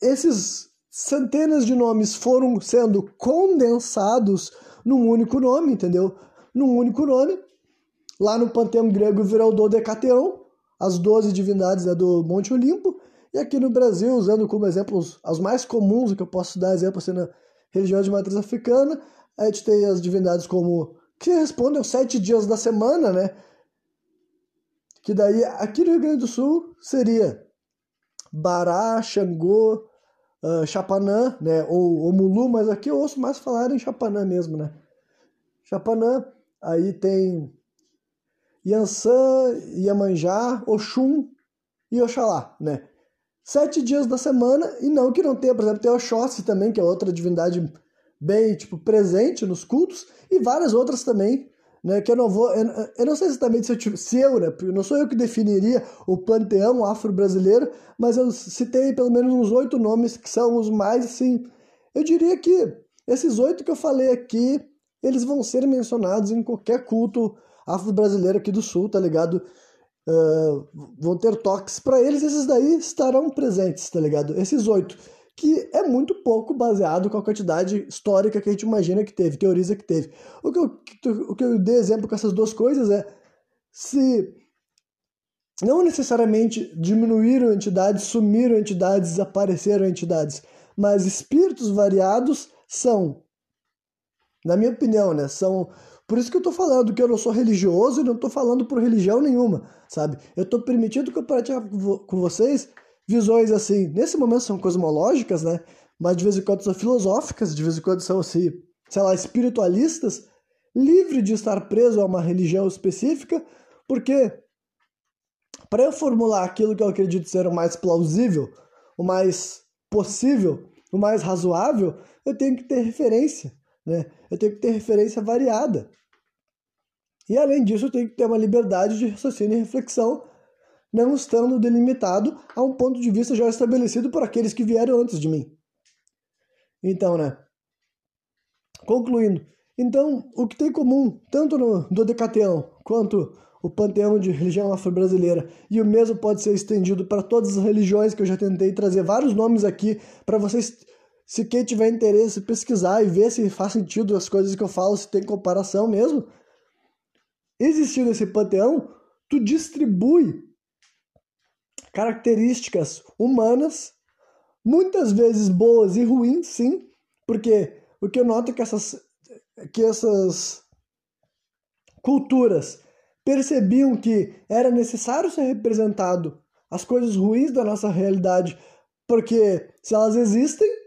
esses centenas de nomes foram sendo condensados num único nome, entendeu? Num único nome. Lá no panteão grego virou o Dodecateão, as doze divindades né, do Monte Olimpo, e aqui no Brasil, usando como exemplos as mais comuns, que eu posso dar exemplo assim, na, religião de matriz africana. A gente tem as divindades como que respondem aos sete dias da semana, né? Que daí aqui no Rio Grande do Sul seria Bará, Xangô, uh, Chapanã, né? Ou, ou Mulu, mas aqui eu ouço mais falar em Chapanã mesmo, né? Chapanã, aí tem Yansan, Iemanjá, Oxum e Oxalá, né? Sete dias da semana, e não que não tenha, por exemplo, tem Oxóssi também, que é outra divindade bem, tipo, presente nos cultos, e várias outras também, né, que eu não vou, eu, não sei exatamente se eu, se eu, né, não sou eu que definiria o panteão afro-brasileiro, mas eu citei pelo menos uns oito nomes que são os mais, assim, eu diria que esses oito que eu falei aqui, eles vão ser mencionados em qualquer culto afro-brasileiro aqui do Sul, tá ligado? Uh, vão ter toques para eles, esses daí estarão presentes, tá ligado? Esses oito, que é muito pouco baseado com a quantidade histórica que a gente imagina que teve, teoriza que teve. O que eu, o que eu dei exemplo com essas duas coisas é se não necessariamente diminuíram entidades, sumiram entidades, desapareceram entidades, mas espíritos variados são, na minha opinião, né, são por isso que eu tô falando que eu não sou religioso e não tô falando por religião nenhuma, sabe? Eu tô permitindo compartilhar com vocês visões assim, nesse momento são cosmológicas, né? Mas de vez em quando são filosóficas, de vez em quando são assim, sei lá, espiritualistas, livre de estar preso a uma religião específica, porque para eu formular aquilo que eu acredito ser o mais plausível, o mais possível, o mais razoável, eu tenho que ter referência, né? Eu tenho que ter referência variada. E além disso, eu tenho que ter uma liberdade de raciocínio e reflexão, não estando delimitado a um ponto de vista já estabelecido por aqueles que vieram antes de mim. Então, né? Concluindo, então, o que tem em comum, tanto no Dodecateão quanto o panteão de religião afro-brasileira, e o mesmo pode ser estendido para todas as religiões que eu já tentei trazer vários nomes aqui para vocês, se quem tiver interesse, pesquisar e ver se faz sentido as coisas que eu falo, se tem comparação mesmo existindo esse panteão, tu distribui características humanas, muitas vezes boas e ruins, sim, porque o que eu noto é que essas, que essas culturas percebiam que era necessário ser representado as coisas ruins da nossa realidade, porque se elas existem,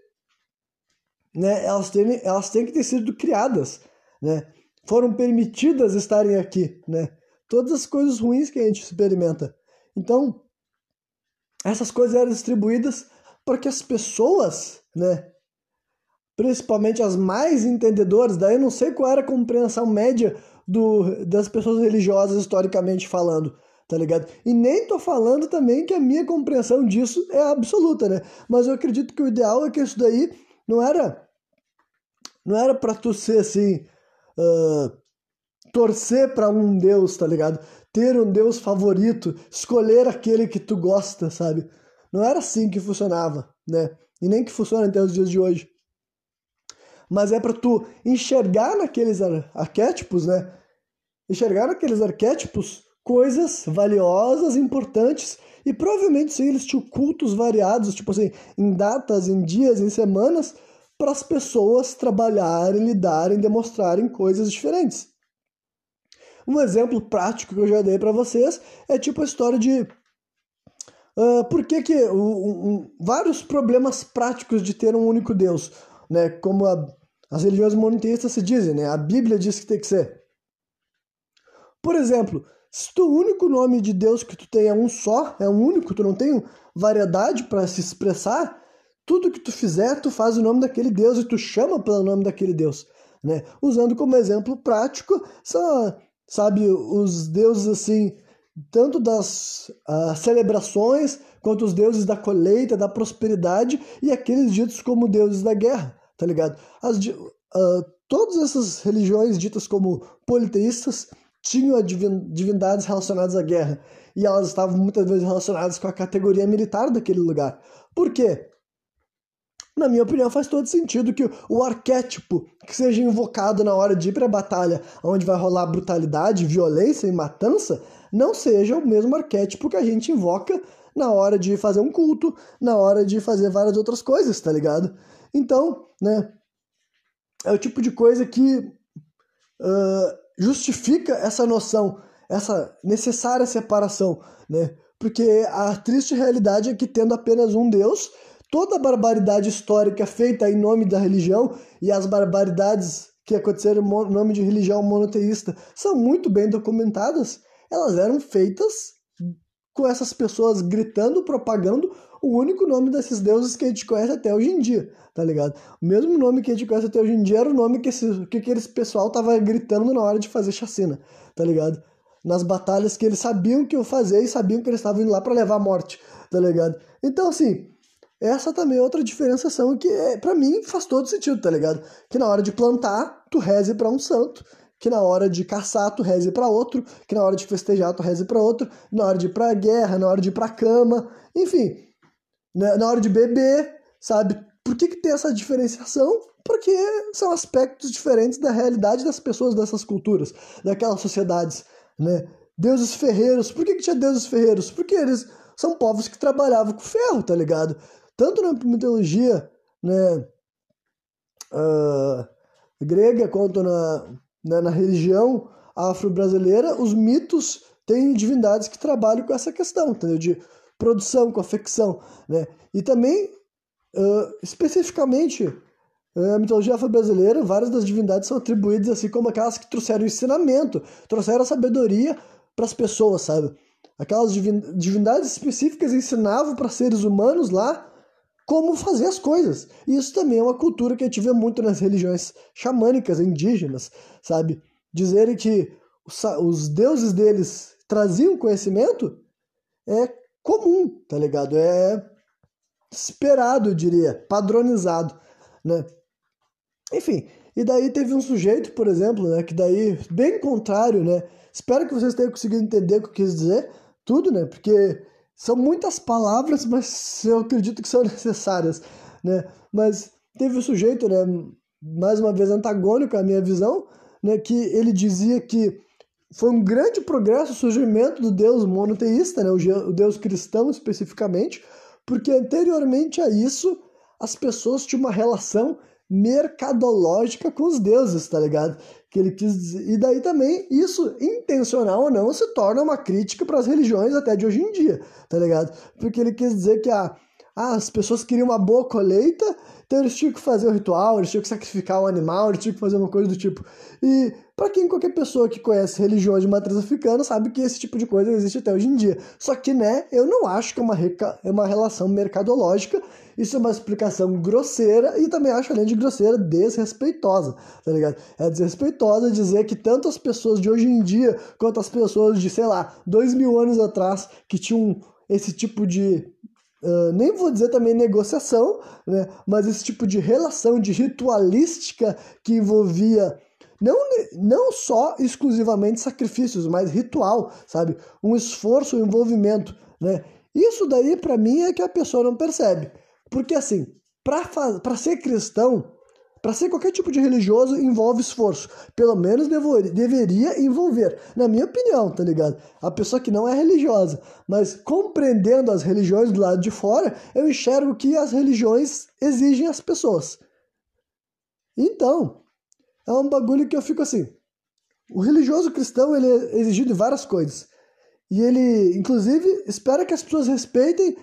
né, elas, têm, elas têm que ter sido criadas, né? foram permitidas estarem aqui, né? Todas as coisas ruins que a gente experimenta. Então, essas coisas eram distribuídas para que as pessoas, né, principalmente as mais entendedoras, daí eu não sei qual era a compreensão média do, das pessoas religiosas historicamente falando, tá ligado? E nem tô falando também que a minha compreensão disso é absoluta, né? Mas eu acredito que o ideal é que isso daí não era não era para tu ser assim, uh, torcer para um Deus, tá ligado? Ter um Deus favorito, escolher aquele que tu gosta, sabe? Não era assim que funcionava, né? E nem que funciona até os dias de hoje. Mas é para tu enxergar naqueles ar arquétipos, né? Enxergar naqueles arquétipos coisas valiosas, importantes e provavelmente sim eles tinham cultos variados, tipo assim, em datas, em dias, em semanas, para as pessoas trabalharem, lidarem, demonstrarem coisas diferentes. Um exemplo prático que eu já dei para vocês é tipo a história de uh, por que, que um, um, vários problemas práticos de ter um único Deus, né? Como a, as religiões monoteístas se dizem, né? A Bíblia diz que tem que ser. Por exemplo, se o único nome de Deus que tu tem é um só, é um único, tu não tem variedade para se expressar, tudo que tu fizer, tu faz o nome daquele Deus e tu chama pelo nome daquele Deus, né? Usando como exemplo prático, só, sabe, os deuses assim, tanto das uh, celebrações quanto os deuses da colheita, da prosperidade e aqueles ditos como deuses da guerra, tá ligado? As, uh, todas essas religiões ditas como politeístas tinham divindades relacionadas à guerra e elas estavam muitas vezes relacionadas com a categoria militar daquele lugar. Por quê? na minha opinião, faz todo sentido que o arquétipo que seja invocado na hora de ir para a batalha, onde vai rolar brutalidade, violência e matança, não seja o mesmo arquétipo que a gente invoca na hora de fazer um culto, na hora de fazer várias outras coisas, tá ligado? Então, né, é o tipo de coisa que uh, justifica essa noção, essa necessária separação, né? Porque a triste realidade é que tendo apenas um Deus, toda a barbaridade histórica feita em nome da religião e as barbaridades que aconteceram em nome de religião monoteísta são muito bem documentadas. Elas eram feitas com essas pessoas gritando, propagando o único nome desses deuses que a gente conhece até hoje em dia, tá ligado? O mesmo nome que a gente conhece até hoje em dia era o nome que, esse, que aqueles pessoal tava gritando na hora de fazer chacina, tá ligado? Nas batalhas que eles sabiam que iam fazer e sabiam que eles estavam indo lá para levar a morte, tá ligado? Então, assim, essa também é outra diferenciação que, é, para mim, faz todo sentido, tá ligado? Que na hora de plantar, tu reze para um santo, que na hora de caçar, tu reze para outro, que na hora de festejar, tu reze para outro, na hora de ir pra guerra, na hora de ir pra cama, enfim, né, na hora de beber, sabe? Por que, que tem essa diferenciação? Porque são aspectos diferentes da realidade das pessoas dessas culturas, daquelas sociedades, né? deuses ferreiros. Por que, que tinha deuses ferreiros? Porque eles são povos que trabalhavam com ferro, tá ligado? Tanto na mitologia né, uh, grega quanto na, na, na religião afro-brasileira, os mitos têm divindades que trabalham com essa questão, entendeu? De produção, confecção, né? E também, uh, especificamente, na mitologia afro-brasileira, várias das divindades são atribuídas assim como aquelas que trouxeram ensinamento, trouxeram a sabedoria para as pessoas, sabe? Aquelas divindades específicas ensinavam para seres humanos lá como fazer as coisas. E isso também é uma cultura que a gente vê muito nas religiões xamânicas indígenas, sabe? Dizerem que os deuses deles traziam conhecimento é comum, tá ligado? É esperado, eu diria, padronizado, né? Enfim, e daí teve um sujeito, por exemplo, né, que daí, bem contrário, né? Espero que vocês tenham conseguido entender o que eu quis dizer, tudo, né? Porque são muitas palavras, mas eu acredito que são necessárias, né? Mas teve um sujeito, né, mais uma vez antagônico à minha visão, né, que ele dizia que foi um grande progresso o surgimento do Deus monoteísta, né, o Deus cristão especificamente, porque anteriormente a isso as pessoas tinham uma relação mercadológica com os deuses, tá ligado? Que ele quis dizer. E daí também, isso, intencional ou não, se torna uma crítica para as religiões até de hoje em dia, tá ligado? Porque ele quis dizer que a, ah, as pessoas queriam uma boa colheita, então eles tinham que fazer o ritual, eles tinham que sacrificar um animal, eles tinham que fazer uma coisa do tipo. E para quem qualquer pessoa que conhece religiões de matriz africana sabe que esse tipo de coisa existe até hoje em dia. Só que, né, eu não acho que é uma, é uma relação mercadológica, isso é uma explicação grosseira e também acho, além de grosseira, desrespeitosa, tá ligado? É desrespeitosa dizer que tanto as pessoas de hoje em dia quanto as pessoas de, sei lá, dois mil anos atrás que tinham esse tipo de Uh, nem vou dizer também negociação, né, mas esse tipo de relação de ritualística que envolvia não, não só exclusivamente sacrifícios, mas ritual, sabe? Um esforço, um envolvimento, né? Isso daí para mim é que a pessoa não percebe. Porque assim, para ser cristão, para ser qualquer tipo de religioso envolve esforço. Pelo menos deveria envolver, na minha opinião, tá ligado? A pessoa que não é religiosa, mas compreendendo as religiões do lado de fora, eu enxergo que as religiões exigem as pessoas. Então, é um bagulho que eu fico assim. O religioso cristão ele é exigido de várias coisas. E ele, inclusive, espera que as pessoas respeitem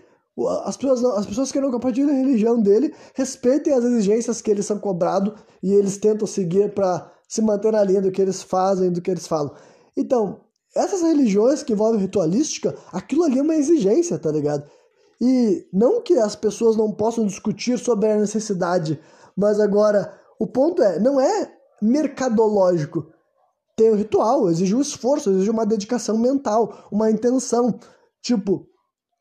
as pessoas, as pessoas que não compartilham a religião dele respeitem as exigências que eles são cobrados e eles tentam seguir para se manter na linha do que eles fazem, do que eles falam. Então, essas religiões que envolvem ritualística, aquilo ali é uma exigência, tá ligado? E não que as pessoas não possam discutir sobre a necessidade, mas agora o ponto é, não é mercadológico. Tem o um ritual, exige um esforço, exige uma dedicação mental, uma intenção. Tipo,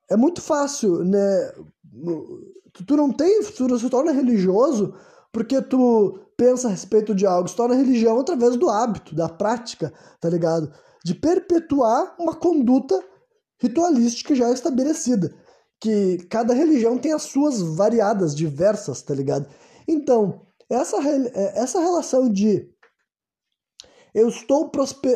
é muito fácil, né? Tu não tem, tu não se torna religioso porque tu pensa a respeito de algo, se torna religião através do hábito, da prática, tá ligado? De perpetuar uma conduta ritualística já estabelecida. Que cada religião tem as suas variadas, diversas, tá ligado? Então, essa, é, essa relação de eu estou,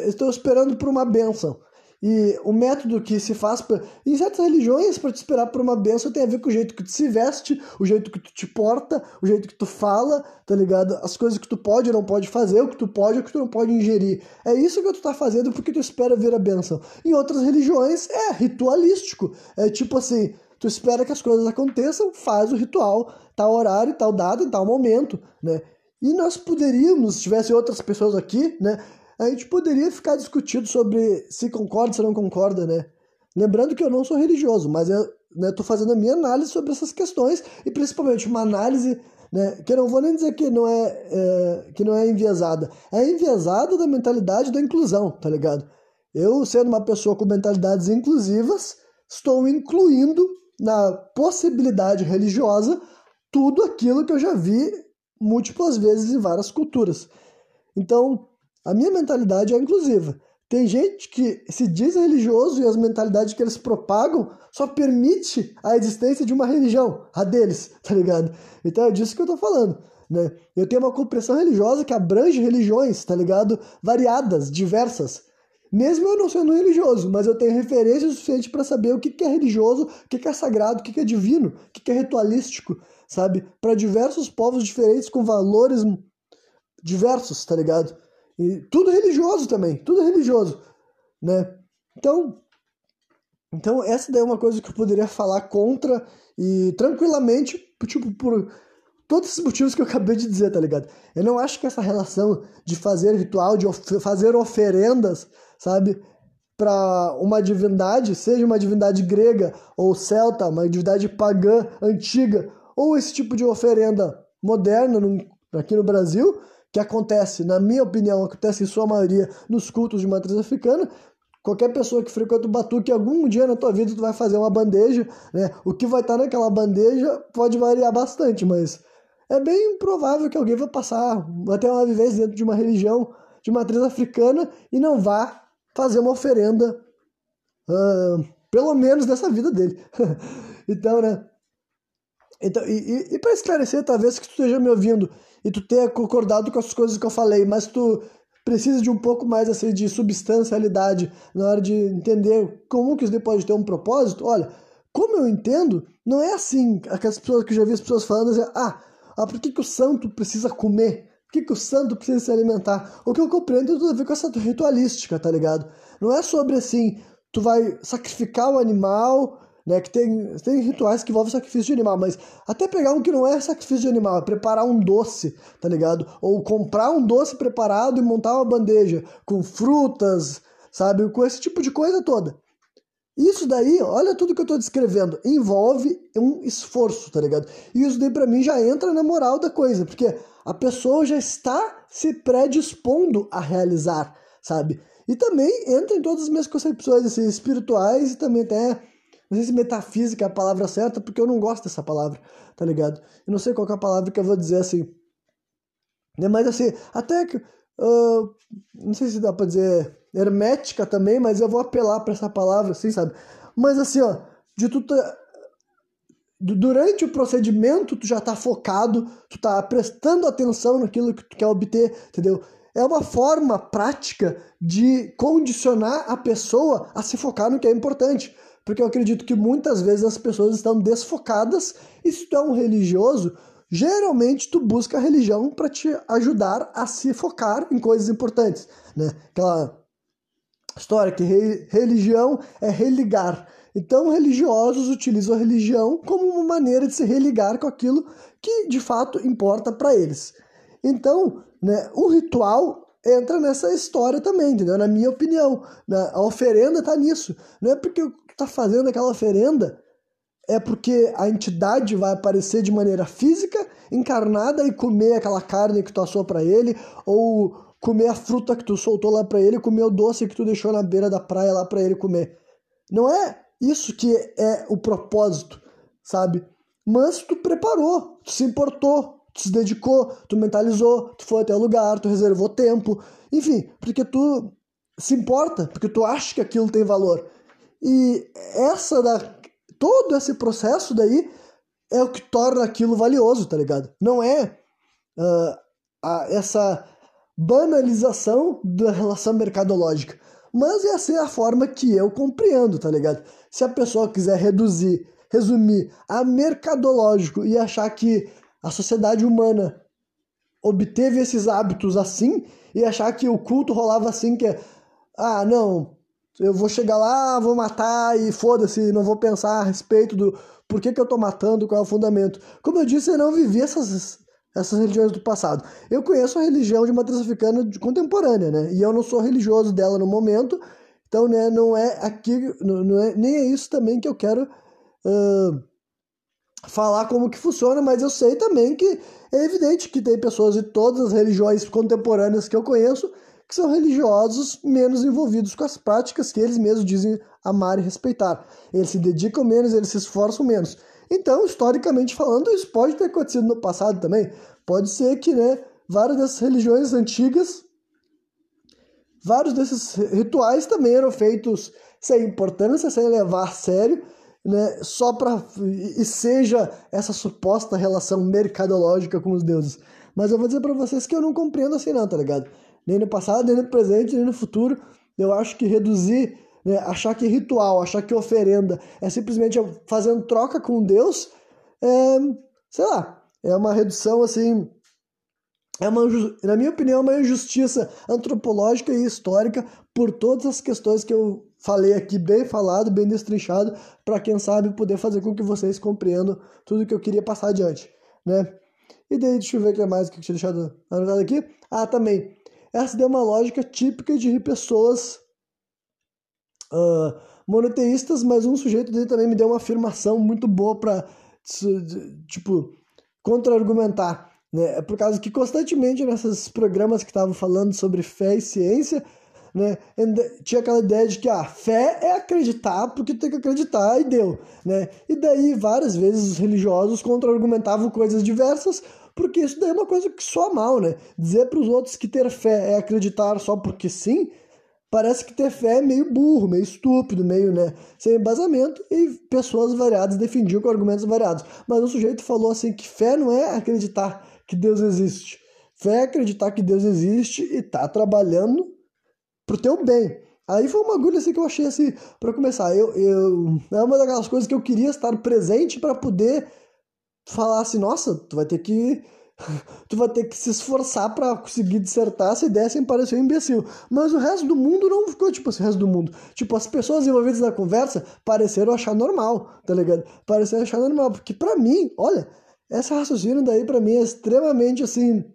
estou esperando por uma bênção e o método que se faz pra, em certas religiões para te esperar por uma benção tem a ver com o jeito que tu se veste, o jeito que tu te porta, o jeito que tu fala, tá ligado? As coisas que tu pode ou não pode fazer, o que tu pode ou o que tu não pode ingerir. É isso que tu tá fazendo porque tu espera ver a benção. Em outras religiões é ritualístico. É tipo assim, tu espera que as coisas aconteçam, faz o ritual, tal horário, tal data, tal momento, né? E nós poderíamos, se tivesse outras pessoas aqui, né, a gente poderia ficar discutindo sobre se concorda, se não concorda, né? Lembrando que eu não sou religioso, mas eu estou né, fazendo a minha análise sobre essas questões e principalmente uma análise né, que eu não vou nem dizer que não é, é, que não é enviesada, é enviesada da mentalidade da inclusão, tá ligado? Eu, sendo uma pessoa com mentalidades inclusivas, estou incluindo na possibilidade religiosa tudo aquilo que eu já vi múltiplas vezes em várias culturas. Então, a minha mentalidade é inclusiva. Tem gente que se diz religioso e as mentalidades que eles propagam só permite a existência de uma religião, a deles, tá ligado? Então é disso que eu tô falando, né? Eu tenho uma compreensão religiosa que abrange religiões, tá ligado? Variadas, diversas. Mesmo eu não sendo religioso, mas eu tenho referência suficiente para saber o que, é religioso, o que, é sagrado, o que, que é divino, o que, que é ritualístico, sabe? Para diversos povos diferentes com valores diversos, tá ligado? E tudo religioso também, tudo religioso, né? Então, então essa daí é uma coisa que eu poderia falar contra e tranquilamente, tipo, por todos esses motivos que eu acabei de dizer, tá ligado? Eu não acho que essa relação de fazer ritual, de of fazer oferendas, sabe? Para uma divindade, seja uma divindade grega ou celta, uma divindade pagã antiga, ou esse tipo de oferenda moderna num, aqui no Brasil, que acontece, na minha opinião, acontece em sua maioria nos cultos de matriz africana, Qualquer pessoa que frequenta o batuque, algum dia na tua vida tu vai fazer uma bandeja, né? O que vai estar naquela bandeja pode variar bastante, mas é bem provável que alguém vai passar, ter uma vivência dentro de uma religião de matriz africana e não vá fazer uma oferenda, uh, pelo menos nessa vida dele. então, né? Então, e, e, e para esclarecer, talvez que tu esteja me ouvindo e tu tenha concordado com as coisas que eu falei, mas tu precisa de um pouco mais assim, de substancialidade na hora de entender como que isso pode ter um propósito. Olha, como eu entendo, não é assim. Aquelas pessoas que eu já vi as pessoas falando assim, ah, ah por que, que o santo precisa comer? Por que, que o santo precisa se alimentar? O que eu compreendo tudo a ver com essa ritualística, tá ligado? Não é sobre assim, tu vai sacrificar o animal né? Que tem, tem rituais que envolvem sacrifício de animal, mas até pegar um que não é sacrifício de animal, é preparar um doce, tá ligado? Ou comprar um doce preparado e montar uma bandeja com frutas, sabe? Com esse tipo de coisa toda. Isso daí, olha tudo que eu tô descrevendo, envolve um esforço, tá ligado? E isso daí para mim já entra na moral da coisa, porque a pessoa já está se predispondo a realizar, sabe? E também entra em todas as minhas concepções assim, espirituais e também até não sei se metafísica é a palavra certa, porque eu não gosto dessa palavra, tá ligado? Eu não sei qual é a palavra que eu vou dizer assim. Né? Mas assim, até que. Uh, não sei se dá pra dizer hermética também, mas eu vou apelar para essa palavra, assim, sabe? Mas assim, ó, de tu tá, durante o procedimento tu já tá focado, tu tá prestando atenção naquilo que tu quer obter, entendeu? É uma forma prática de condicionar a pessoa a se focar no que é importante porque eu acredito que muitas vezes as pessoas estão desfocadas e se tu é um religioso, geralmente tu busca a religião para te ajudar a se focar em coisas importantes, né? Aquela história que re religião é religar. Então, religiosos utilizam a religião como uma maneira de se religar com aquilo que de fato importa para eles. Então, né, o ritual entra nessa história também, entendeu? Na minha opinião. Né? A oferenda está nisso. Não é porque está fazendo aquela oferenda é porque a entidade vai aparecer de maneira física, encarnada e comer aquela carne que tu assou para ele, ou comer a fruta que tu soltou lá para ele, comer o doce que tu deixou na beira da praia lá para ele comer. Não é isso que é o propósito, sabe? Mas tu preparou, tu se importou, tu se dedicou, tu mentalizou, tu foi até o lugar, tu reservou tempo, enfim, porque tu se importa, porque tu acha que aquilo tem valor. E essa da todo esse processo daí é o que torna aquilo valioso, tá ligado? Não é uh, a, essa banalização da relação mercadológica, mas essa é a forma que eu compreendo, tá ligado? Se a pessoa quiser reduzir, resumir a mercadológico e achar que a sociedade humana obteve esses hábitos assim e achar que o culto rolava assim que é, ah, não, eu vou chegar lá, vou matar e foda-se, não vou pensar a respeito do por que, que eu tô matando, qual é o fundamento. Como eu disse, eu não vivi essas, essas religiões do passado. Eu conheço a religião de matriz africana contemporânea, né? E eu não sou religioso dela no momento, então né, não é aqui, não é, nem é isso também que eu quero uh, falar como que funciona, mas eu sei também que é evidente que tem pessoas de todas as religiões contemporâneas que eu conheço que são religiosos menos envolvidos com as práticas que eles mesmos dizem amar e respeitar. Eles se dedicam menos, eles se esforçam menos. Então, historicamente falando, isso pode ter acontecido no passado também. Pode ser que né, várias dessas religiões antigas, vários desses rituais também eram feitos sem importância, sem levar a sério, né, só para e seja essa suposta relação mercadológica com os deuses. Mas eu vou dizer para vocês que eu não compreendo assim não, tá ligado? Nem no passado, nem no presente, nem no futuro. eu acho que reduzir, né, achar que ritual, achar que oferenda é simplesmente fazendo troca com Deus, é, sei lá, é uma redução assim é uma, na minha opinião, é uma injustiça antropológica e histórica por todas as questões que eu falei aqui, bem falado, bem destrinchado, para quem sabe poder fazer com que vocês compreendam tudo que eu queria passar adiante, né? E daí, deixa eu ver o que mais que eu tinha deixado anotado aqui. Ah, também. Essa deu uma lógica típica de pessoas uh, monoteístas, mas um sujeito dele também me deu uma afirmação muito boa para, tipo, contra-argumentar né? É por causa que constantemente nesses programas que estavam falando sobre fé e ciência, né? Tinha aquela ideia de que a ah, fé é acreditar porque tem que acreditar e deu, né? E daí várias vezes os religiosos contra-argumentavam coisas diversas, porque isso daí é uma coisa que soa mal, né? Dizer para os outros que ter fé é acreditar só porque sim, parece que ter fé é meio burro, meio estúpido, meio, né, sem embasamento, e pessoas variadas defendiam com argumentos variados. Mas o sujeito falou assim que fé não é acreditar que Deus existe. Fé é acreditar que Deus existe e tá trabalhando pro teu bem. Aí foi uma agulha assim que eu achei assim, para começar. Eu, eu, é uma daquelas coisas que eu queria estar presente para poder falar assim, nossa, tu vai ter que tu vai ter que se esforçar para conseguir dissertar essa ideia sem parecer um imbecil. Mas o resto do mundo não ficou tipo assim, o resto do mundo. Tipo, as pessoas envolvidas na conversa pareceram achar normal, tá ligado? Pareceram achar normal, porque para mim, olha, esse raciocínio daí para mim é extremamente assim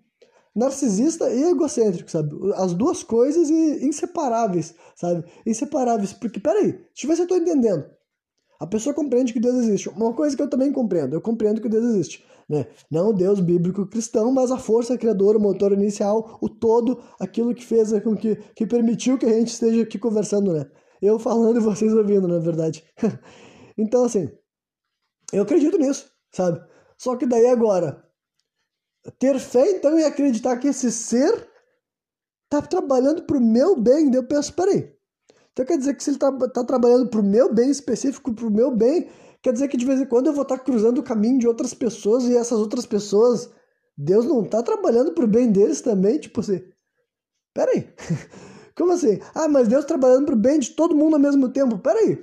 narcisista e egocêntrico, sabe? As duas coisas inseparáveis, sabe? Inseparáveis, porque peraí, deixa eu ver se eu tô entendendo. A pessoa compreende que Deus existe. Uma coisa que eu também compreendo, eu compreendo que Deus existe, né? Não o Deus bíblico cristão, mas a força criadora, o motor inicial, o todo, aquilo que fez com que que permitiu que a gente esteja aqui conversando, né? Eu falando e vocês ouvindo, na verdade. então assim, eu acredito nisso, sabe? Só que daí agora, ter fé então e acreditar que esse ser tá trabalhando pro meu bem, eu penso, peraí. Então quer dizer que se ele tá, tá trabalhando pro meu bem específico, pro meu bem, quer dizer que de vez em quando eu vou estar tá cruzando o caminho de outras pessoas e essas outras pessoas, Deus não tá trabalhando pro bem deles também, tipo assim. Peraí. Como assim? Ah, mas Deus trabalhando pro bem de todo mundo ao mesmo tempo. Peraí.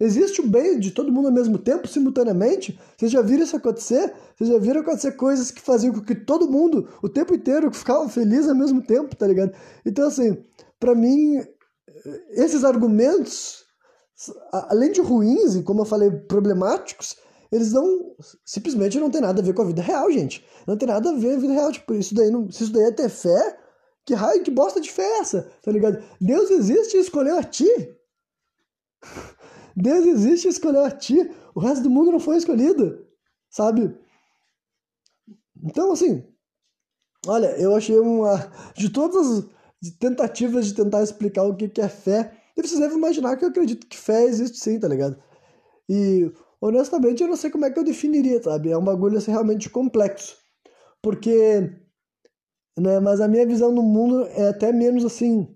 Existe o bem de todo mundo ao mesmo tempo, simultaneamente? Vocês já viram isso acontecer? Vocês já viram acontecer coisas que faziam com que todo mundo, o tempo inteiro, ficava feliz ao mesmo tempo, tá ligado? Então, assim, para mim, esses argumentos, além de ruins e, como eu falei, problemáticos, eles não simplesmente não tem nada a ver com a vida real, gente. Não tem nada a ver com a vida real. Tipo, isso daí não, se isso daí é ter fé, que raio, que bosta de fé é essa? Tá ligado? Deus existe e escolheu a ti. Deus existe e escolheu a ti. O resto do mundo não foi escolhido, sabe? Então, assim, olha, eu achei uma. De todas as tentativas de tentar explicar o que é fé, vocês devem imaginar que eu acredito que fé existe sim, tá ligado? E, honestamente, eu não sei como é que eu definiria, sabe? É um bagulho assim, realmente complexo. Porque. Né, mas a minha visão do mundo é até menos assim.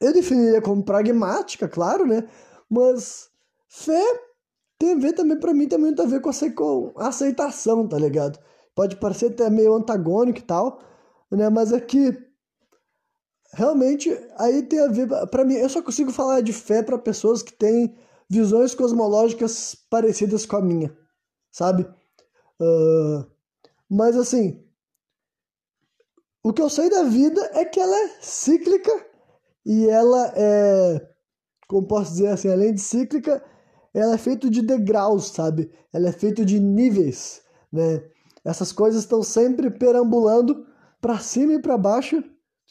Eu definiria como pragmática, claro, né? Mas fé tem a ver também, para mim, tem muito a ver com, com aceitação, tá ligado? Pode parecer até meio antagônico e tal, né? Mas é que realmente aí tem a ver, para mim, eu só consigo falar de fé para pessoas que têm visões cosmológicas parecidas com a minha, sabe? Uh, mas assim, o que eu sei da vida é que ela é cíclica e ela é como posso dizer assim, além de cíclica, ela é feita de degraus, sabe? Ela é feita de níveis, né? Essas coisas estão sempre perambulando para cima e para baixo,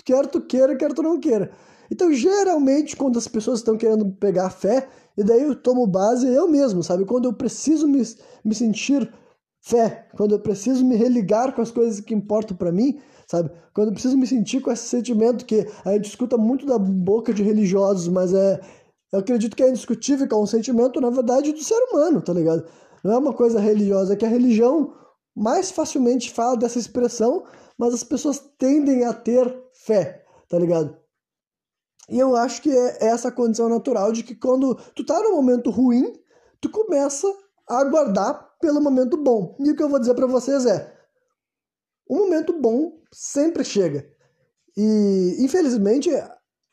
quer tu queira, quer tu não queira. Então, geralmente, quando as pessoas estão querendo pegar fé, e daí eu tomo base eu mesmo, sabe? Quando eu preciso me, me sentir fé, quando eu preciso me religar com as coisas que importam para mim, sabe? Quando eu preciso me sentir com esse sentimento que a gente escuta muito da boca de religiosos, mas é, eu acredito que é indiscutível que é um sentimento, na verdade, do ser humano, tá ligado? Não é uma coisa religiosa, é que a religião mais facilmente fala dessa expressão, mas as pessoas tendem a ter fé, tá ligado? E eu acho que é essa condição natural de que quando tu tá num momento ruim, tu começa a aguardar pelo momento bom. E o que eu vou dizer para vocês é: o momento bom sempre chega. E infelizmente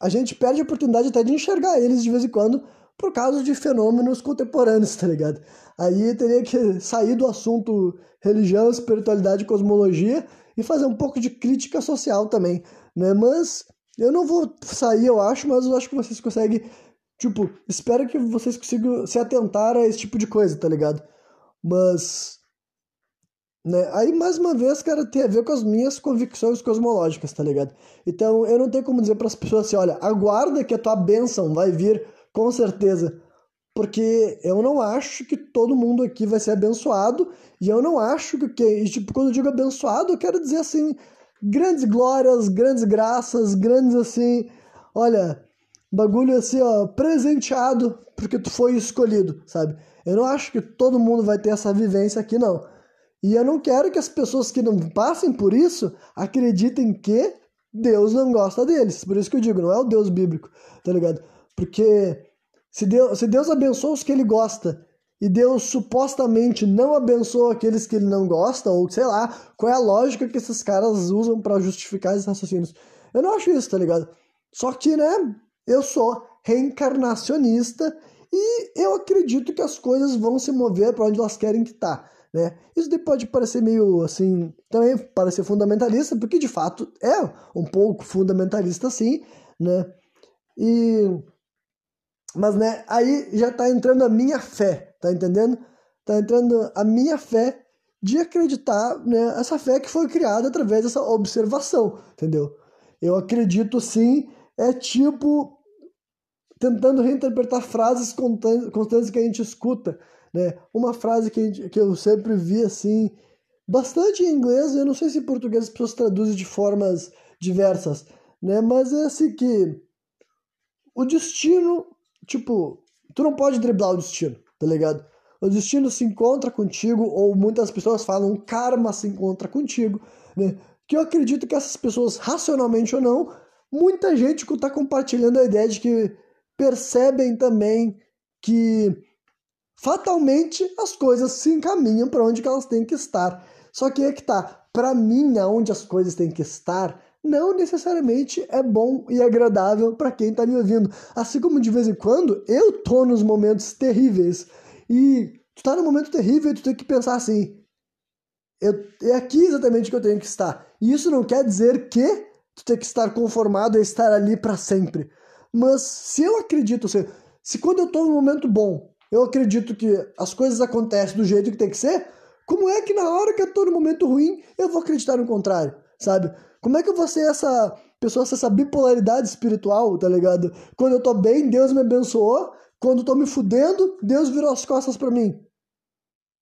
a gente perde a oportunidade até de enxergar eles de vez em quando por causa de fenômenos contemporâneos, tá ligado? Aí teria que sair do assunto religião, espiritualidade cosmologia e fazer um pouco de crítica social também, né? Mas eu não vou sair, eu acho, mas eu acho que vocês conseguem, tipo, espero que vocês consigam se atentar a esse tipo de coisa, tá ligado? Mas né? Aí, mais uma vez, cara, tem a ver com as minhas convicções cosmológicas, tá ligado? Então, eu não tenho como dizer para as pessoas assim, olha, aguarda que a tua bênção vai vir com certeza. Porque eu não acho que todo mundo aqui vai ser abençoado, e eu não acho que, que tipo, quando eu digo abençoado, eu quero dizer assim, grandes glórias, grandes graças, grandes assim, olha, bagulho assim, ó, presenteado porque tu foi escolhido, sabe? Eu não acho que todo mundo vai ter essa vivência aqui, não. E eu não quero que as pessoas que não passem por isso acreditem que Deus não gosta deles. Por isso que eu digo, não é o Deus bíblico, tá ligado? Porque se Deus, se Deus abençoa os que ele gosta e Deus supostamente não abençoa aqueles que ele não gosta, ou sei lá, qual é a lógica que esses caras usam para justificar esses raciocínios? Eu não acho isso, tá ligado? Só que, né, eu sou reencarnacionista e eu acredito que as coisas vão se mover para onde elas querem que tá. Né? Isso pode parecer meio assim, também parecer fundamentalista, porque de fato é um pouco fundamentalista sim, né? E mas né, aí já está entrando a minha fé, tá entendendo? Tá entrando a minha fé de acreditar, né, essa fé que foi criada através dessa observação, entendeu? Eu acredito sim, é tipo tentando reinterpretar frases constantes que a gente escuta, né? Uma frase que, que eu sempre vi assim, bastante em inglês, eu não sei se em português as pessoas traduzem de formas diversas, né? Mas é assim que o destino, tipo, tu não pode driblar o destino, tá ligado? O destino se encontra contigo, ou muitas pessoas falam o karma se encontra contigo, né? Que eu acredito que essas pessoas, racionalmente ou não, muita gente está compartilhando a ideia de que percebem também que fatalmente as coisas se encaminham para onde elas têm que estar. Só que é que tá, para mim, aonde as coisas têm que estar, não necessariamente é bom e agradável para quem está me ouvindo. Assim como de vez em quando eu tô nos momentos terríveis e tu tá num momento terrível e tu tem que pensar assim: eu, é aqui exatamente que eu tenho que estar. E isso não quer dizer que tu tem que estar conformado a estar ali para sempre. Mas se eu acredito, se, se quando eu tô num momento bom, eu acredito que as coisas acontecem do jeito que tem que ser, como é que na hora que eu tô no momento ruim, eu vou acreditar no contrário, sabe? Como é que eu vou ser essa pessoa, essa bipolaridade espiritual, tá ligado? Quando eu tô bem, Deus me abençoou, quando eu tô me fudendo, Deus virou as costas para mim.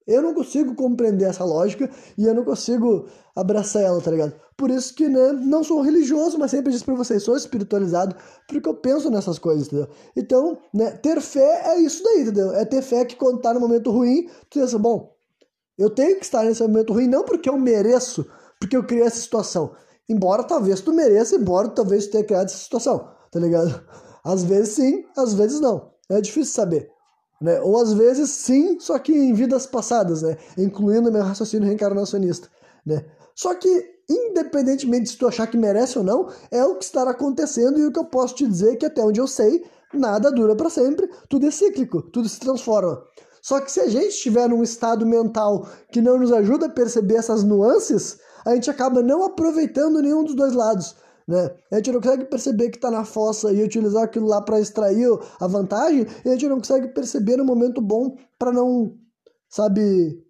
Eu não consigo compreender essa lógica e eu não consigo abraçar ela, tá ligado? Por isso que, né, não sou religioso, mas sempre disse pra vocês, sou espiritualizado, porque eu penso nessas coisas, entendeu? Então, né, ter fé é isso daí, entendeu? É ter fé que quando tá no momento ruim, tu pensa, bom, eu tenho que estar nesse momento ruim, não porque eu mereço, porque eu criei essa situação. Embora talvez tu mereça, embora talvez tu tenha criado essa situação, tá ligado? Às vezes sim, às vezes não. É difícil saber. Né? Ou às vezes sim, só que em vidas passadas, né? incluindo meu raciocínio reencarnacionista. Né? Só que, independentemente se tu achar que merece ou não, é o que estará acontecendo e o que eu posso te dizer é que até onde eu sei, nada dura para sempre, tudo é cíclico, tudo se transforma. Só que se a gente estiver num estado mental que não nos ajuda a perceber essas nuances, a gente acaba não aproveitando nenhum dos dois lados. Né? A gente não consegue perceber que está na fossa e utilizar aquilo lá para extrair a vantagem, e a gente não consegue perceber no momento bom para não, sabe,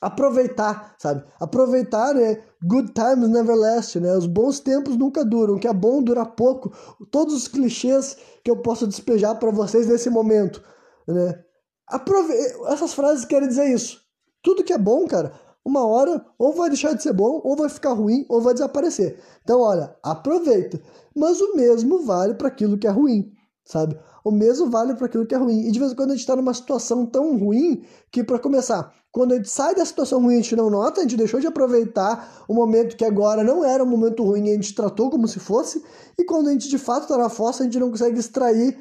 aproveitar, sabe? Aproveitar, né? Good times never last, né? Os bons tempos nunca duram, o que é bom dura pouco. Todos os clichês que eu posso despejar para vocês nesse momento, né? Aprove... Essas frases querem dizer isso. Tudo que é bom, cara, uma hora ou vai deixar de ser bom, ou vai ficar ruim, ou vai desaparecer. Então, olha, aproveita. Mas o mesmo vale para aquilo que é ruim, sabe? O mesmo vale para aquilo que é ruim. E de vez em quando a gente está numa situação tão ruim que, para começar, quando a gente sai da situação ruim, a gente não nota, a gente deixou de aproveitar o momento que agora não era um momento ruim e a gente tratou como se fosse. E quando a gente de fato está na fossa, a gente não consegue extrair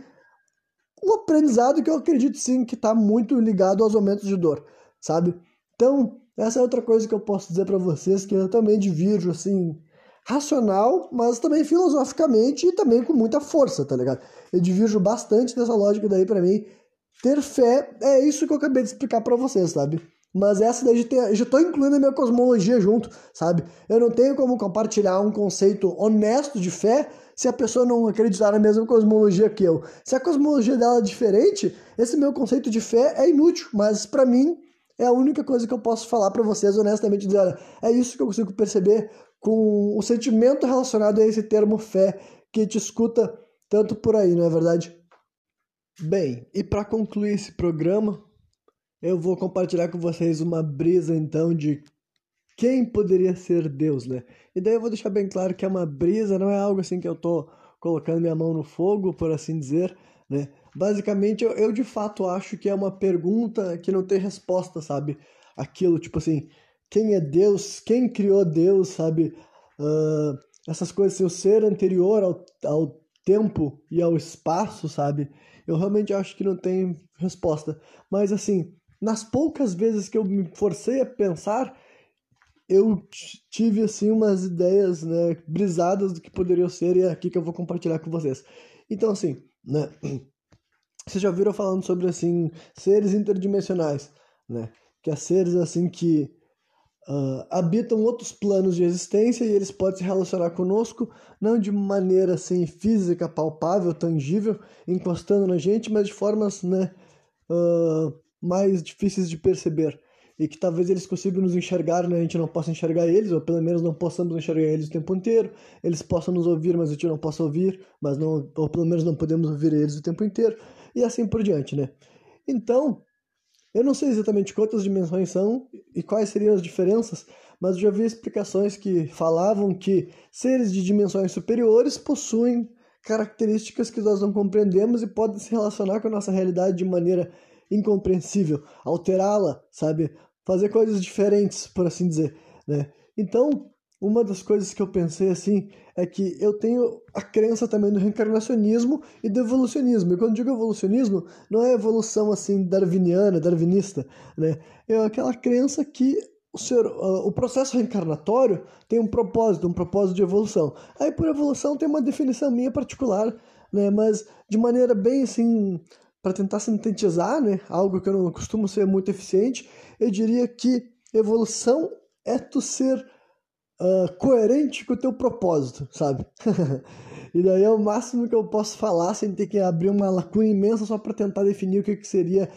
o aprendizado que eu acredito sim que está muito ligado aos momentos de dor, sabe? Então, essa é outra coisa que eu posso dizer para vocês, que eu também divirjo, assim, racional, mas também filosoficamente e também com muita força, tá ligado? Eu divirjo bastante dessa lógica daí para mim. Ter fé é isso que eu acabei de explicar para vocês, sabe? Mas essa daí eu já tô incluindo a minha cosmologia junto, sabe? Eu não tenho como compartilhar um conceito honesto de fé se a pessoa não acreditar na mesma cosmologia que eu. Se a cosmologia dela é diferente, esse meu conceito de fé é inútil, mas para mim é a única coisa que eu posso falar para vocês honestamente, dizer, olha, é isso que eu consigo perceber com o sentimento relacionado a esse termo fé que te escuta tanto por aí, não é verdade? Bem, e para concluir esse programa, eu vou compartilhar com vocês uma brisa então de quem poderia ser Deus, né? E daí eu vou deixar bem claro que é uma brisa, não é algo assim que eu tô colocando minha mão no fogo, por assim dizer, né? Basicamente, eu, eu de fato acho que é uma pergunta que não tem resposta, sabe? Aquilo, tipo assim, quem é Deus, quem criou Deus, sabe? Uh, essas coisas, seu ser anterior ao, ao tempo e ao espaço, sabe? Eu realmente acho que não tem resposta. Mas assim, nas poucas vezes que eu me forcei a pensar, eu tive assim umas ideias, né, brisadas do que poderia ser e é aqui que eu vou compartilhar com vocês. Então assim, né, vocês já viram falando sobre assim seres interdimensionais, né? Que é seres assim que uh, habitam outros planos de existência e eles podem se relacionar conosco, não de maneira assim física, palpável, tangível, encostando na gente, mas de formas né, uh, mais difíceis de perceber. E que talvez eles consigam nos enxergar, né? a gente não possa enxergar eles, ou pelo menos não possamos enxergar eles o tempo inteiro. Eles possam nos ouvir, mas a gente não possa ouvir, mas não, ou pelo menos não podemos ouvir eles o tempo inteiro. E assim por diante, né? Então, eu não sei exatamente quantas dimensões são e quais seriam as diferenças, mas já vi explicações que falavam que seres de dimensões superiores possuem características que nós não compreendemos e podem se relacionar com a nossa realidade de maneira incompreensível, alterá-la, sabe? Fazer coisas diferentes, por assim dizer, né? Então, uma das coisas que eu pensei assim é que eu tenho a crença também do reencarnacionismo e do evolucionismo. E quando digo evolucionismo, não é evolução assim darwiniana, darwinista, né? É aquela crença que o, ser, uh, o processo reencarnatório tem um propósito, um propósito de evolução. Aí por evolução tem uma definição minha particular, né? Mas de maneira bem assim para tentar sintetizar, né? Algo que eu não costumo ser muito eficiente, eu diria que evolução é tu ser uh, coerente com o teu propósito, sabe? e daí é o máximo que eu posso falar sem ter que abrir uma lacuna imensa só para tentar definir o que, que seria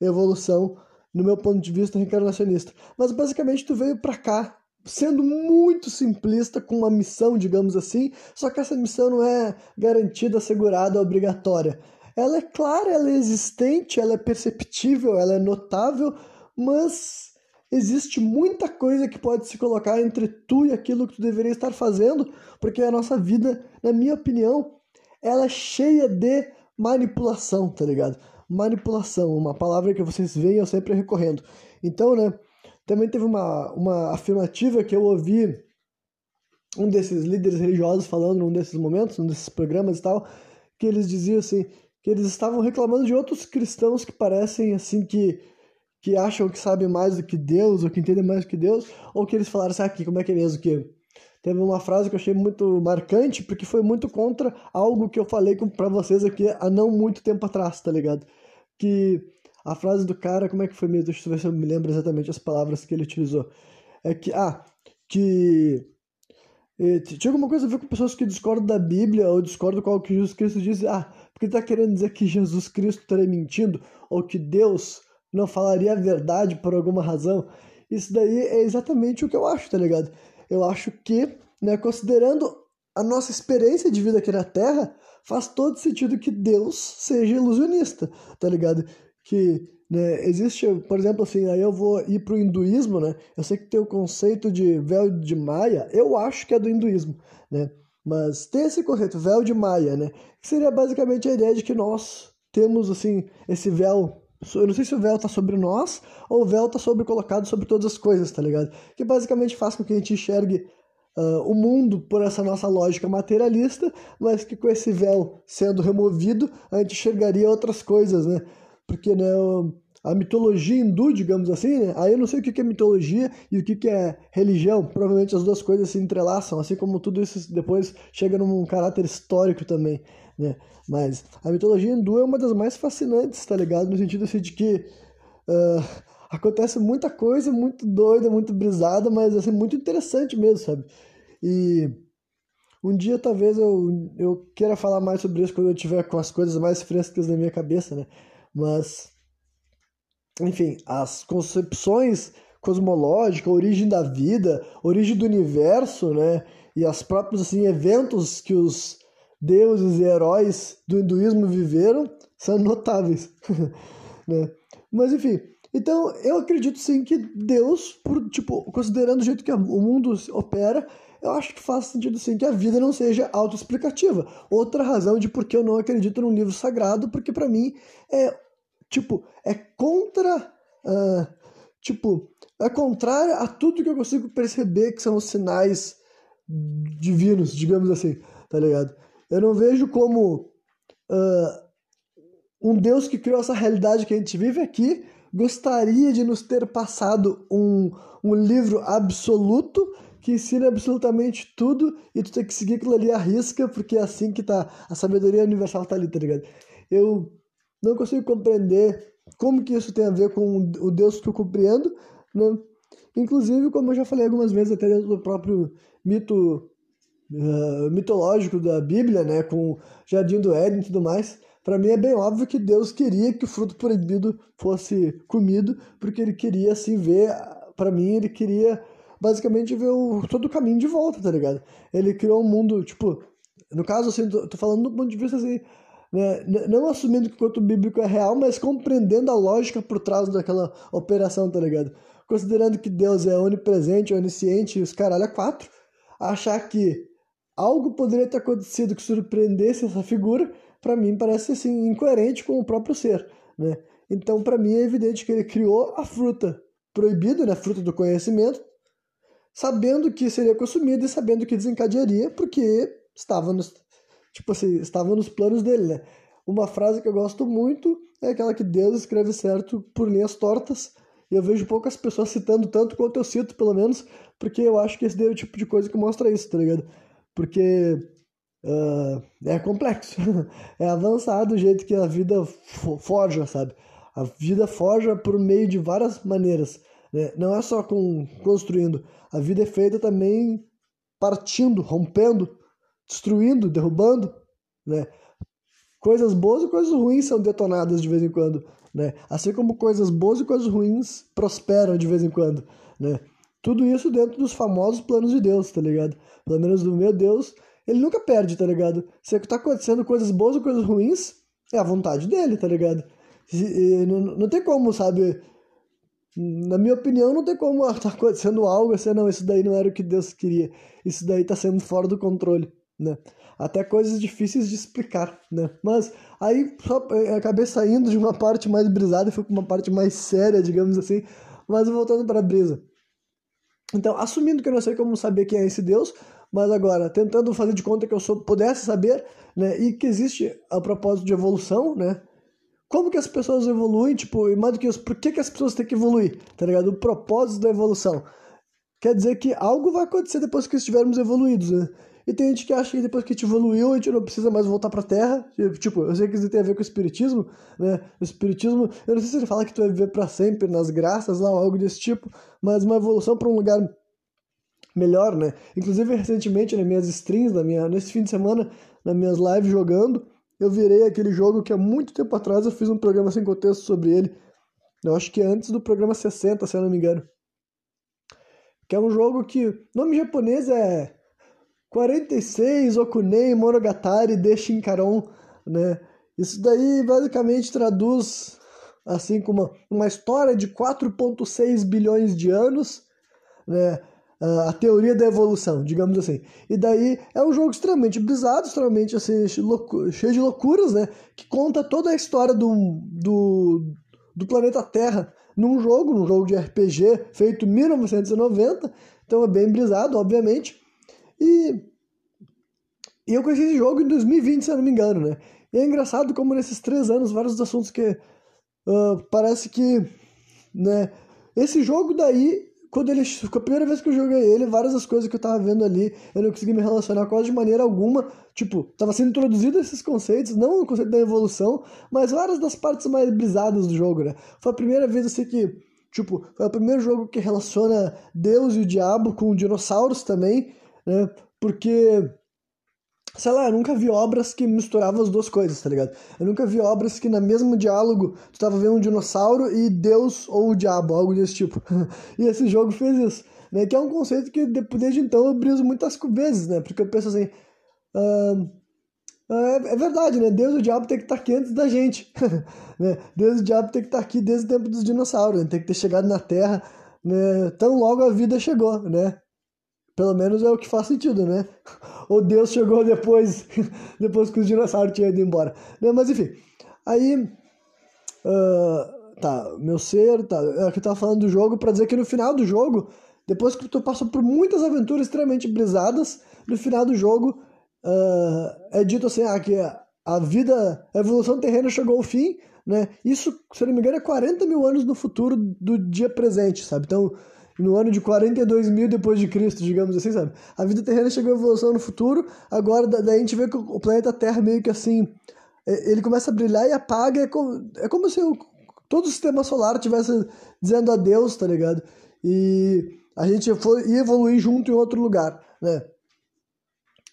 evolução no meu ponto de vista reencarnacionista. Mas basicamente tu veio para cá sendo muito simplista com uma missão, digamos assim, só que essa missão não é garantida, assegurada, obrigatória. Ela é clara, ela é existente, ela é perceptível, ela é notável, mas existe muita coisa que pode se colocar entre tu e aquilo que tu deveria estar fazendo, porque a nossa vida, na minha opinião, ela é cheia de manipulação, tá ligado? Manipulação, uma palavra que vocês veem eu sempre recorrendo. Então, né, também teve uma, uma afirmativa que eu ouvi um desses líderes religiosos falando num desses momentos, num desses programas e tal, que eles diziam assim, que eles estavam reclamando de outros cristãos que parecem assim que que acham que sabem mais do que Deus, ou que entendem mais do que Deus, ou que eles falaram assim, aqui, como é que é mesmo que... Teve uma frase que eu achei muito marcante, porque foi muito contra algo que eu falei para vocês aqui há não muito tempo atrás, tá ligado? Que a frase do cara, como é que foi mesmo? Deixa eu ver se eu me lembro exatamente as palavras que ele utilizou. É que, ah, que tinha alguma coisa a ver com pessoas que discordam da Bíblia ou discordam com o que Jesus Cristo diz. Ah, porque tá querendo dizer que Jesus Cristo estaria mentindo ou que Deus não falaria a verdade por alguma razão. Isso daí é exatamente o que eu acho, tá ligado? Eu acho que, né, considerando a nossa experiência de vida aqui na Terra, faz todo sentido que Deus seja ilusionista, tá ligado? Que né, existe, por exemplo, assim, aí eu vou ir pro hinduísmo, né? Eu sei que tem o conceito de véu de Maia, eu acho que é do hinduísmo, né? Mas tem esse conceito, véu de Maia, né? Que seria basicamente a ideia de que nós temos, assim, esse véu eu não sei se o véu tá sobre nós ou o véu tá sobre colocado sobre todas as coisas, tá ligado? Que basicamente faz com que a gente enxergue uh, o mundo por essa nossa lógica materialista, mas que com esse véu sendo removido, a gente enxergaria outras coisas, né? Porque, né, a mitologia hindu, digamos assim, né? Aí eu não sei o que é mitologia e o que é religião. Provavelmente as duas coisas se entrelaçam, assim como tudo isso depois chega num caráter histórico também, né? Mas a mitologia hindu é uma das mais fascinantes, tá ligado? No sentido assim de que uh, acontece muita coisa muito doida, muito brisada, mas assim, muito interessante mesmo, sabe? E um dia talvez eu, eu queira falar mais sobre isso quando eu tiver com as coisas mais frescas na minha cabeça, né? Mas enfim, as concepções cosmológicas, a origem da vida, origem do universo, né? E os próprios assim, eventos que os deuses e heróis do hinduísmo viveram são notáveis. né? Mas enfim, então eu acredito sim que Deus, por, tipo, considerando o jeito que o mundo opera, eu acho que faz sentido sim que a vida não seja autoexplicativa. Outra razão de por que eu não acredito num livro sagrado, porque para mim é Tipo, é contra. Uh, tipo, é contrário a tudo que eu consigo perceber que são os sinais divinos, digamos assim, tá ligado? Eu não vejo como uh, um Deus que criou essa realidade que a gente vive aqui gostaria de nos ter passado um, um livro absoluto que ensina absolutamente tudo e tu tem que seguir aquilo ali à risca, porque é assim que tá, a sabedoria universal tá ali, tá ligado? Eu não consigo compreender como que isso tem a ver com o Deus que eu compreendo, né? Inclusive, como eu já falei algumas vezes até dentro do próprio mito uh, mitológico da Bíblia, né, com o Jardim do Éden e tudo mais, para mim é bem óbvio que Deus queria que o fruto proibido fosse comido, porque ele queria assim ver, para mim ele queria basicamente ver o, todo o caminho de volta, tá ligado? Ele criou um mundo, tipo, no caso assim, tô, tô falando do ponto de vista assim, né? Não assumindo que o conto bíblico é real, mas compreendendo a lógica por trás daquela operação, tá ligado? Considerando que Deus é onipresente, onisciente os caralho é quatro, achar que algo poderia ter acontecido que surpreendesse essa figura, para mim parece assim incoerente com o próprio ser, né? Então, para mim é evidente que ele criou a fruta proibida, né, a fruta do conhecimento, sabendo que seria consumida e sabendo que desencadearia, porque estava nos, tipo assim, estava nos planos dele, né? Uma frase que eu gosto muito é aquela que Deus escreve certo por linhas tortas. E eu vejo poucas pessoas citando tanto quanto eu cito, pelo menos, porque eu acho que esse daí é o tipo de coisa que mostra isso, tá ligado? Porque uh, é complexo, é avançado o jeito que a vida forja, sabe? A vida forja por meio de várias maneiras, né? Não é só com construindo, a vida é feita também partindo, rompendo, destruindo, derrubando, né? Coisas boas e coisas ruins são detonadas de vez em quando, né? Assim como coisas boas e coisas ruins prosperam de vez em quando, né? Tudo isso dentro dos famosos planos de Deus, tá ligado? Pelo menos do meu Deus, ele nunca perde, tá ligado? Se tá acontecendo coisas boas ou coisas ruins, é a vontade dele, tá ligado? E, não, não tem como, sabe? Na minha opinião, não tem como tá acontecendo algo assim, não, isso daí não era o que Deus queria. Isso daí tá sendo fora do controle né? Até coisas difíceis de explicar, né? Mas aí só eu acabei saindo de uma parte mais brisada e fui para uma parte mais séria, digamos assim, mas voltando para a brisa. Então, assumindo que eu não sei como saber quem é esse Deus, mas agora tentando fazer de conta que eu sou, pudesse saber, né, e que existe a propósito de evolução, né? Como que as pessoas evoluem, tipo, e mais do que isso, por que, que as pessoas têm que evoluir, tá ligado? O propósito da evolução. Quer dizer que algo vai acontecer depois que estivermos evoluídos, né? E tem gente que acha que depois que a gente evoluiu, a gente não precisa mais voltar pra Terra. Tipo, eu sei que isso tem a ver com o Espiritismo, né? O Espiritismo, eu não sei se ele fala que tu vai viver para sempre nas graças lá, ou algo desse tipo, mas uma evolução para um lugar melhor, né? Inclusive, recentemente, nas minhas streams, na minha, nesse fim de semana, nas minhas lives jogando, eu virei aquele jogo que há muito tempo atrás eu fiz um programa sem contexto sobre ele. Eu acho que é antes do programa 60, se eu não me engano. Que é um jogo que. Nome japonês é 46 Okunei Monogatari de Shinkaron, né? Isso daí basicamente traduz assim como uma, uma história de 4.6 bilhões de anos, né? a teoria da evolução, digamos assim. E daí é um jogo extremamente bizarro, extremamente assim, cheio de loucuras, né? Que conta toda a história do, do, do planeta Terra num jogo, num jogo de RPG feito em 1990. Então é bem brisado, obviamente. E, e eu conheci esse jogo em 2020, se eu não me engano, né? E é engraçado como nesses três anos, vários assuntos que uh, parece que, né, esse jogo daí, quando ele, a primeira vez que eu joguei ele, várias das coisas que eu tava vendo ali, eu não consegui me relacionar quase de maneira alguma, tipo, tava sendo introduzido esses conceitos, não o conceito da evolução, mas várias das partes mais brisadas do jogo, né, foi a primeira vez, assim, que Tipo, foi o primeiro jogo que relaciona Deus e o diabo com dinossauros também, né? Porque, sei lá, eu nunca vi obras que misturavam as duas coisas, tá ligado? Eu nunca vi obras que, no mesmo diálogo, tu tava vendo um dinossauro e Deus ou o diabo, algo desse tipo. e esse jogo fez isso, né? Que é um conceito que, desde então, eu briso muitas vezes, né? Porque eu penso assim... Uh é, verdade, né? Deus e o diabo tem que estar aqui antes da gente. né? Deus e o diabo tem que estar aqui desde o tempo dos dinossauros, né? tem que ter chegado na Terra né? tão logo a vida chegou, né? Pelo menos é o que faz sentido, né? Ou Deus chegou depois, depois que os dinossauros tinham ido embora. Né? Mas enfim, aí. Uh, tá, meu ser, tá. É que eu tava falando do jogo para dizer que no final do jogo, depois que tu passou por muitas aventuras extremamente brisadas, no final do jogo uh, é dito assim, ah, que a vida, a evolução terrena chegou ao fim, né? Isso, se não me engano, é 40 mil anos no futuro do dia presente, sabe? Então, no ano de 42 mil depois de Cristo, digamos assim, sabe? A vida terrena chegou à evolução no futuro, agora daí a gente vê que o planeta Terra meio que assim, é, ele começa a brilhar e apaga, é como, é como se o, todo o sistema solar estivesse dizendo adeus, tá ligado? E a gente foi, ia evoluir junto em outro lugar, né?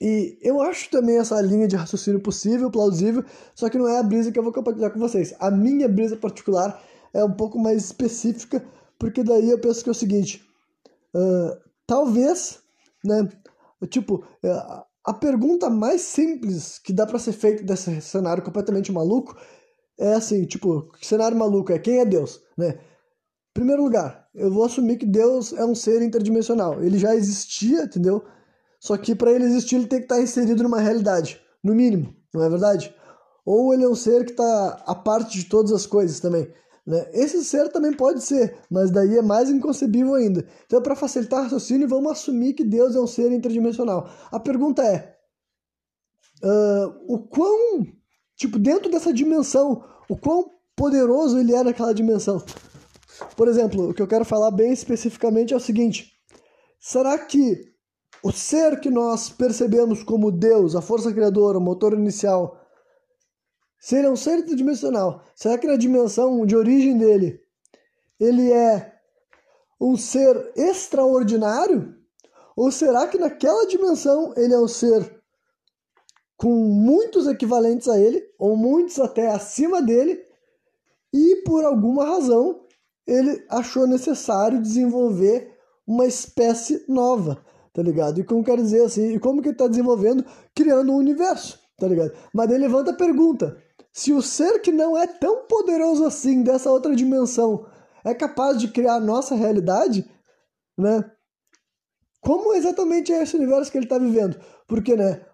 E eu acho também essa linha de raciocínio possível, plausível, só que não é a brisa que eu vou compartilhar com vocês. A minha brisa particular é um pouco mais específica, porque daí eu penso que é o seguinte: uh, talvez, né? Tipo, uh, a pergunta mais simples que dá para ser feita desse cenário completamente maluco é assim: tipo, cenário maluco é quem é Deus, né? Primeiro lugar, eu vou assumir que Deus é um ser interdimensional. Ele já existia, entendeu? Só que para ele existir, ele tem que estar tá inserido numa realidade, no mínimo, não é verdade? Ou ele é um ser que está a parte de todas as coisas também. Né? Esse ser também pode ser, mas daí é mais inconcebível ainda. Então, para facilitar o raciocínio, vamos assumir que Deus é um ser interdimensional. A pergunta é: uh, o quão, tipo, dentro dessa dimensão, o quão poderoso ele é naquela dimensão? Por exemplo, o que eu quero falar bem especificamente é o seguinte: será que o ser que nós percebemos como Deus, a força criadora, o motor inicial, se ele é um ser tridimensional, será que na dimensão de origem dele ele é um ser extraordinário? Ou será que naquela dimensão ele é um ser com muitos equivalentes a ele, ou muitos até acima dele, e por alguma razão ele achou necessário desenvolver uma espécie nova? tá ligado? E como quer dizer assim, e como que ele tá desenvolvendo, criando um universo, tá ligado? Mas ele levanta a pergunta: se o ser que não é tão poderoso assim, dessa outra dimensão, é capaz de criar a nossa realidade, né? Como exatamente é esse universo que ele está vivendo? Porque, né,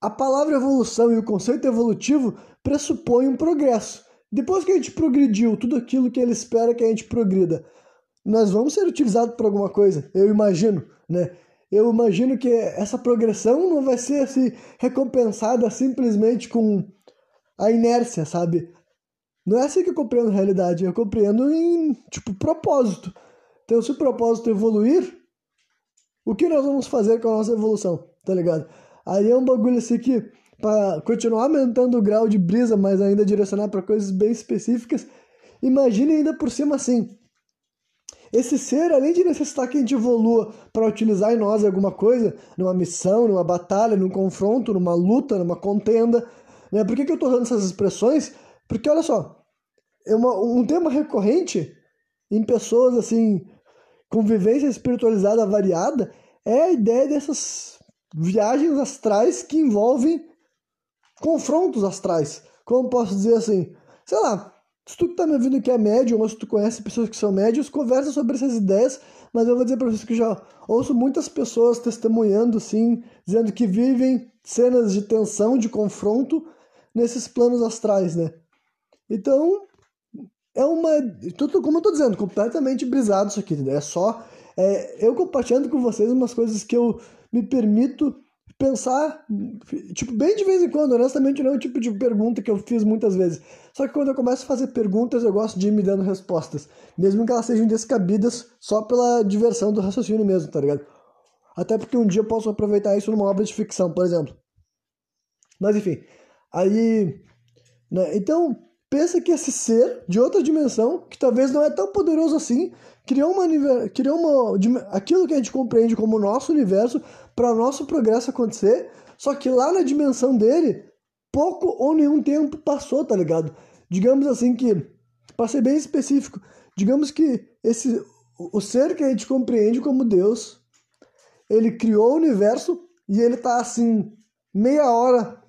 a palavra evolução e o conceito evolutivo pressupõe um progresso. Depois que a gente progrediu tudo aquilo que ele espera que a gente progrida, nós vamos ser utilizados por alguma coisa, eu imagino, né? eu imagino que essa progressão não vai ser assim, recompensada simplesmente com a inércia, sabe? Não é assim que eu compreendo a realidade, eu compreendo em, tipo, propósito. Então, se o propósito é evoluir, o que nós vamos fazer com a nossa evolução, tá ligado? Aí é um bagulho assim que, para continuar aumentando o grau de brisa, mas ainda direcionar para coisas bem específicas, imagine ainda por cima assim, esse ser, além de necessitar que a gente evolua para utilizar em nós alguma coisa, numa missão, numa batalha, num confronto, numa luta, numa contenda, né? Por que, que eu estou usando essas expressões? Porque, olha só, é uma, um tema recorrente em pessoas, assim, com vivência espiritualizada variada, é a ideia dessas viagens astrais que envolvem confrontos astrais. Como posso dizer assim? Sei lá, se tu que tá me ouvindo que é médium, ou se tu conhece pessoas que são médios, conversa sobre essas ideias, mas eu vou dizer para vocês que já ouço muitas pessoas testemunhando, sim, dizendo que vivem cenas de tensão, de confronto nesses planos astrais, né? Então, é uma. Como eu tô dizendo, completamente brisado isso aqui, né? É só é, eu compartilhando com vocês umas coisas que eu me permito pensar, tipo, bem de vez em quando, honestamente não é o tipo de pergunta que eu fiz muitas vezes. Só que quando eu começo a fazer perguntas, eu gosto de ir me dando respostas, mesmo que elas sejam descabidas só pela diversão do raciocínio mesmo, tá ligado? Até porque um dia eu posso aproveitar isso numa obra de ficção, por exemplo. Mas enfim, aí, né, então, pensa que esse ser de outra dimensão, que talvez não é tão poderoso assim, criou uma criou uma aquilo que a gente compreende como nosso universo para nosso progresso acontecer, só que lá na dimensão dele, pouco ou nenhum tempo passou, tá ligado? Digamos assim que, para ser bem específico, digamos que esse o ser que a gente compreende como Deus, ele criou o universo e ele tá assim meia hora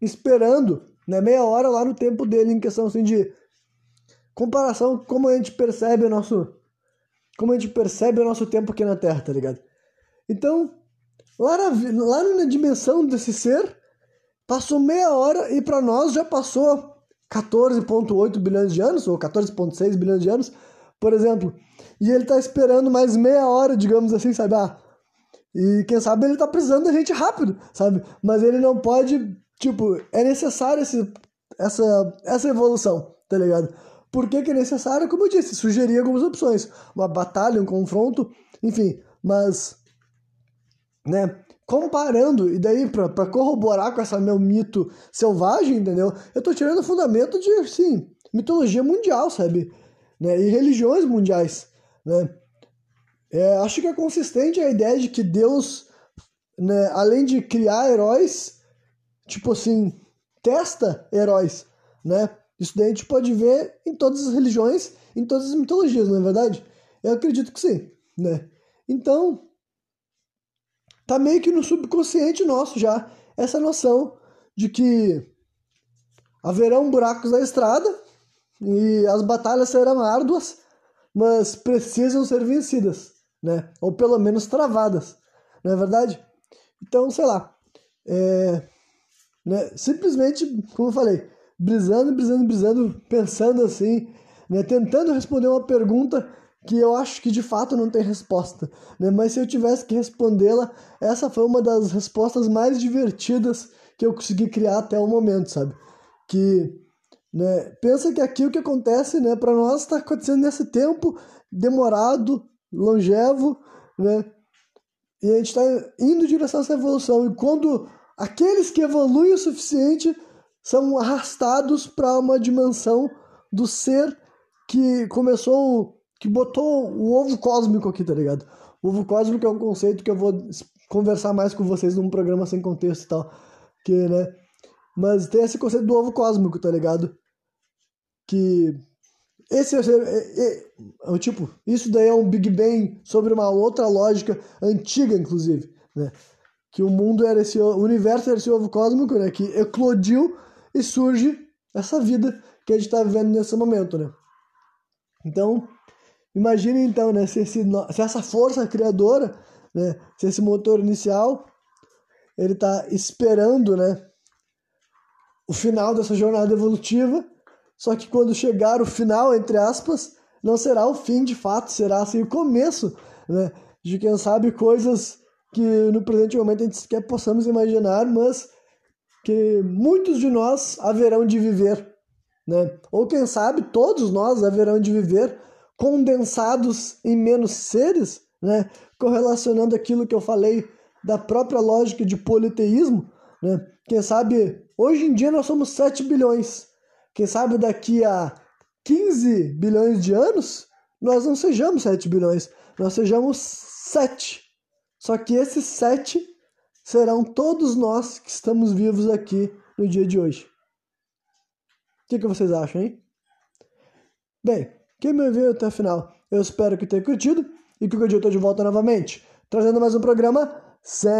esperando, né, meia hora lá no tempo dele em questão assim de comparação como a gente percebe o nosso como a gente percebe o nosso tempo aqui na Terra, tá ligado? Então, Lá na, lá na dimensão desse ser, passou meia hora e para nós já passou 14,8 bilhões de anos, ou 14,6 bilhões de anos, por exemplo. E ele tá esperando mais meia hora, digamos assim, sabe? Ah, e quem sabe ele tá precisando da gente rápido, sabe? Mas ele não pode, tipo, é necessário esse, essa, essa evolução, tá ligado? Por que, que é necessário? Como eu disse, sugerir algumas opções. Uma batalha, um confronto, enfim. Mas né? Comparando, e daí para corroborar com essa meu mito selvagem, entendeu? Eu tô tirando fundamento de, sim, mitologia mundial, sabe? Né? E religiões mundiais, né? É, acho que é consistente a ideia de que Deus, né, além de criar heróis, tipo assim, testa heróis, né? Isso daí a gente pode ver em todas as religiões, em todas as mitologias, não é verdade? Eu acredito que sim, né? Então, tá meio que no subconsciente nosso já essa noção de que haverão buracos na estrada e as batalhas serão árduas, mas precisam ser vencidas, né? Ou pelo menos travadas, não é verdade? Então, sei lá, é, né? simplesmente, como eu falei, brisando, brisando, brisando, pensando assim, né? tentando responder uma pergunta que eu acho que de fato não tem resposta, né? Mas se eu tivesse que respondê-la, essa foi uma das respostas mais divertidas que eu consegui criar até o momento, sabe? Que, né? Pensa que aqui o que acontece, né? Para nós está acontecendo nesse tempo demorado, longevo, né? E a gente está indo em direção a essa evolução. E quando aqueles que evoluem o suficiente são arrastados para uma dimensão do ser que começou que botou o ovo cósmico aqui, tá ligado? O ovo cósmico é um conceito que eu vou conversar mais com vocês num programa sem contexto e tal. Que, né? Mas tem esse conceito do ovo cósmico, tá ligado? Que. Esse é, é, é, é, tipo, isso daí é um Big Bang sobre uma outra lógica antiga, inclusive, né? Que o mundo era esse, o universo era esse ovo cósmico, né? Que eclodiu e surge essa vida que a gente está vivendo nesse momento, né? Então, Imagine então, né, se, esse, se essa força criadora, né, se esse motor inicial, ele está esperando, né, o final dessa jornada evolutiva, só que quando chegar o final, entre aspas, não será o fim de fato, será assim o começo, né, de quem sabe coisas que no presente momento a gente sequer possamos imaginar, mas que muitos de nós haverão de viver, né? Ou quem sabe todos nós haverão de viver condensados em menos seres, né? correlacionando aquilo que eu falei da própria lógica de politeísmo. Né? Quem sabe hoje em dia nós somos 7 bilhões. Quem sabe daqui a 15 bilhões de anos nós não sejamos 7 bilhões, nós sejamos 7. Só que esses 7 serão todos nós que estamos vivos aqui no dia de hoje. O que, que vocês acham, hein? Bem, quem me viu até o final, eu espero que tenha curtido e que o dia eu tô de volta novamente, trazendo mais um programa sem